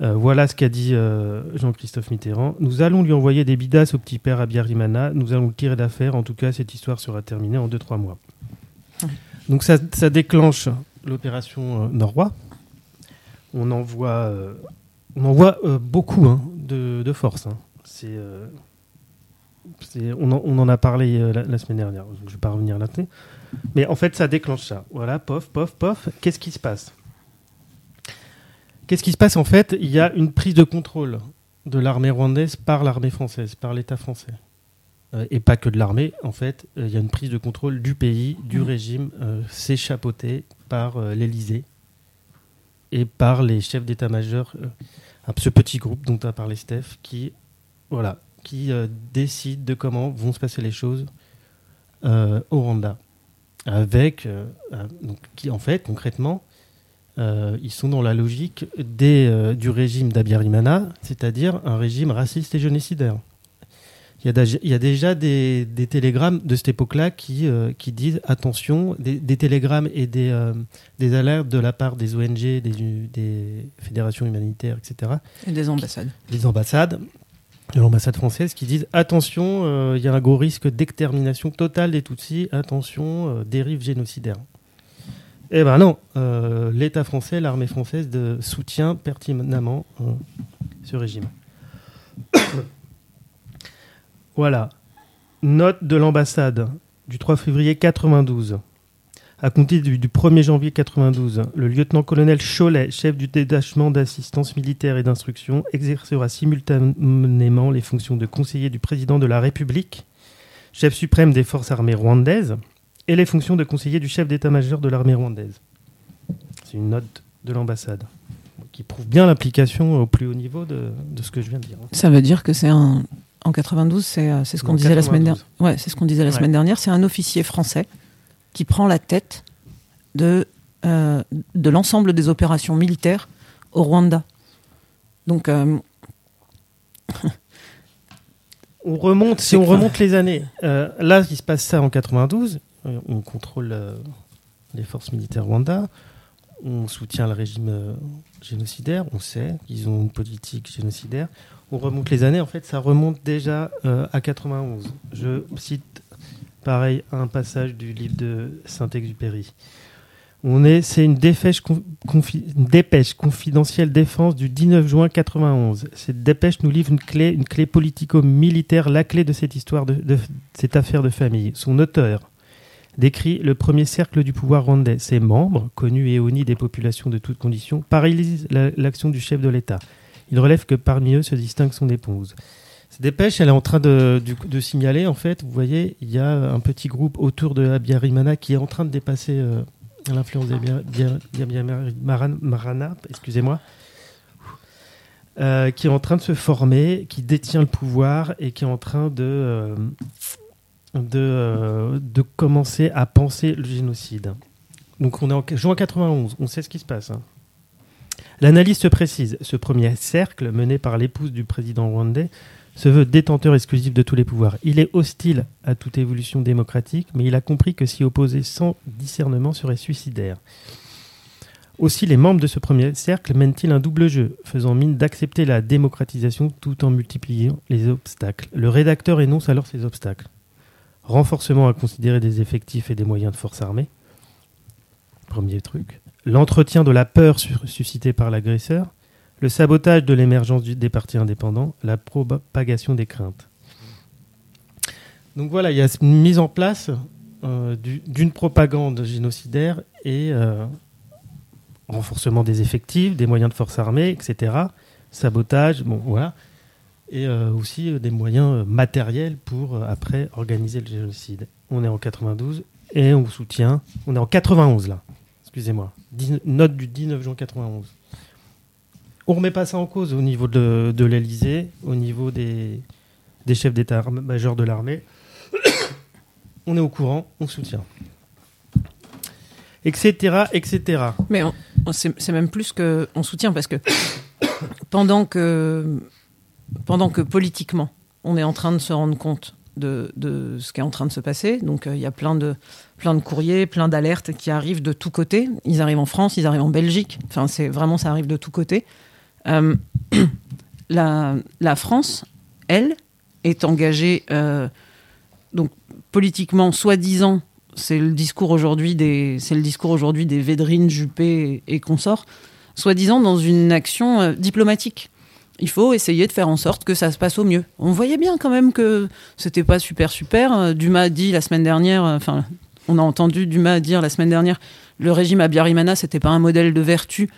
Euh, voilà ce qu'a dit Jean-Christophe Mitterrand. Nous allons lui envoyer des bidasses au petit père Abiyarimana, nous allons le tirer d'affaire, en tout cas cette histoire sera terminée en 2-3 mois. Donc ça, ça déclenche l'opération Norrois. On envoie, euh, on envoie euh, beaucoup hein, de, de force. hein. C'est, euh, on, en, on en a parlé euh, la, la semaine dernière. Je ne vais pas revenir là-dessus. Mais en fait, ça déclenche ça. Voilà, pof, pof, pof. Qu'est-ce qui se passe? Qu'est-ce qui se passe en fait? Il y a une prise de contrôle de l'armée rwandaise par l'armée française, par l'État français. Euh, et pas que de l'armée, en fait, euh, il y a une prise de contrôle du pays, du Mhm. régime, euh, c'est chapeauté par euh, l'Élysée et par les chefs d'état-major, euh, ce petit groupe dont a parlé Steph, qui, voilà, qui euh, décide de comment vont se passer les choses euh, au Rwanda. Avec, qui en fait, concrètement, ils sont dans la logique du régime d'Abiyarimana, c'est-à-dire un régime raciste et génocidaire. Il y a, y déjà des, des télégrammes de cette époque-là qui, euh, qui disent attention, des, des télégrammes et des, euh, des alertes de la part des ONG, des, des fédérations humanitaires, etc. Et des ambassades. Les ambassades, de l'ambassade française, qui disent attention, euh, il y a un gros risque d'extermination totale des Tutsis, attention, dérive génocidaire. Eh ben non, l'État français, l'armée française de, soutient pertinemment ce régime. Voilà. Note de l'ambassade du 3 février 92. À compter du, du 1er janvier 92, le lieutenant-colonel Cholet, chef du détachement d'assistance militaire et d'instruction, exercera simultanément les fonctions de conseiller du président de la République, chef suprême des forces armées rwandaises, et les fonctions de conseiller du chef d'état-major de l'armée rwandaise. C'est une note de l'ambassade qui prouve bien l'implication au plus haut niveau de ce que je viens de dire. Ça veut dire que c'est un. En 92, c'est euh, c'est ce qu'on disait la semaine 92. dernière. Ouais, c'est ce qu'on disait la Ouais. semaine dernière. C'est un officier français qui prend la tête de euh, de l'ensemble des opérations militaires au Rwanda. Donc euh, *laughs* On remonte, si on remonte les années, euh, là, il se passe ça en 92. euh, on contrôle les forces militaires Rwanda. On soutient le régime euh, génocidaire. On sait qu'ils ont une politique génocidaire. On remonte les années. En fait, ça remonte déjà euh, à 91. Je cite, pareil, un passage du livre de Saint-Exupéry. On est, c'est une dépêche, confidentielle défense du 19 juin 91. Cette dépêche nous livre une clé, une clé politico-militaire, la clé de cette histoire, de, cette affaire de famille. Son auteur décrit le premier cercle du pouvoir rwandais. Ses membres, connus et honnis des populations de toutes conditions, paralysent la- l'action du chef de l'État. Il relève que parmi eux se distingue son épouse. Cette dépêche, elle est en train de, signaler, en fait, vous voyez, il y a un petit groupe autour de Abiyarimana qui est en train de dépasser euh, l'influence d'Abiyarimana, excusez-moi, euh, qui est en train de se former, qui détient le pouvoir et qui est en train de, euh, de, euh, de commencer à penser le génocide. Donc on est en juin 91, on sait ce qui se passe. hein. L'analyste précise, ce premier cercle, mené par l'épouse du président rwandais, se veut détenteur exclusif de tous les pouvoirs. Il est hostile à toute évolution démocratique, mais il a compris que s'y opposer sans discernement serait suicidaire. Aussi, les membres de ce premier cercle mènent-ils un double jeu, faisant mine d'accepter la démocratisation tout en multipliant les obstacles. Le rédacteur énonce alors ces obstacles. Renforcement à considérer des effectifs et des moyens de force armée. Premier truc. L'entretien de la peur suscitée par l'agresseur. Le sabotage de l'émergence des partis indépendants. La propagation des craintes. Donc voilà, il y a une mise en place euh, du- d'une propagande génocidaire et euh, renforcement des effectifs, des moyens de force armée, etc. Sabotage, bon voilà. Et euh, aussi des moyens matériels pour après organiser le génocide. On est en 92 et on soutient. On est en 91 là. Excusez-moi. Note du 19 juin 91. On remet pas ça en cause au niveau de, de l'Elysée, au niveau des, des chefs d'état-major de l'armée. *coughs* on est au courant, on soutient. Etc. etc. Mais c'est même plus que on soutient parce que *coughs* pendant que pendant que politiquement on est en train de se rendre compte de, ce qui est en train de se passer. Donc euh, il y a plein de plein de courriers, plein d'alertes qui arrivent de tous côtés. Ils arrivent en France, ils arrivent en Belgique. Enfin c'est vraiment ça arrive de tous côtés. Euh, *clears throat* la, France, elle, est engagée euh, donc politiquement, soi-disant, c'est le discours aujourd'hui des, c'est des Védrine, Juppé et, consorts, soi-disant dans une action diplomatique. Il faut essayer de faire en sorte que ça se passe au mieux. On voyait bien quand même que c'était pas super super. Euh, Dumas a dit la semaine dernière, euh, enfin, on a entendu Dumas dire la semaine dernière, le régime Abiyarimana c'était pas un modèle de vertu.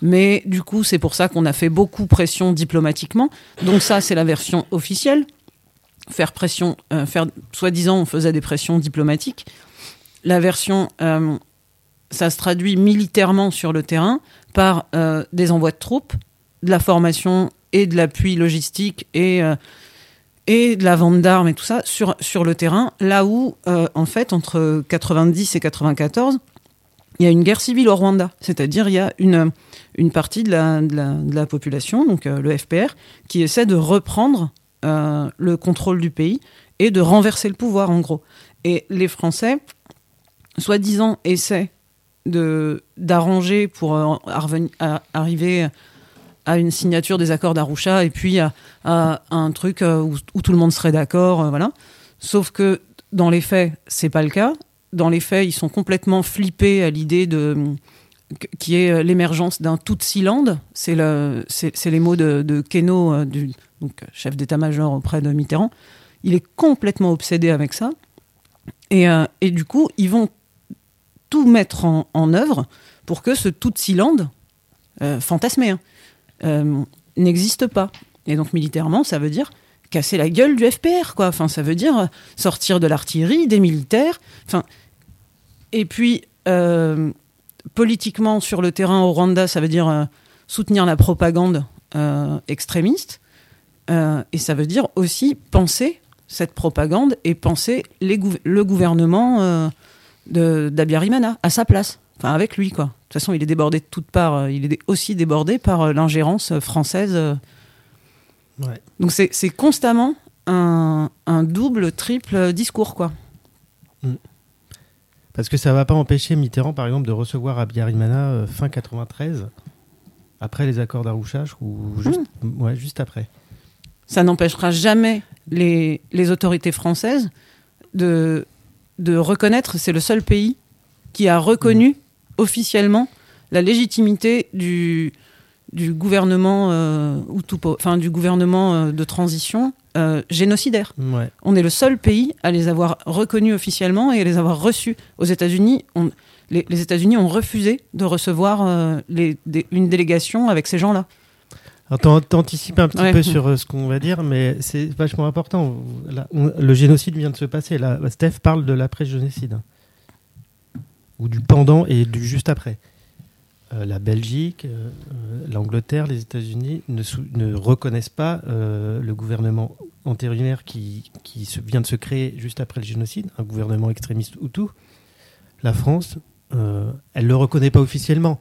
Mais du coup, c'est pour ça qu'on a fait beaucoup pression diplomatiquement. Donc ça, c'est la version officielle faire pression, euh, faire soi-disant on faisait des pressions diplomatiques. La version, ça se traduit militairement sur le terrain par des envois de troupes, de la formation et de l'appui logistique et euh, et de la vente d'armes et tout ça sur sur le terrain. Là où euh, en fait entre 90 et 94 il y a une guerre civile au Rwanda, c'est-à-dire il y a une, une partie de la, de la, population, donc euh, le FPR, qui essaie de reprendre le contrôle du pays et de renverser le pouvoir, en gros. Et les Français, soi-disant, essaient d'arranger pour arriver à une signature des accords d'Arusha et puis à, un truc euh, où, tout le monde serait d'accord, euh, voilà. Sauf que dans les faits, c'est pas le cas. Dans les faits, ils sont complètement flippés à l'idée de qui est l'émergence d'un Tutsi land. C'est le, c'est les mots de, de Keno, euh, du, donc euh, chef d'état-major auprès de Mitterrand, il est complètement obsédé avec ça. Et, euh, et du coup, ils vont tout mettre en, en œuvre pour que ce Tutsi-land, euh, fantasmé, hein, euh, n'existe pas. Et donc militairement, ça veut dire casser la gueule du FPR, quoi. Enfin, ça veut dire sortir de l'artillerie, des militaires. Enfin, et puis euh, politiquement sur le terrain au Rwanda, ça veut dire euh, soutenir la propagande extrémiste. Et ça veut dire aussi penser cette propagande et penser le gouvernement de- d'Abiyarimana à sa place, enfin avec lui quoi. De toute façon, il est débordé de toutes parts. euh, Il est aussi débordé par euh, l'ingérence euh, française. Ouais. Donc c'est constamment un, un double, triple discours quoi. Parce que ça va pas empêcher Mitterrand, par exemple, de recevoir Abiyarimana euh, fin 93, après les accords d'Arusha, ou juste, ouais, juste après. ça n'empêchera jamais les, les autorités françaises de, de reconnaître, c'est le seul pays qui a reconnu officiellement la légitimité du, du gouvernement euh, Hutu- enfin du gouvernement euh, de transition euh, génocidaire. Ouais. On est le seul pays à les avoir reconnus officiellement et à les avoir reçus. Aux États-Unis, on- les, les États-Unis ont refusé de recevoir euh, les- des- une délégation avec ces gens-là. Alors, t'an- t'anticipes un petit Ouais. peu sur ce qu'on va dire, mais c'est vachement important. Là, on- le génocide vient de se passer. Là, Steph parle de l'après-génocide. Ou du pendant et du juste après. Euh, la Belgique, euh, euh, l'Angleterre, les États-Unis ne, reconnaissent pas le gouvernement antérieur qui, qui se- vient de se créer juste après le génocide, un gouvernement extrémiste Hutu. La France, elle ne le reconnaît pas officiellement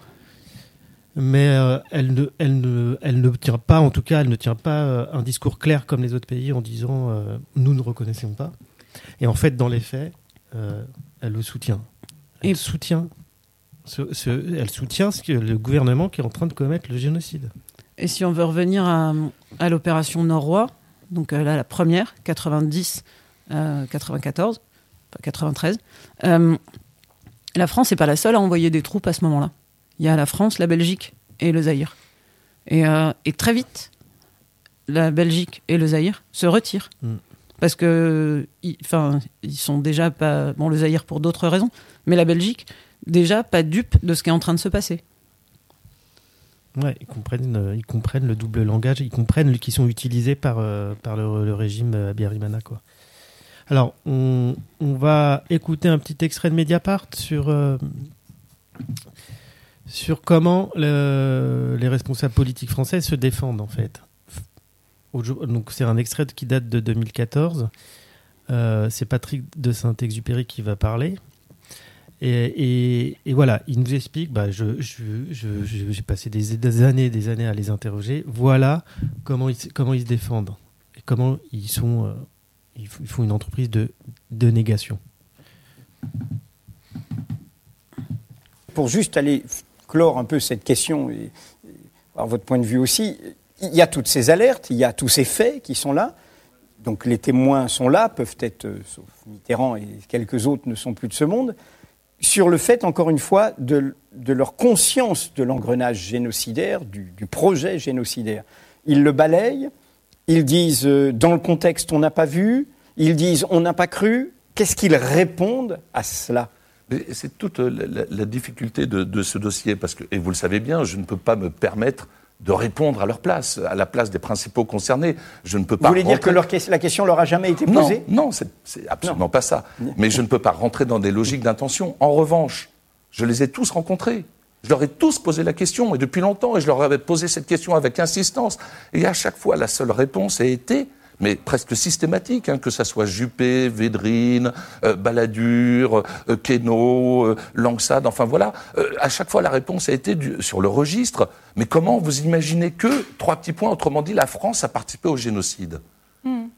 mais elle, ne, elle, ne, elle ne tient pas, en tout cas, elle ne tient pas un discours clair comme les autres pays en disant nous ne reconnaissons pas. Et en fait, dans les faits, elle le soutient. Elle soutient, ce, ce- elle soutient ce que le gouvernement qui est en train de commettre le génocide. Et si on veut revenir à, à l'opération Norrois, donc euh, là, la première, 90, euh, 94, pas 93, euh, la France n'est pas la seule à envoyer des troupes à ce moment-là. Il y a la France, la Belgique et le Zaïre. Et, euh, et très vite, la Belgique et le Zaïre se retirent. Mm. Parce que, enfin, ils sont déjà pas. Bon, le Zaïre pour d'autres raisons, mais la Belgique, déjà pas dupe de ce qui est en train de se passer. Ouais, ils comprennent, euh, ils comprennent le double langage, ils comprennent qui sont utilisés par, euh, par le, régime euh, Abiyarimana, quoi. Alors, on, va écouter un petit extrait de Mediapart sur, sur comment le- les responsables politiques français se défendent, en fait. Donc, c'est un extrait qui date de 2014. Euh, c'est Patrick de Saint-Exupéry qui va parler. Et, voilà, il nous explique, bah, je, je- j'ai passé des, années des années à les interroger, voilà comment ils, se- défendent, et comment ils, euh, font une entreprise de, négation. Pour juste aller clore un peu cette question et, et votre point de vue aussi, il y a toutes ces alertes, il y a tous ces faits qui sont là. Donc les témoins sont là, peuvent être, euh, sauf Mitterrand et quelques autres ne sont plus de ce monde, sur le fait, encore une fois, de, leur conscience de l'engrenage génocidaire, du, projet génocidaire. Ils le balayent, ils disent euh, dans le contexte on n'a pas vu, ils disent on n'a pas cru. Qu'est-ce qu'ils répondent à cela? C'est toute la, la- la difficulté de, de ce dossier, parce que, et vous le savez bien, je ne peux pas me permettre de répondre à leur place, à la place des principaux concernés. Je ne peux Vous pas. voulez dire que leur la question leur a jamais été non, posée? non, c'est c'est absolument pas ça. Mais je ne peux pas rentrer dans des logiques d'intention. En revanche, je les ai tous rencontrés. Je leur ai tous posé la question, et depuis longtemps, et je leur avais posé cette question avec insistance. Et à chaque fois, la seule réponse a été, mais presque systématique, hein, que ça soit Juppé, Védrine, euh, Balladur, euh, euh, Langsade, enfin voilà, euh, à chaque fois la réponse a été du- sur le registre. Mais comment vous imaginez que, trois petits points, autrement dit, la France a participé au génocide?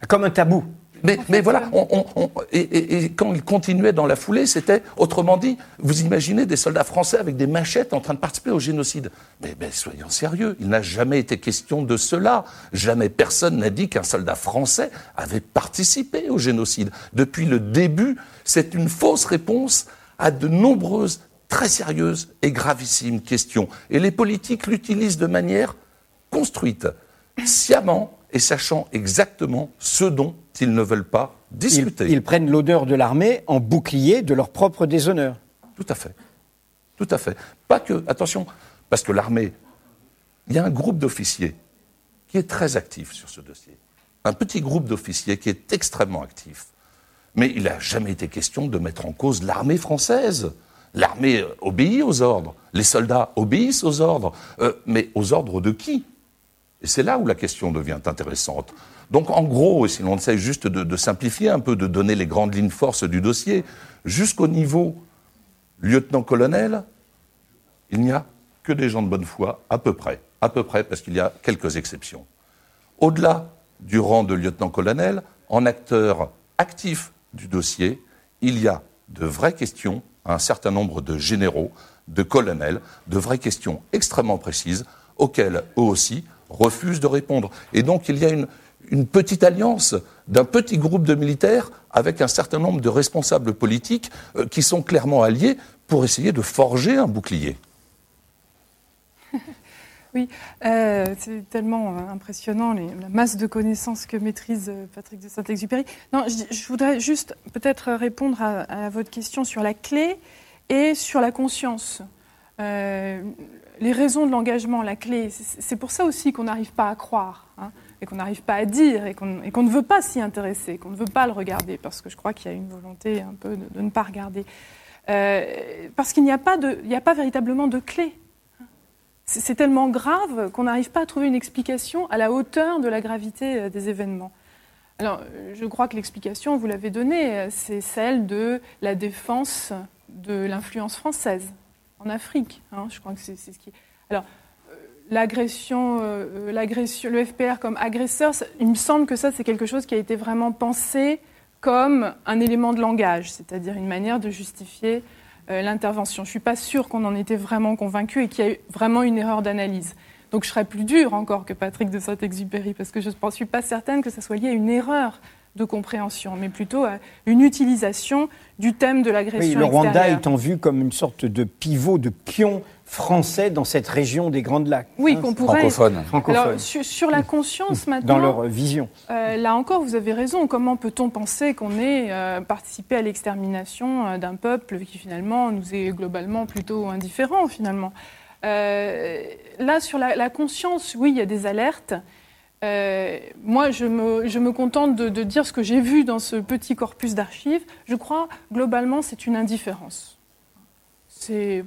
Comme un tabou. Mais, mais voilà, on- on- on- et, et- et quand il continuait dans la foulée, c'était, autrement dit, vous imaginez des soldats français avec des machettes en train de participer au génocide. Mais, mais soyons sérieux, il n'a jamais été question de cela. Jamais personne n'a dit qu'un soldat français avait participé au génocide. Depuis le début, c'est une fausse réponse à de nombreuses, très sérieuses et gravissimes questions. Et les politiques l'utilisent de manière construite, sciemment et sachant exactement ce dont ils ne veulent pas discuter. Ils, ils prennent l'odeur de l'armée en bouclier de leur propre déshonneur. Tout à fait. Tout à fait. Pas que, attention, parce que l'armée, il y a un groupe d'officiers qui est très actif sur ce dossier. Un petit groupe d'officiers qui est extrêmement actif. Mais il n'a jamais été question de mettre en cause l'armée française. L'armée obéit aux ordres, les soldats obéissent aux ordres, Euh, mais aux ordres de qui? Et c'est là où la question devient intéressante. Donc en gros, si l'on essaie juste de, de simplifier un peu, de donner les grandes lignes forces du dossier, jusqu'au niveau lieutenant-colonel, il n'y a que des gens de bonne foi, à peu près, à peu près, parce qu'il y a quelques exceptions. Au-delà du rang de lieutenant-colonel, en acteur actif du dossier, il y a de vraies questions à un certain nombre de généraux, de colonels, de vraies questions extrêmement précises auxquelles eux aussi refusent de répondre. Et donc il y a une, petite alliance d'un petit groupe de militaires avec un certain nombre de responsables politiques euh, qui sont clairement alliés pour essayer de forger un bouclier. *laughs* Oui, euh, c'est tellement euh, impressionnant la masse de connaissances que maîtrise Patrick de Saint-Exupéry. Non, je, voudrais juste peut-être répondre à, votre question sur la clé et sur la conscience. Les raisons de l'engagement, la clé, c'est pour ça aussi qu'on n'arrive pas à croire hein, et qu'on n'arrive pas à dire et qu'on ne veut pas s'y intéresser, qu'on ne veut pas le regarder parce que je crois qu'il y a une volonté un peu de, ne pas regarder. Euh, parce qu'il n'y a, pas a pas véritablement de clé. C'est tellement grave qu'on n'arrive pas à trouver une explication à la hauteur de la gravité euh, des événements. Alors, je crois que l'explication, vous l'avez donnée, euh, c'est celle de la défense de l'influence française en Afrique. hein. je crois que c'est ce qui. Alors, euh, l'agression, euh, euh, l'agression, le FPR comme agresseur, il me semble que ça, c'est quelque chose qui a été vraiment pensé comme un élément de langage, c'est-à-dire une manière de justifier l'intervention. Je ne suis pas sûre qu'on en était vraiment convaincu et qu'il y a eu vraiment une erreur d'analyse. Donc je serais plus dure encore que Patrick de Saint-Exupéry, parce que je ne suis pas certaine que ça soit lié à une erreur de compréhension, mais plutôt à une utilisation du thème de l'agression Oui, le Rwanda extérieure. étant vu comme une sorte de pivot, de pion français dans cette région des Grandes Lacs. Oui, Hein, qu'on pourrait. Francophone. Alors, sur, sur la conscience maintenant. Dans leur vision. Euh, là encore, vous avez raison. Comment peut-on penser qu'on ait euh, participé à l'extermination euh, d'un peuple qui finalement nous est globalement plutôt indifférent finalement? Euh, Là, sur la, la conscience, oui, il y a des alertes. Euh, moi, je me, contente de, dire ce que j'ai vu dans ce petit corpus d'archives. Je crois, globalement, c'est une indifférence. Oui,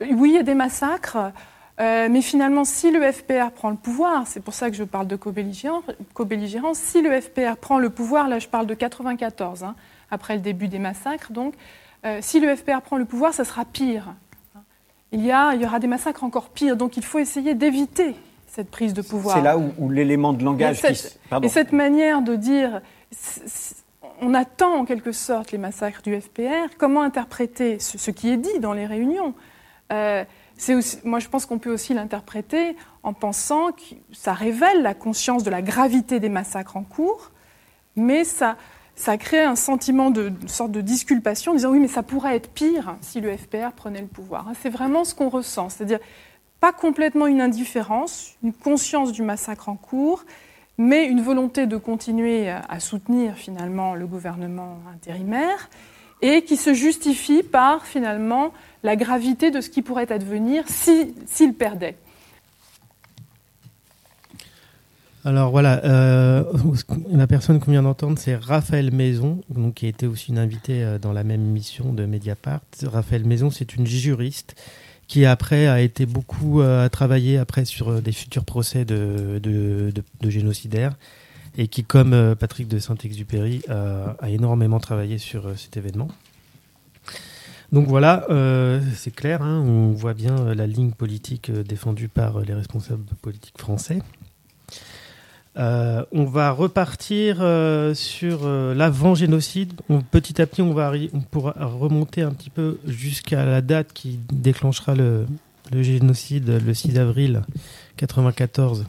il y a des massacres, euh, mais finalement, si le FPR prend le pouvoir, c'est pour ça que je parle de co-belligérance, si le FPR prend le pouvoir, là je parle de 94, hein, après le début des massacres, donc, euh, si le FPR prend le pouvoir, ça sera pire. Il y aura des massacres encore pires, donc il faut essayer d'éviter cette prise de pouvoir. C'est là où, où l'élément de langage Et cette, et cette manière de dire, on attend en quelque sorte les massacres du FPR, comment interpréter ce, ce qui est dit dans les réunions? Euh, aussi- Moi, je pense qu'on peut aussi l'interpréter en pensant que ça révèle la conscience de la gravité des massacres en cours, mais ça, ça crée un sentiment de une sorte de disculpation, en disant oui, mais ça pourrait être pire si le FPR prenait le pouvoir. C'est vraiment ce qu'on ressent, c'est-à-dire pas complètement une indifférence, une conscience du massacre en cours, mais une volonté de continuer à soutenir finalement le gouvernement intérimaire et qui se justifie par finalement la gravité de ce qui pourrait advenir si- s'il perdait. Alors voilà, euh, la personne qu'on vient d'entendre, c'est Raphaël Maison, donc, qui a été aussi une invitée euh, dans la même émission de Mediapart. Raphaël Maison, c'est une juriste qui après a été beaucoup euh, à travailler après sur euh, des futurs procès de, de, génocidaires et qui, comme euh, Patrick de Saint-Exupéry, euh, a énormément travaillé sur cet événement. Donc voilà, c'est clair, hein, on voit bien la ligne politique défendue par les responsables politiques français. Euh, on va repartir euh, sur euh, l'avant-génocide. Petit à petit, on, va on pourra remonter un petit peu jusqu'à la date qui déclenchera le, génocide le 6 avril 94.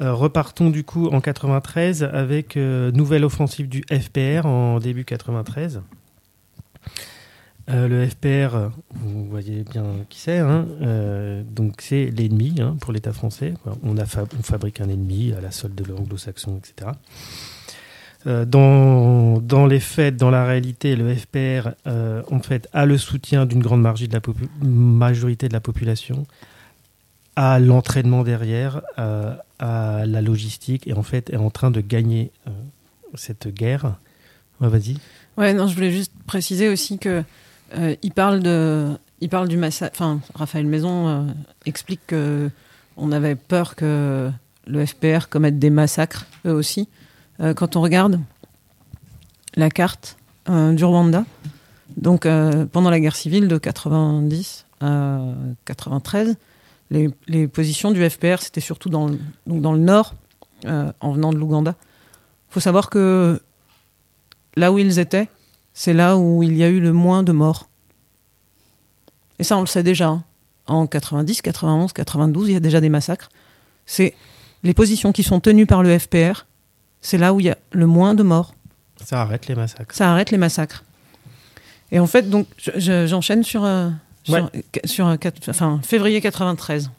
Euh, repartons du coup en 93 avec nouvelle offensive du FPR en début 93. Euh, le FPR, vous voyez bien qui c'est. hein, euh, donc c'est l'ennemi hein, pour l'État français. On, fabrique un ennemi à la solde de l'anglo-saxon, etc. Euh, dans, les faits, dans la réalité, le FPR en fait a le soutien d'une grande majorité de la population, à l'entraînement derrière, à la logistique, et en fait est en train de gagner cette guerre. Ouais, Vas-y. Ouais, non, je voulais juste préciser aussi que euh, il parle de, il parle du massacre. Enfin, Raphaël Maison euh, explique que on avait peur que le FPR commette des massacres eux aussi. Euh, quand on regarde la carte du Rwanda, donc pendant la guerre civile de 90 à 93, les, positions du FPR c'était surtout dans, le- donc dans le nord, en venant de l'Ouganda. faut savoir que là où ils étaient, c'est là où il y a eu le moins de morts. Et ça, on le sait déjà. hein. En 90, 91, 92, il y a déjà des massacres. C'est les positions qui sont tenues par le FPR, c'est là où il y a le moins de morts. Ça arrête les massacres. Ça arrête les massacres. Et en fait, donc, je- je- j'enchaîne sur, euh, Ouais. euh, sur, euh, enfin, février 93.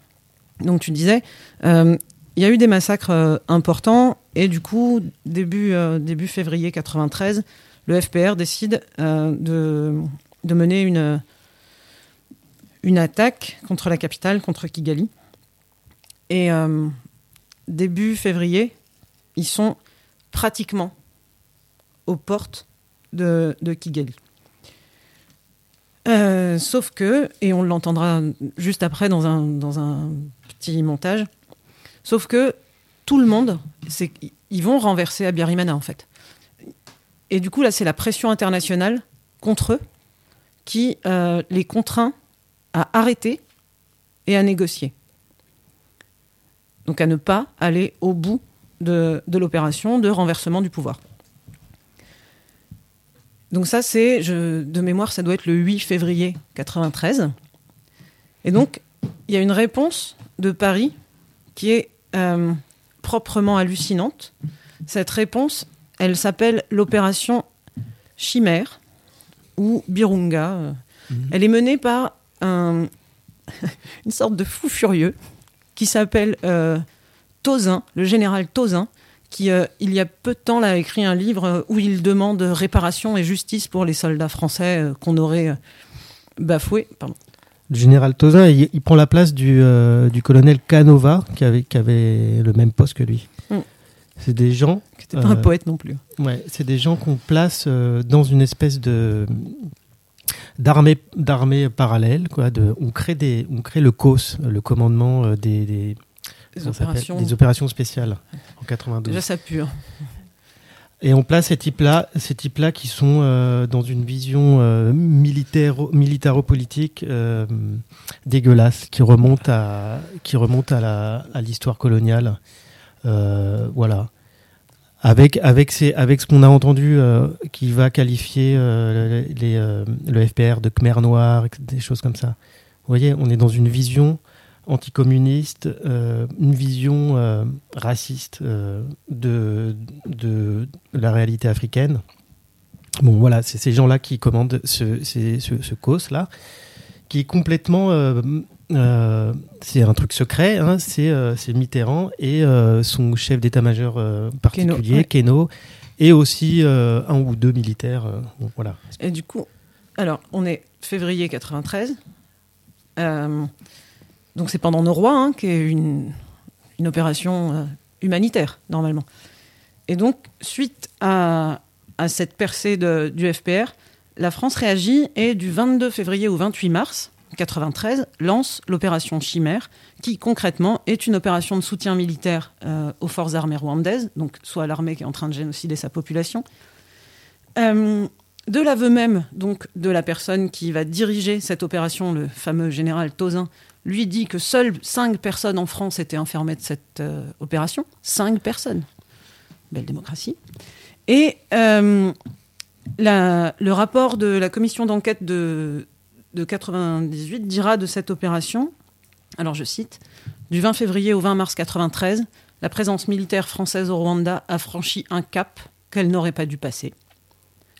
Donc, tu disais, euh, il y a eu des massacres euh, importants, et du coup, début, début février 93, le FPR décide euh, de, mener une, attaque contre la capitale, contre Kigali. Et euh, début février, ils sont pratiquement aux portes de, Kigali. Euh, sauf que, et on l'entendra juste après dans un, petit montage, sauf que tout le monde, ils vont renverser Abiyarimana en fait. Et du coup, là, c'est la pression internationale contre eux qui euh, les contraint à arrêter et à négocier. Donc à ne pas aller au bout de, l'opération de renversement du pouvoir. Donc ça, c'est, de mémoire, ça doit être le 8 février 93. Et donc, il y a une réponse de Paris qui est euh, proprement hallucinante. Cette réponse, elle s'appelle l'opération Chimère ou Birunga. euh. Elle est menée par un- *laughs* une sorte de fou furieux qui s'appelle euh, Tozin, le général Tozin, qui, euh, il y a peu de temps, a écrit un livre où il demande réparation et justice pour les soldats français euh, qu'on aurait bafoués. Pardon. Le général Tozin, il, il prend la place du, du colonel Canova, qui avait, qui avait le même poste que lui. Mm. C'est des gens. Qui était pas un poète non plus. Ouais, c'est des gens qu'on place euh, dans une espèce de d'armée d'armée parallèle quoi de on crée des on crée le COS le commandement euh, des des, opérations. des opérations spéciales en 92 Déjà, ça pue. hein. et on place ces types-là, ces types-là qui sont euh, dans une vision euh, militaire, militaro-politique euh, dégueulasse, qui remonte à, qui remonte à la, à l'histoire coloniale, Euh, voilà. Avec avec ces, avec ce qu'on a entendu, euh, qui va qualifier euh, les, euh, le FPR de Khmer noir, des choses comme ça. Vous voyez, on est dans une vision anticommuniste, une vision raciste de, de la réalité africaine. Bon, voilà, c'est ces gens-là qui commandent ce, ce, ce COS-là, qui est complètement. Euh, c'est un truc secret, hein, c'est euh, c'est Mitterrand et euh, son chef d'état-major particulier, ouais. Keno, et aussi un ou deux militaires. bon, voilà. Et du coup, alors, on est février 93. Euh, donc, c'est pendant Noroy, hein, qui est une, une opération humanitaire, normalement. Et donc, suite à, à cette percée de- du FPR, la France réagit et du 22 février au 28 mars 93 lance l'opération Chimère, qui concrètement est une opération de soutien militaire euh, aux forces armées rwandaises, donc soit l'armée qui est en train de génocider sa population, euh, de l'aveu même donc de la personne qui va diriger cette opération, le fameux général Tozin, lui dit que seules cinq personnes en France étaient informées de cette euh, opération. Cinq personnes. Belle démocratie. Et le rapport de la commission d'enquête de, de 98 dira de cette opération, alors je cite, du 20 février au 20 mars 93, la présence militaire française au Rwanda a franchi un cap qu'elle n'aurait pas dû passer.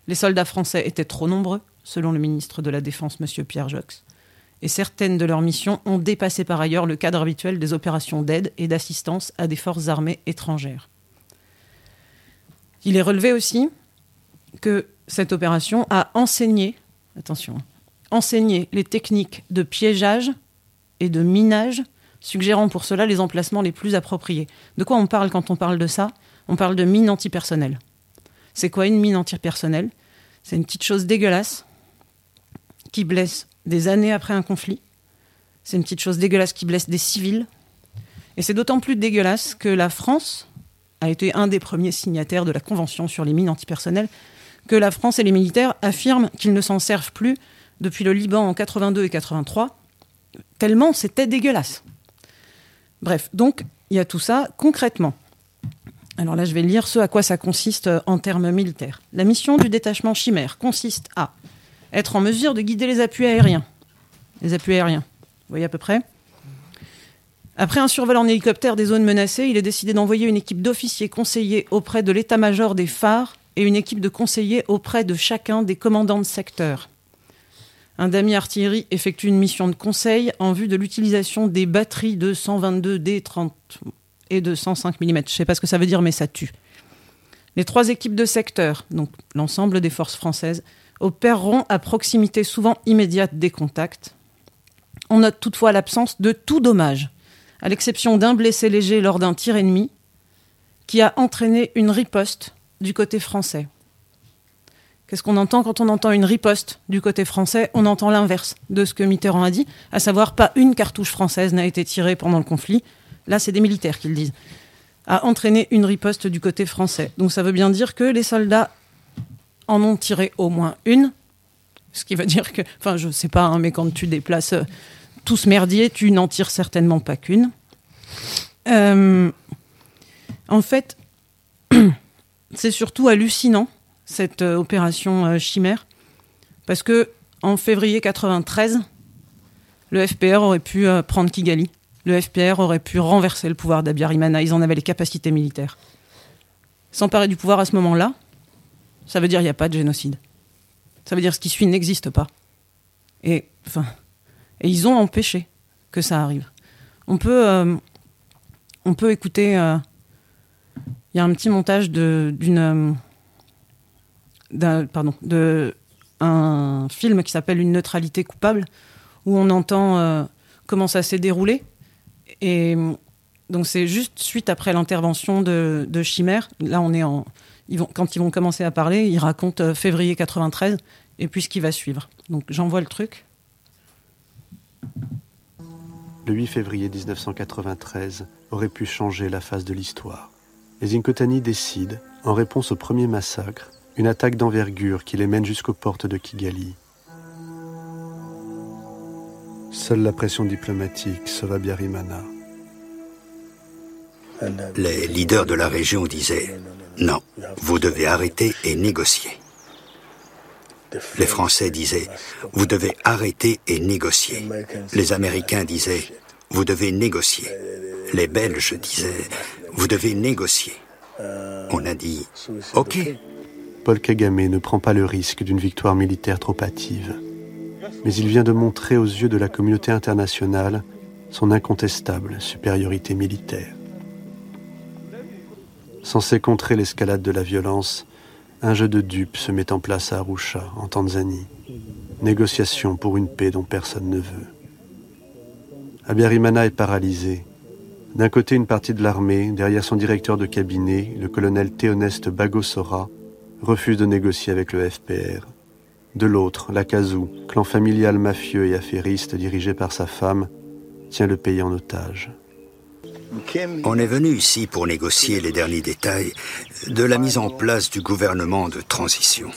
Les soldats français étaient trop nombreux, selon le ministre de la Défense, M. Pierre Jox. Et certaines de leurs missions ont dépassé par ailleurs le cadre habituel des opérations d'aide et d'assistance à des forces armées étrangères. Il est relevé aussi que cette opération a enseigné, attention, enseigné les techniques de piégeage et de minage, suggérant pour cela les emplacements les plus appropriés. De quoi on parle quand on parle de ça? On parle de mine antipersonnelle. C'est quoi une mine antipersonnelle? C'est une petite chose dégueulasse qui blesse des années après un conflit. C'est une petite chose dégueulasse qui blesse des civils. Et c'est d'autant plus dégueulasse que la France a été un des premiers signataires de la Convention sur les mines antipersonnelles, que la France et les militaires affirment qu'ils ne s'en servent plus depuis le Liban en 82 et 83, tellement c'était dégueulasse. Bref, donc il y a tout ça concrètement. Alors là, je vais lire ce à quoi ça consiste en termes militaires. La mission du détachement chimère consiste à être en mesure de guider les appuis aériens. Les appuis aériens, vous voyez à peu près Après un survol en hélicoptère des zones menacées, il est décidé d'envoyer une équipe d'officiers conseillers auprès de l'état-major des phares et une équipe de conseillers auprès de chacun des commandants de secteur. Un damier artillerie effectue une mission de conseil en vue de l'utilisation des batteries de 122 D30 et de 105 mm. Je ne sais pas ce que ça veut dire, mais ça tue. Les trois équipes de secteur, donc l'ensemble des forces françaises, opéreront à proximité souvent immédiate des contacts. On note toutefois l'absence de tout dommage, à l'exception d'un blessé léger lors d'un tir ennemi, qui a entraîné une riposte du côté français. Qu'est-ce qu'on entend quand on entend une riposte du côté français? On entend l'inverse de ce que Mitterrand a dit, à savoir pas une cartouche française n'a été tirée pendant le conflit. Là, c'est des militaires qui le disent. A entraîné une riposte du côté français. Donc ça veut bien dire que les soldats en ont tiré au moins une. Ce qui veut dire que, enfin, je sais pas, hein, mais quand tu déplaces euh, tout ce merdier, tu n'en tires certainement pas qu'une. Euh, en fait, *clears throat* c'est surtout hallucinant cette euh, opération euh, chimère parce que en février 93, le FPR aurait pu euh, prendre Kigali. Le FPR aurait pu renverser le pouvoir d'Abiyarimana. Ils en avaient les capacités militaires. S'emparer du pouvoir à ce moment-là, ça veut dire qu'il n'y a pas de génocide. Ça veut dire que ce qui suit n'existe pas. Et, enfin, et ils ont empêché que ça arrive. On peut, on peut écouter. Il y a un petit montage d'une, d'un, pardon, de un film qui s'appelle Une neutralité coupable, où on entend euh, comment ça s'est déroulé. Et donc c'est juste suite après l'intervention de, de Chimère. Là, on est en, ils vont, quand ils vont commencer à parler, ils racontent euh, février 93 et puis ce qui va suivre. Donc j'envoie le truc. Le 8 février 1993 aurait pu changer la face de l'histoire. Les Inkotani décident, en réponse au premier massacre, une attaque d'envergure qui les mène jusqu'aux portes de Kigali. Seule la pression diplomatique sauve Abiyarimana. Les leaders de la région disaient non, vous devez arrêter et négocier. Les Français disaient vous devez arrêter et négocier. Les Américains disaient vous devez négocier. Les Belges disaient vous devez négocier. On a dit ok. Paul Kagame ne prend pas le risque d'une victoire militaire trop hâtive. Mais il vient de montrer aux yeux de la communauté internationale son incontestable supériorité militaire. Censé contrer l'escalade de la violence, un jeu de dupes se met en place à Arusha, en Tanzanie. Négociation pour une paix dont personne ne veut. Abiyarimana est paralysé. D'un côté, une partie de l'armée, derrière son directeur de cabinet, le colonel Théoneste Bagosora, refuse de négocier avec le FPR. De l'autre, l'Akazu, clan familial mafieux et affairiste dirigé par sa femme, tient le pays en otage. On est venu ici pour négocier les derniers détails de la mise en place du gouvernement de transition.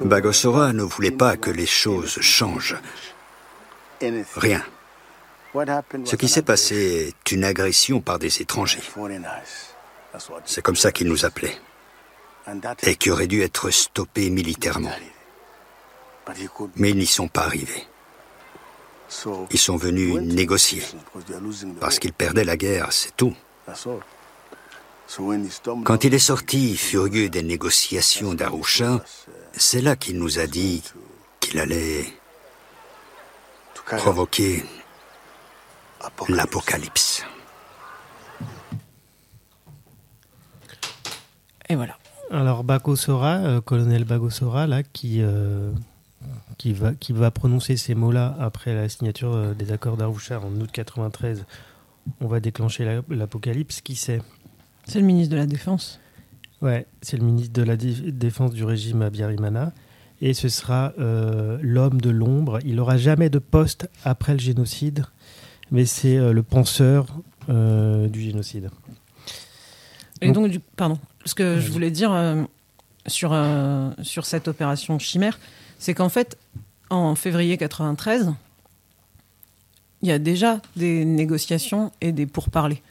Bagosora ne voulait pas que les choses changent. Rien. Ce qui s'est passé est une agression par des étrangers. C'est comme ça qu'ils nous appelaient. Et qui aurait dû être stoppé militairement. Mais ils n'y sont pas arrivés. Ils sont venus négocier. Parce qu'ils perdaient la guerre, c'est tout. Quand il est sorti, furieux des négociations d'Arusha, c'est là qu'il nous a dit qu'il allait provoquer l'apocalypse. Et voilà. Alors Bagosora, euh, colonel Bagosora, là, qui, euh, qui, va, qui va prononcer ces mots-là après la signature euh, des accords d'Arusha en août 93, on va déclencher la- l'apocalypse, qui c'est? C'est le ministre de la Défense. Ouais, c'est le ministre de la Dé- Défense du régime Abiyarimana. Et ce sera euh, l'homme de l'ombre. Il n'aura jamais de poste après le génocide, mais c'est le penseur du génocide. Et donc, du, pardon, ce que je voulais dire euh, sur, euh, sur cette opération Chimère, c'est qu'en fait, en février 93, il y a déjà des négociations et des pourparlers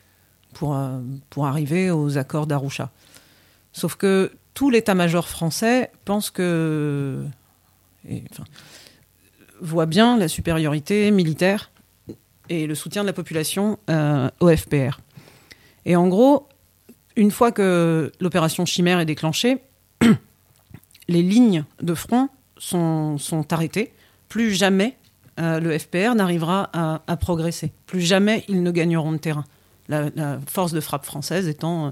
pour, euh, pour arriver aux accords d'Arusha. Sauf que tout l'état-major français pense que. et, enfin, voit bien la supériorité militaire et le soutien de la population euh, au FPR. Et en gros, une fois que l'opération Chimère est déclenchée, *clears throat* les lignes de front sont, sont arrêtées. Plus jamais euh, le FPR n'arrivera à, progresser. Plus jamais ils ne gagneront de terrain. La, force de frappe française étant euh,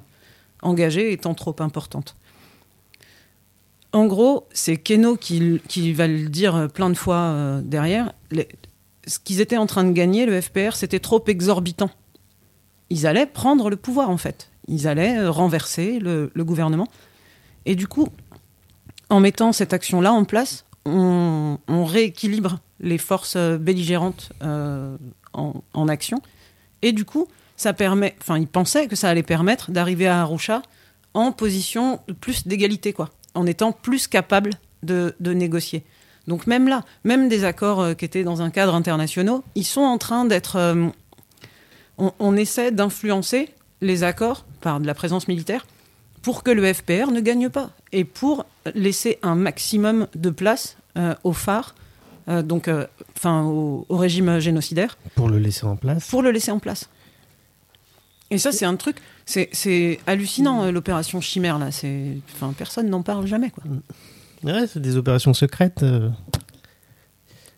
engagée, étant trop importante. En gros, c'est Keno qui, qui va le dire plein de fois euh, derrière. Ce qu'ils étaient en train de gagner, le FPR, c'était trop exorbitant ils allaient prendre le pouvoir en fait. Ils allaient euh, renverser le, gouvernement. Et du coup, en mettant cette action-là en place, on, rééquilibre les forces euh, belligérantes euh, en, action. Et du coup, ça permet, enfin, ils pensaient que ça allait permettre d'arriver à Arusha en position plus d'égalité, quoi, en étant plus capable de, négocier. Donc même là, même des accords qui étaient dans un cadre international, ils sont en train d'être on essaie d'influencer les accords par de la présence militaire pour que le FPR ne gagne pas et pour laisser un maximum de place euh, aux phares, euh, donc, euh, enfin, au, au régime génocidaire, Pour le laisser en place. pour le laisser en place. Et ça, c'est un truc, c'est hallucinant euh, l'opération Chimère là. C'est, enfin, personne n'en parle jamais quoi. Ouais, c'est des opérations secrètes.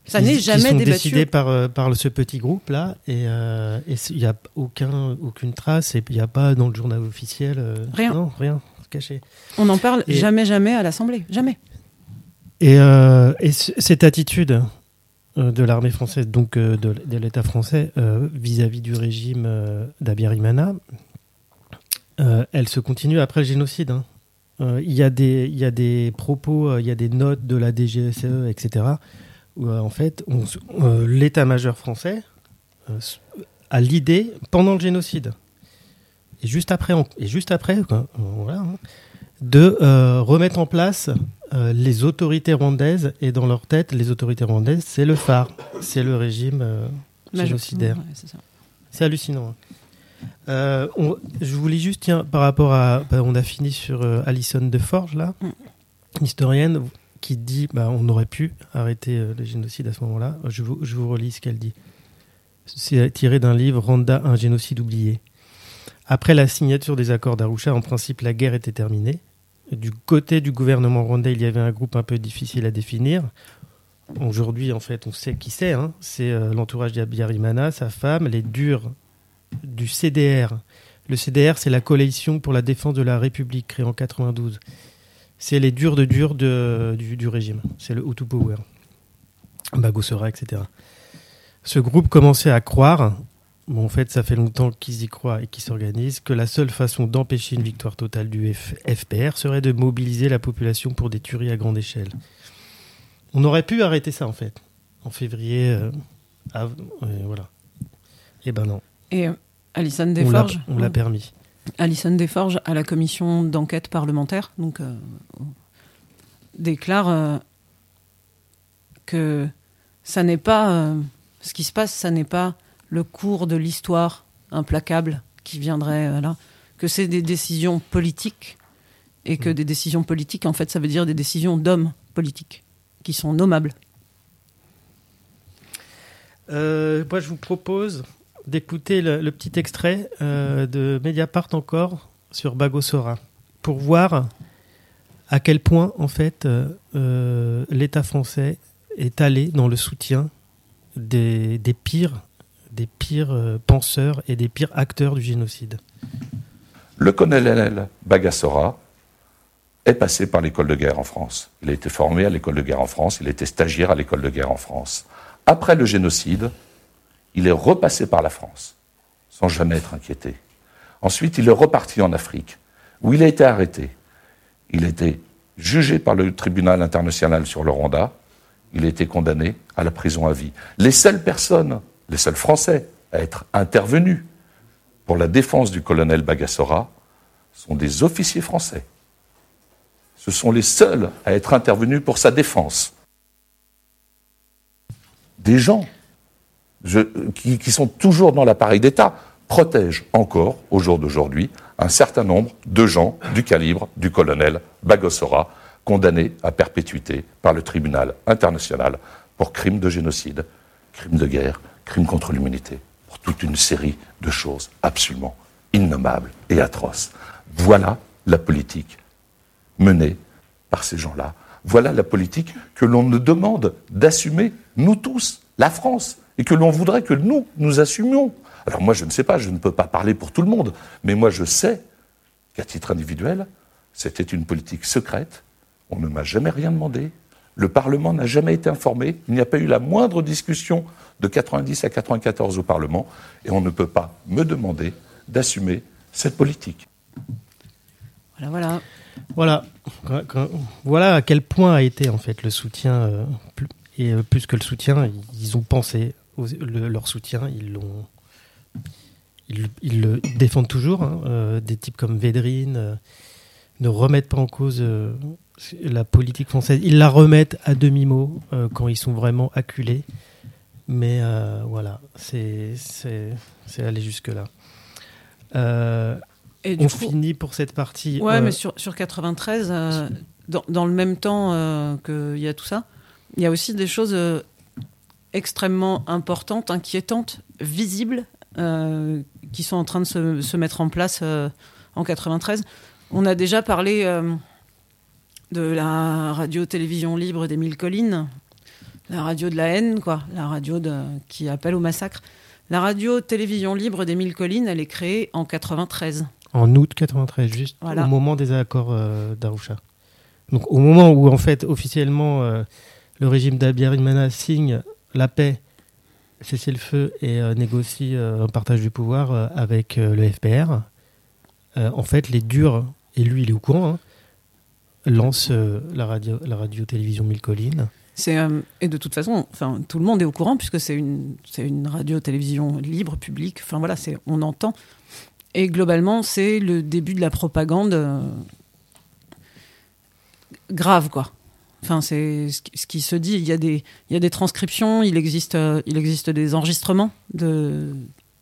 Euh, Ça qui- n'est qui jamais sont débattu. décidées par, euh, par ce petit groupe là. Et euh, il n'y a aucun, aucune trace. Et il n'y a pas dans le journal officiel. euh, Rien. Non, rien. Caché. On n'en parle Et- jamais, jamais à l'Assemblée, jamais. Et, euh, et cette attitude euh, de l'armée française, donc euh, de, de l'État français, euh, vis-à-vis du régime euh, d'Abiyarimana, euh, elle se continue après le génocide. hein. Euh, Il y, a des- il y a des propos, euh, il y a des notes de la DGSE, etc., où euh, en fait, euh, l'état-major français euh, a l'idée pendant le génocide. Et juste après, on- et juste après quoi, voilà, hein, de remettre en place les autorités rwandaises. Et dans leur tête, les autorités rwandaises, c'est le phare, c'est le régime génocidaire. ouais, c'est hallucinant. hein. Euh, on- je voulais juste, tiens, par rapport à. bah, on a fini sur euh, Alison de Forge, là, historienne, qui dit bah, on aurait pu arrêter euh, le génocide à ce moment-là. Je vous, relis ce qu'elle dit. C'est tiré d'un livre Rwanda, un génocide oublié. Après la signature des accords d'Arusha, en principe, la guerre était terminée. Du côté du gouvernement rwandais, il y avait un groupe un peu difficile à définir. Aujourd'hui, en fait, on sait qui c'est. hein. C'est euh, l'entourage d'Abiyarimana, sa femme, les durs du CDR. Le CDR, c'est la coalition pour la défense de la République, créée en 92. C'est les durs de durs de- du, du régime. C'est le Hutu Power. Bagosora, etc. Ce groupe commençait à croire, bon, en fait, ça fait longtemps qu'ils y croient et qu'ils s'organisent, que la seule façon d'empêcher une victoire totale du F- FPR serait de mobiliser la population pour des tueries à grande échelle. On aurait pu arrêter ça, en fait, en février. euh, euh, voilà. Et ben non. Et euh, Alison Desforges on l'a permis. Alison Desforges à la commission d'enquête parlementaire. Donc euh, déclare euh, que ça n'est pas euh, ce qui se passe, ça n'est pas le cours de l'histoire implacable qui viendrait euh, là, que c'est des décisions politiques et que des décisions politiques en fait ça veut dire des décisions d'hommes politiques qui sont nommables. Euh, moi, je vous propose d'écouter le, petit extrait euh, de Mediapart encore sur Bagosora pour voir à quel point, en fait, euh, euh, l'État français est allé dans le soutien des, pires, des pires penseurs et des pires acteurs du génocide. Le colonel Bagassora est passé par l'école de guerre en France. Il a été formé à l'école de guerre en France, il a été stagiaire à l'école de guerre en France. Après le génocide, il est repassé par la France, sans jamais être inquiété. Ensuite, il est reparti en Afrique, où il a été arrêté. Il a été jugé par le tribunal international sur le Rwanda. Il a été condamné à la prison à vie. Les seules personnes, les seuls Français à être intervenus pour la défense du colonel Bagassora sont des officiers français. Ce sont les seuls à être intervenus pour sa défense. Des gens qui, qui sont toujours dans l'appareil d'État protègent encore, au jour d'aujourd'hui, un certain nombre de gens du calibre du colonel Bagosora, condamnés à perpétuité par le tribunal international pour crimes de génocide, crimes de guerre, crimes contre l'humanité, pour toute une série de choses absolument innommables et atroces. Voilà la politique menée par ces gens-là. Voilà la politique que l'on nous demande d'assumer, nous tous, la France, et que l'on voudrait que nous, nous assumions. Alors moi, je ne sais pas, je ne peux pas parler pour tout le monde, mais moi, je sais qu'à titre individuel, c'était une politique secrète, on ne m'a jamais rien demandé, le Parlement n'a jamais été informé, il n'y a pas eu la moindre discussion de 90 à 94 au Parlement, et on ne peut pas me demander d'assumer cette politique. Voilà, voilà. Voilà, voilà à quel point a été en fait le soutien euh, plus- et euh, plus que le soutien, ils ont pensé le- leur soutien, ils l'ont, ils, ils le défendent toujours. hein, euh, des types comme Védrine euh, ne remettent pas en cause euh, la politique française, ils la remettent à demi mot euh, quand ils sont vraiment acculés. Mais voilà, c'est aller jusque là. Euh, Et on coup- finit pour cette partie. Ouais, mais sur, sur 93, euh, dans, dans le même temps qu'il y a tout ça, il y a aussi des choses extrêmement importantes, inquiétantes, visibles, euh, qui sont en train de se, se mettre en place euh, en 93. On a déjà parlé euh, de la radio-télévision libre d'Émile Collines, la radio de la haine, quoi, la radio de, qui appelle au massacre. La radio-télévision libre d'Émile Collines, elle est créée en 93. En août 93, juste Voilà. au moment des accords d'Arusha. Donc au moment où en fait officiellement le régime d'Abiyarimana signe la paix, cessez le feu et euh, négocie euh, un partage du pouvoir euh, avec le FPR, en fait les durs, et lui il est au courant, hein, lance euh, la radio la radio Mille Collines. Et de toute façon, tout le monde est au courant puisque c'est une une radio-télévision libre, publique. Enfin voilà, c'est on entend. Et globalement, c'est le début de la propagande grave quoi. Enfin c'est ce, qui- se dit. Il y a des il y a des transcriptions. Il existe euh, il existe des enregistrements de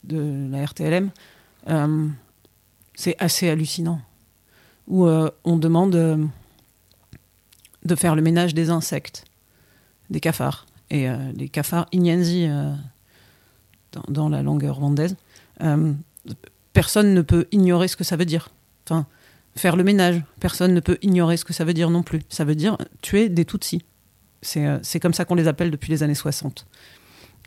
de la RTLM. Euh, c'est assez hallucinant où euh, on demande de faire le ménage des insectes des cafards. Et les cafards euh, dans, la langue rwandaise, personne ne peut ignorer ce que ça veut dire. Enfin, faire le ménage, personne ne peut ignorer ce que ça veut dire non plus. Ça veut dire tuer des Tutsis. C'est euh, comme ça qu'on les appelle depuis les années 60.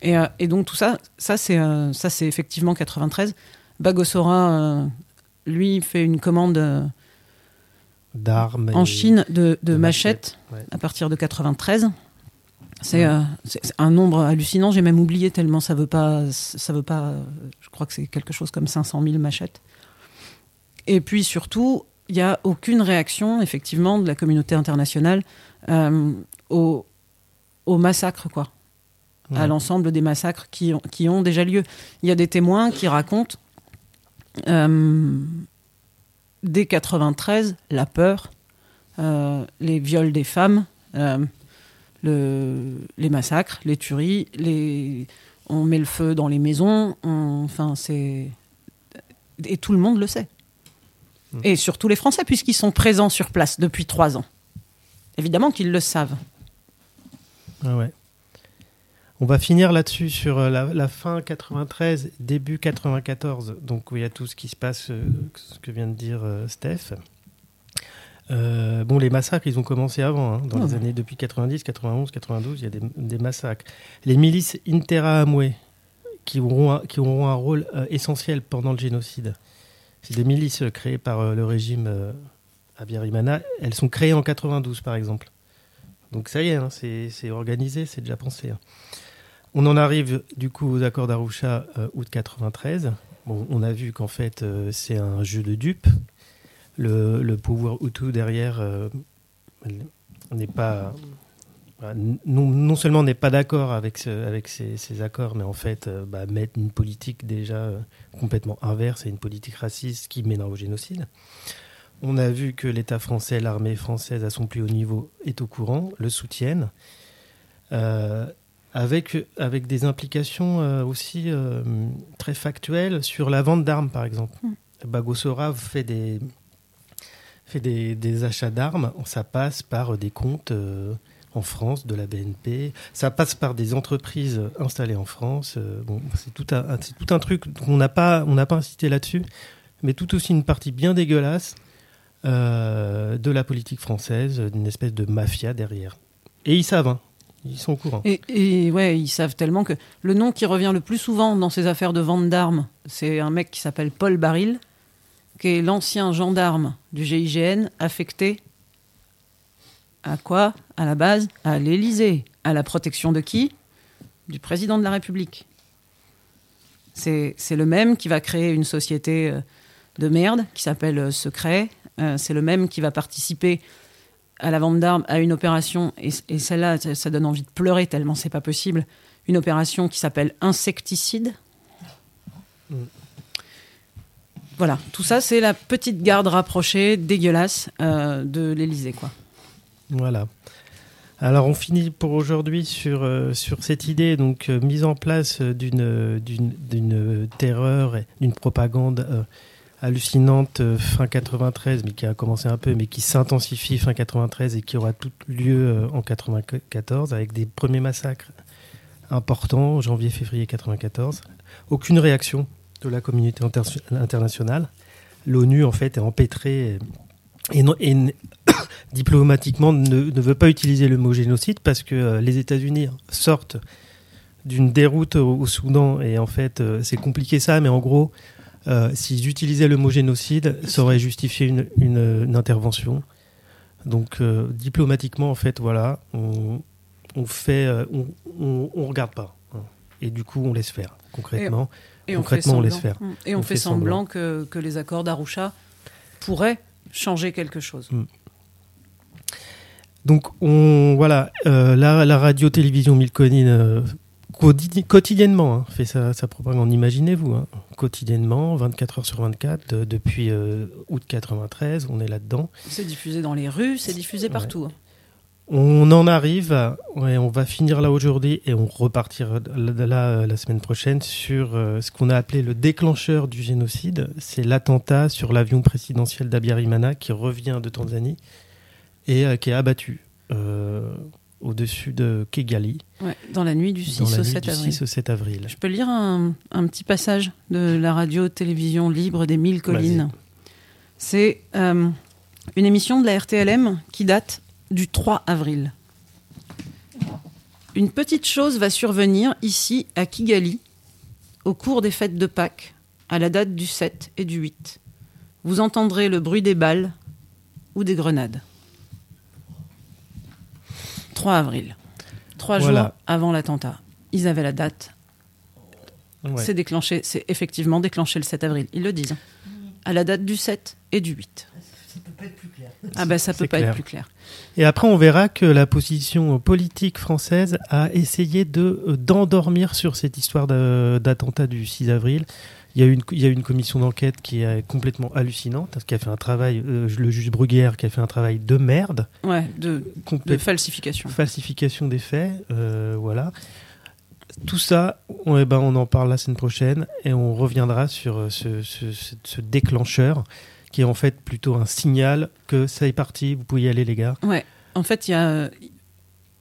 Et, euh, et donc tout ça, ça c'est euh, effectivement 93. Bagosora, euh, lui, fait une commande euh, D'armes en Chine de, de de machettes ouais. à partir de 93. C'est euh, c'est- c'est un nombre hallucinant. J'ai même oublié tellement ça veut pas. Ça veut pas. euh, Je crois que c'est quelque chose comme 500 000 machettes. Et puis surtout, il n'y a aucune réaction effectivement de la communauté internationale euh, au, au massacre, quoi. À l'ensemble des massacres qui ont, qui ont déjà lieu. Il y a des témoins qui racontent euh, dès 93 la peur, euh, les viols des femmes, euh, le- les massacres, les tueries, les, on met le feu dans les maisons, on- enfin c'est et tout le monde le sait. Et surtout les Français puisqu'ils sont présents sur place depuis trois ans. Évidemment qu'ils le savent. Ah ouais. On va finir là-dessus sur euh, la, la fin 93, début 94, donc où il y a tout ce qui se passe, euh, ce que vient de dire euh, Steph. Euh, bon, les massacres, ils ont commencé avant, hein, dans les ouais. années depuis 90, 91, 92, il y a des, des massacres. Les milices Interahamwe, qui auront un, qui auront un rôle essentiel pendant le génocide. C'est des milices euh, créées par euh, le régime euh, Abiyarimana. Elles sont créées en 92, par exemple. Donc ça y est, hein, c'est organisé, c'est déjà pensé. hein. On en arrive du coup aux accords d'Arusha août 93. Bon, on a vu qu'en fait c'est un jeu de dupes. Le, pouvoir Hutu derrière n'est pas voilà, non, non seulement n'est pas d'accord avec, ce- avec ces, ces accords, mais en fait euh, bah, mettre une politique déjà euh, complètement inverse et une politique raciste qui mènera au génocide. On a vu que l'État français, l'armée française à son plus haut niveau est au courant, le soutiennent, euh, avec, avec des implications euh, aussi très factuelles sur la vente d'armes, par exemple. Bagosora fait des, fait des, des achats d'armes, ça passe par des comptes en France de la BNP, ça passe par des entreprises installées en France. euh, bon, c'est tout un, c'est tout un truc on n'a pas, on n'a pas insisté là-dessus, mais tout aussi une partie bien dégueulasse euh, de la politique française, d'une espèce de mafia derrière. Et ils savent, hein, ils sont au courant. Et, et ouais, ils savent tellement que le nom qui revient le plus souvent dans ces affaires de vente d'armes, c'est un mec qui s'appelle Paul Baril, qui est l'ancien gendarme du GIGN affecté à quoi À la base À l'Élysée? À la protection de qui? Du président de la République. C'est le même qui va créer une société euh, de merde qui s'appelle euh, Secret. Euh, c'est le même qui va participer à la vente d'armes à une opération, et, et celle-là, ça, donne envie de pleurer tellement c'est pas possible, une opération qui s'appelle insecticide. Voilà, tout ça, c'est la petite garde rapprochée, dégueulasse, de l'Élysée, quoi. Voilà. Alors on finit pour aujourd'hui sur, euh, sur cette idée donc euh, mise en place euh, d'une d'une d'une terreur d'une propagande euh, hallucinante euh, fin 93 mais qui a commencé un peu mais qui s'intensifie fin 93 et qui aura tout lieu euh, en 94 avec des premiers massacres importants janvier février 94 aucune réaction de la communauté inter- internationale l'ONU en fait est empêtrée non- et *coughs* diplomatiquement ne, ne veut pas utiliser le mot génocide parce que euh, les États-Unis sortent d'une déroute au, au Soudan et en fait euh, c'est compliqué ça mais en gros euh, s'ils utilisaient le mot génocide ça aurait justifié une, une- une intervention donc euh, diplomatiquement en fait voilà on, on fait on, on, on regarde pas hein. et du coup on laisse faire concrètement Et on fait concrètement on, laisse semblant. faire Mm. Et on, fait, semblant, que, que les accords d'Arusha pourraient changer quelque chose. Mm. Donc on voilà euh, la, la radio télévision Milconine euh, quotidi- quotidiennement hein, fait sa, sa propagande. Imaginez-vous hein, quotidiennement 24 heures sur 24 de- depuis euh, août 93 on est là-dedans. C'est diffusé dans les rues, c'est diffusé partout. hein. On en arrive, ouais, on va finir là aujourd'hui et on repartira là, là, la semaine prochaine sur euh, ce qu'on a appelé le déclencheur du génocide. C'est l'attentat sur l'avion présidentiel d'Abiyarimana qui revient de Tanzanie et euh, qui est abattu euh, au-dessus de Kigali. Ouais, dans la nuit du 6 dans la au nuit 7 du avril. 6 au 7 avril. Je peux lire un, un petit passage de la radio-télévision libre des Mille Collines. C'est euh, une émission de la RTLM qui date du 3 avril. Une petite chose va survenir ici à Kigali au cours des fêtes de Pâques, à la date du 7 et du 8. Vous entendrez le bruit des balles ou des grenades. 3 avril. Trois Voilà. jours avant l'attentat. Ils avaient la date. Ouais. C'est déclenché, c'est effectivement déclenché le 7 avril. Ils le disent. À la date du 7 et du 8. Pas être plus clair. Ah ben ça peut pas clair. être plus clair. Et après, on verra que la position politique française a essayé de euh, d'endormir sur cette histoire d'attentat du 6 avril. Il y, a eu une, il y a une commission d'enquête qui est complètement hallucinante, qui a fait un travail, euh, le juge Bruguière, qui a fait un travail de merde. Ouais, de, Complète- de falsification. Falsification des faits, euh, voilà. Tout ça, on, eh ben, on en parle la semaine prochaine et on reviendra sur ce, ce- ce- ce déclencheur qui est en fait plutôt un signal que ça est parti, vous pouvez y aller les gars. Ouais, en fait, il y a.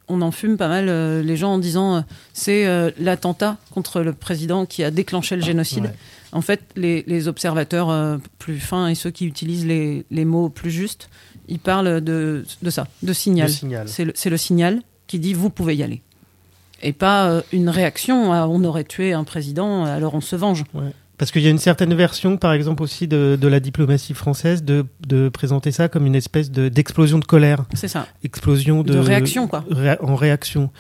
on en fume pas mal euh, les gens en disant euh, c'est euh, l'attentat contre le président qui a déclenché le génocide. Ouais. En fait, les, les observateurs plus fins et ceux qui utilisent les, les mots plus justes, ils parlent de, de ça, de signal. Signal. C'est le, le signal qui dit vous pouvez y aller. Et pas une réaction à on aurait tué un président, alors on se venge. Parce qu'il y a une certaine version, par exemple aussi de, de la diplomatie française, de, de présenter ça comme une espèce de- d'explosion de, colère. C'est ça. Explosion de, De réaction, quoi. en réaction.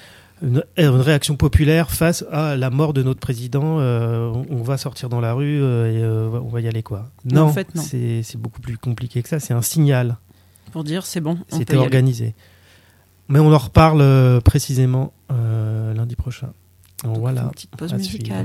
Une, une réaction populaire face à la mort de notre président. euh, on, on va sortir dans la rue euh, et euh, on va y aller quoi. Non, en fait, non. c'est beaucoup plus compliqué que ça. C'est un signal. Pour dire c'est bon, C'était aller. organisé. Mais on en reparle euh, précisément euh, lundi prochain. Donc, voilà. Une petite pause suivre.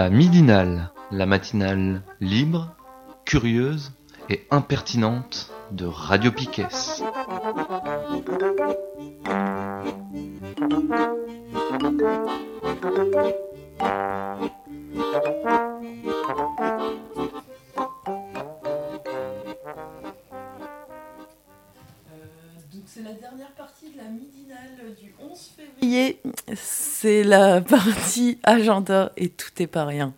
La midinale, la matinale libre, curieuse et impertinente de Radio Piquet. La partie agenda et tout est pas rien.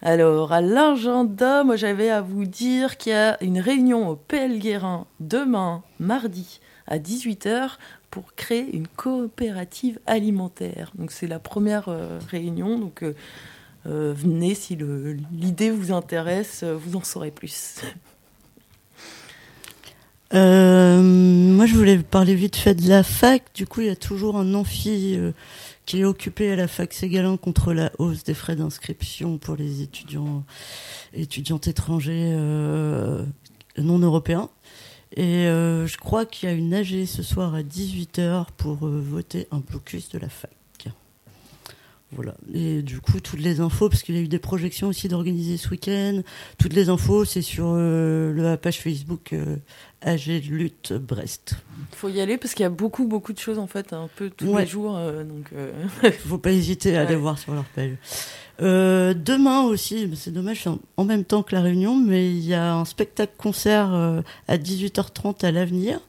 Alors à l'agenda, moi j'avais à vous dire qu'il y a une réunion au PL Guérin demain, mardi, à 18h pour créer une coopérative alimentaire. Donc c'est la première euh, réunion. Donc euh, euh, venez si l'idée vous intéresse, vous en saurez plus. *laughs* Moi, je voulais parler vite fait de la fac. Du coup, il y a toujours un amphi qui est occupé à la fac Ségalin contre la hausse des frais d'inscription pour les étudiants étudiantes étrangers euh, non européens. Et euh, je crois qu'il y a une AG ce soir à 18h pour euh, voter un blocus de la fac. Voilà. Et du coup, toutes les infos, parce qu'il y a eu des projections aussi d'organiser ce week-end, toutes les infos, c'est sur la page Facebook AG Lutte Brest. faut y aller parce qu'il y a beaucoup, beaucoup de choses en fait, un peu tous Ouais. les jours. euh, donc, euh, *laughs* Faut pas hésiter à aller Ouais. voir sur leur page. Euh, demain aussi, c'est dommage, c'est en- en même temps que la réunion, mais il y a un spectacle-concert euh, à 18h30 à l'avenir.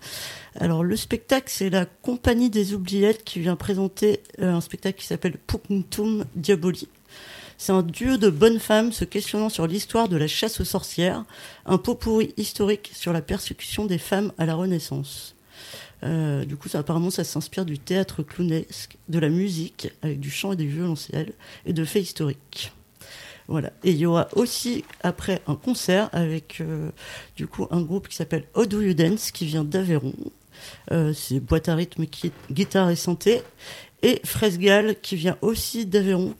Alors le spectacle, c'est la Compagnie des Oubliettes qui vient présenter euh, un spectacle qui s'appelle Punctum Diaboli. C'est un duo de bonnes femmes se questionnant sur l'histoire de la chasse aux sorcières, un pot pourri historique sur la persécution des femmes à la Renaissance. Euh, du coup, ça, apparemment, ça s'inspire du théâtre clownesque, de la musique avec du chant et du violoncelle et de faits historiques. Voilà. Et il y aura aussi après un concert avec euh, du coup un groupe qui s'appelle How Do You Dance qui vient d'Aveyron. Euh, c'est boîte à rythme, guitare et santé. Et Fresgal qui vient aussi d'Aveyron,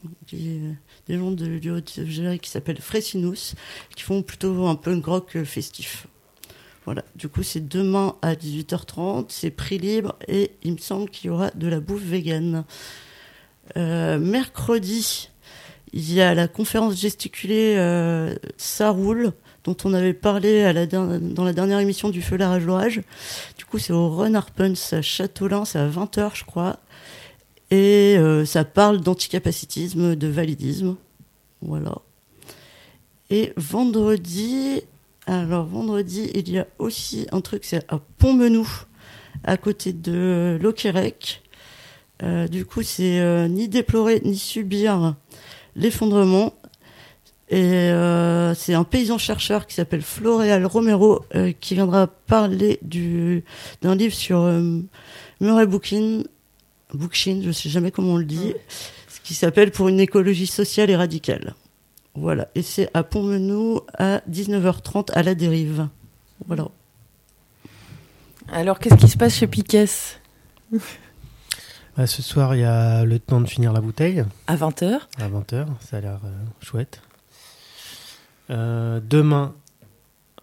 des gens de, du qui s'appellent Fresinus, qui font plutôt un punk rock euh, festif. Voilà, du coup c'est demain à 18h30, c'est prix libre et il me semble qu'il y aura de la bouffe végane. Euh, mercredi, il y a la conférence gesticulée euh, Ça dont on avait parlé dans la dernière émission du Feu la rage l'orage. Du coup c'est au Run Harpens à Châteaulin, c'est à 20h je crois. Et euh, ça parle d'anticapacitisme, de validisme. Voilà. Et vendredi, alors vendredi, il y a aussi un truc, c'est à Pont-Menou, à côté de Loquérec. Euh, du coup, c'est euh, ni déplorer ni subir l'effondrement. Et c'est un paysan chercheur qui s'appelle Floréal Romero qui viendra parler du d'un livre sur Murray Bookchin, Bookchin, je sais jamais comment on le dit, ce qui s'appelle Pour une écologie sociale et radicale. Voilà, et c'est à Pont-Menou à 19h30 à la dérive. Voilà. Alors, qu'est-ce qui se passe chez Piquet Bah, ce soir, il y a le temps de finir la bouteille. À 20h. À 20h, ça a l'air euh, chouette. Euh, demain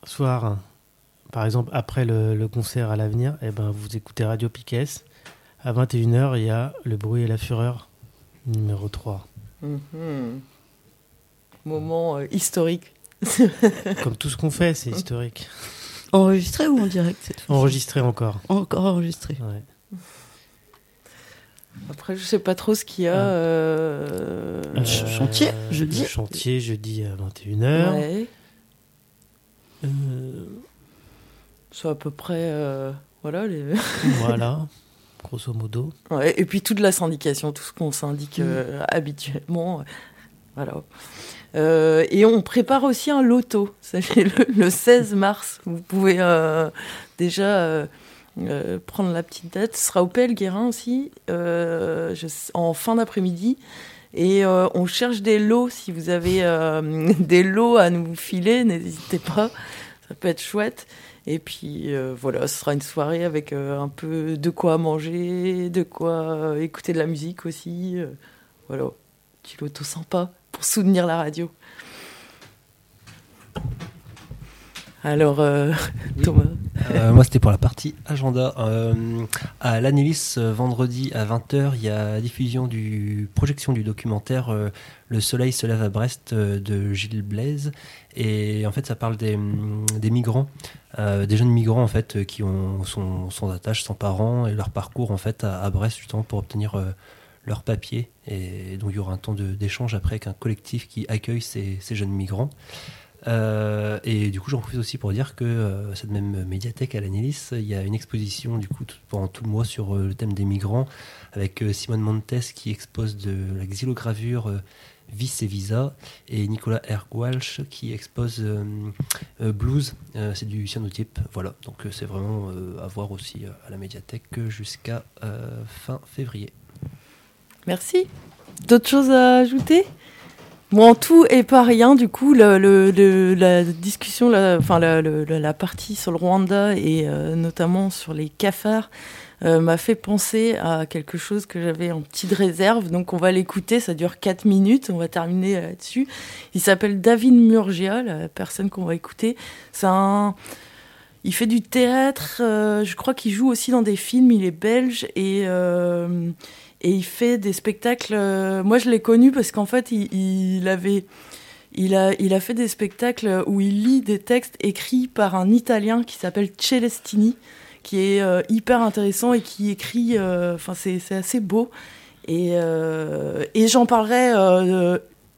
soir, par exemple, après le, le concert à l'avenir, eh ben, vous écoutez Radio Piquet. À 21h, il y a Le bruit et la fureur, numéro 3. Mhm. Moment euh, historique. *laughs* Comme tout ce qu'on fait, c'est historique. Enregistré ou en direct cette fois Enregistré encore. Encore enregistré. Ouais. Après, je sais pas trop ce qu'il y a. euh, Euh, chantier, jeudi. Chantier, jeudi à 21h. Ouais. Euh, C'est à peu près. euh, voilà. Les... voilà, *laughs* grosso modo. Ouais, et puis toute la syndication, tout ce qu'on syndique euh, *laughs* habituellement. euh, Voilà. Euh, et on prépare aussi un loto, le, le 16 mars. Vous pouvez euh, déjà prendre la petite date. Ce sera au PL Guérin aussi, je en fin d'après-midi. Et euh, on cherche des lots. Si vous avez euh, *laughs* des lots à nous filer, n'hésitez pas. Ça peut être chouette. Et puis euh, voilà, ce sera une soirée avec euh, un peu de quoi manger, de quoi euh, écouter de la musique aussi. voilà, petit loto sympa pour soutenir la radio. Alors, euh, *laughs* Thomas. Euh, moi, c'était pour la partie agenda. Euh, à l'Anilis, euh, vendredi à 20h, il y a diffusion du projection du documentaire Le Soleil se lève à Brest de Gilles Blaise. Et en fait, ça parle des, des migrants, des jeunes migrants en fait, qui ont, sont sans attache, sans parents, et leur parcours en fait à, à Brest justement pour obtenir euh, leur papier. Et donc, il y aura un temps d'échange après avec un collectif qui accueille ces, ces jeunes migrants. Euh, et du coup, j'en profite aussi pour dire que euh, cette même médiathèque à l'Anilis, il y a une exposition du coup pendant tout le mois sur euh, le thème des migrants, avec Simone Montes qui expose de la xylogravure Vis et Visa, et Nicolas Ergwalch qui expose Blues, c'est du cyanotype. Voilà, donc c'est vraiment à voir aussi à la médiathèque jusqu'à fin février. Merci. D'autres choses à ajouter? Bon, en tout et pas rien, du coup, la discussion, la, enfin la, partie sur le Rwanda et euh, notamment sur les cafards euh, m'a fait penser à quelque chose que j'avais en petite réserve. Donc on va l'écouter, ça dure 4 minutes, on va terminer euh, là-dessus. Il s'appelle David Murgia, la personne qu'on va écouter. C'est. Il fait du théâtre, je crois qu'il joue aussi dans des films, il est belge et, et il fait des spectacles. euh, moi je l'ai connu parce qu'en fait il, avait. Il a, il a fait des spectacles où il lit des textes écrits par un Italien qui s'appelle Celestini, qui est euh, hyper intéressant et qui écrit. euh, Enfin, c'est assez beau. Et, et j'en parlerai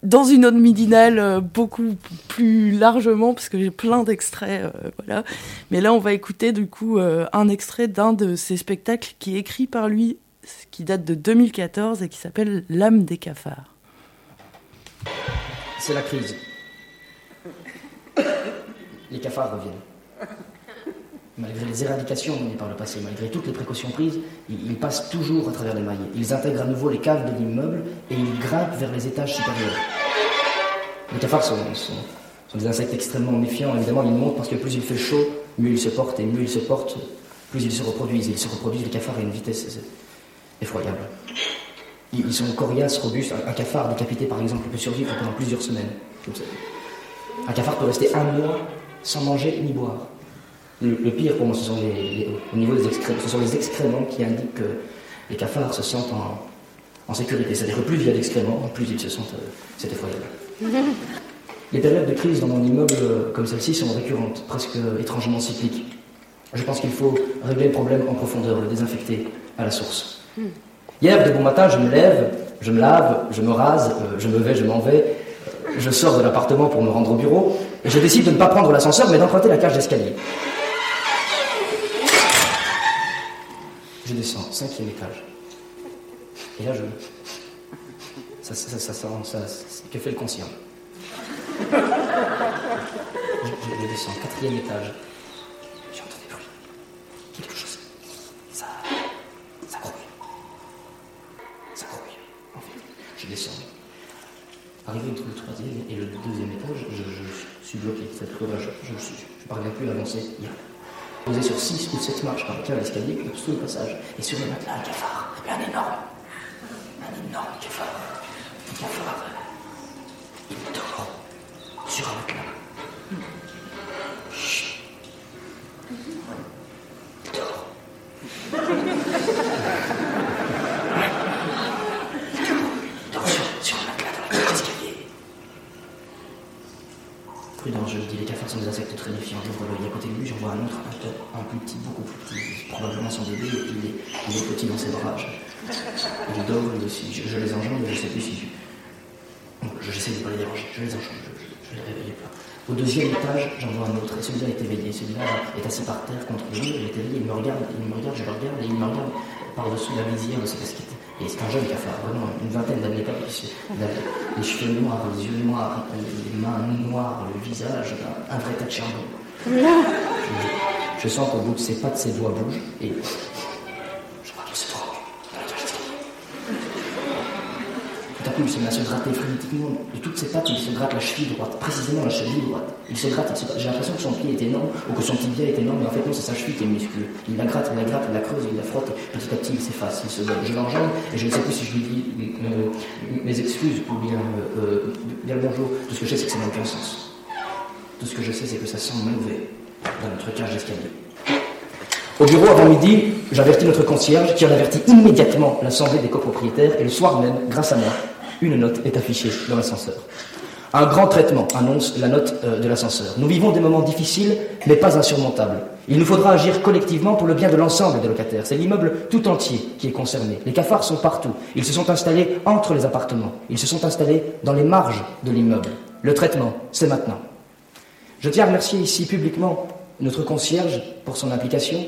dans une autre midinale beaucoup plus largement parce que j'ai plein d'extraits. voilà. Mais là, on va écouter du coup un extrait d'un de ses spectacles qui est écrit par lui, qui date de 2014 et qui s'appelle L'âme des cafards. C'est la crise. Les cafards reviennent. Malgré les éradications menées par le passé, malgré toutes les précautions prises, ils, passent toujours à travers les mailles. Ils intègrent à nouveau les caves de l'immeuble et ils grimpent vers les étages supérieurs. Les cafards sont, des insectes extrêmement méfiants. Évidemment, ils montent parce que plus il fait chaud, mieux ils se portent. Et mieux ils se portent, plus ils se reproduisent. Ils se reproduisent, les cafards, à une vitesse effroyable. Ils, sont coriaces, robustes. Un, un cafard décapité, par exemple, peut survivre pendant plusieurs semaines. Comme ça. Un cafard peut rester un mois sans manger ni boire. Le, le pire pour moi, ce sont les, les- au niveau des excréments, ce sont les excréments qui indiquent que les cafards se sentent en, en sécurité. C'est-à-dire que plus il y a d'excréments, plus ils se sentent. euh, c'est effroyable. *laughs* Les périodes de crise dans mon immeuble euh, comme celle-ci sont récurrentes, presque euh, étrangement cycliques. Je pense qu'il faut régler le problème en profondeur, le désinfecter à la source. Hier, de bon matin, je me lève, je me lave, je me rase, euh, je me vais, je m'en vais. Je sors de l'appartement pour me rendre au bureau et je décide de ne pas prendre l'ascenseur mais d'emprunter la cage d'escalier. Je descends, cinquième étage. Et là, je. Ça, ça, ça, ça, que fait le conscient je descends, quatrième étage. J'entends des bruits. Quelque chose. Ça. Ça grouille. Ça grouille. En fait, je descends. Arrivé entre le troisième et le deuxième étage, je, je suis bloqué. C'est-à-dire que là, je ne je, je parviens plus avancer. Il a posé sur 6 ou 7 marches par lequel l'escalier obstrue le passage. Et sur le matelas, un cafard. Mais un énorme. Un énorme cafard. Un cafard. Il dort sur un matelas. Chut. Il dort. Il dort sur, sur un matelas dans la cage d'escalier. Prudent, je le dis, les cafards Ce sont des insectes très défiants. J'ouvre l'œil à côté de lui, j'en vois un autre, un, un plus petit, beaucoup plus petit, probablement son bébé, il est, il est petit dans ses bras. Je. Je, je les enjambe, mais je sais plus si je. Je- J'essaie de ne pas les déranger, je les enjambe, je, je les réveille pas. Au deuxième étage, j'en vois un autre, et celui-là est éveillé. Celui-là est assis par terre contre le mur, il est éveillé, il me regarde, il me regarde, je le regarde, et il me regarde par-dessus la visière de ses casquettes. Et c'est un jeune cafard, vraiment une vingtaine d'années pas plus. Il a les cheveux noirs, les yeux noirs, les mains noires, le visage, un, un vrai tas de charbon. Je, sens qu'au bout de ses pattes, ses doigts bougent, et je crois qu'il se trompe. Tout à coup, il se met à se gratter frénétiquement de toutes ses pattes, il se gratte la cheville droite, précisément la cheville droite. Il se gratte, se j'ai l'impression que son pied est énorme ou que son tibia est énorme, mais en fait non, c'est sa cheville qui est musculeuse. Il la gratte, il la gratte, il la creuse, il la frotte, et petit à petit il s'efface, il se. Je l'enjambe et je ne sais plus si je lui dis euh, mes excuses ou bien, euh, euh, bien le bonjour. Tout ce que je sais, c'est que ça n'a aucun sens. Tout ce que je sais, c'est que ça sent mauvais dans notre cage d'escalier. Au bureau, avant midi, j'avertis notre concierge qui en avertit immédiatement l'assemblée des copropriétaires et le soir même, grâce à moi, une note est affichée dans l'ascenseur. Un grand traitement annonce la note euh, de l'ascenseur. Nous vivons des moments difficiles, mais pas insurmontables. Il nous faudra agir collectivement pour le bien de l'ensemble des locataires. C'est l'immeuble tout entier qui est concerné. Les cafards sont partout. Ils se sont installés entre les appartements. Ils se sont installés dans les marges de l'immeuble. Le traitement, c'est maintenant. Je tiens à remercier ici publiquement notre concierge pour son implication,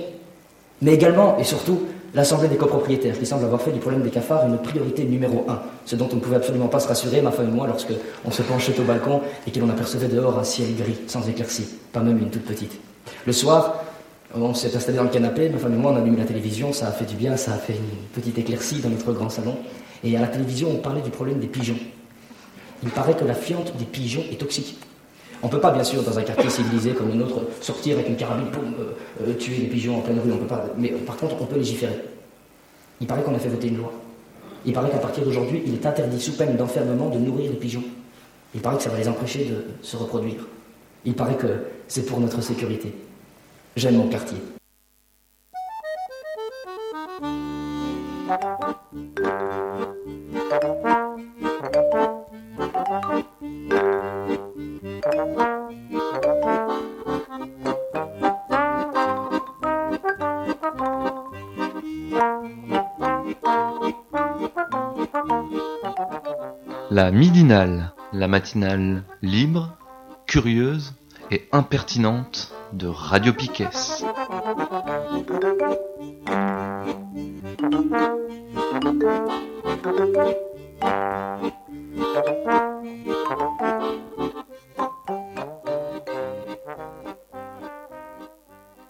mais également et surtout l'Assemblée des copropriétaires qui semble avoir fait du problème des cafards une priorité numéro un, ce dont on ne pouvait absolument pas se rassurer, ma femme et moi, lorsque on se penchait au balcon et que l'on apercevait dehors un ciel gris, sans éclaircie, pas même une toute petite. Le soir, on s'est installé dans le canapé, ma femme et moi, on a allumé la télévision, ça a fait du bien, ça a fait une petite éclaircie dans notre grand salon, et à la télévision, on parlait du problème des pigeons. Il paraît que la fiente des pigeons est toxique. On ne peut pas, bien sûr, dans un quartier civilisé comme le nôtre, sortir avec une carabine pour euh, tuer les pigeons en pleine rue. On peut pas. Mais par contre, on peut légiférer. Il paraît qu'on a fait voter une loi. Il paraît qu'à partir d'aujourd'hui, il est interdit, sous peine d'enfermement, de nourrir les pigeons. Il paraît que ça va les empêcher de se reproduire. Il paraît que c'est pour notre sécurité. J'aime mon quartier. La matinale libre, curieuse et impertinente de Radio Piquet.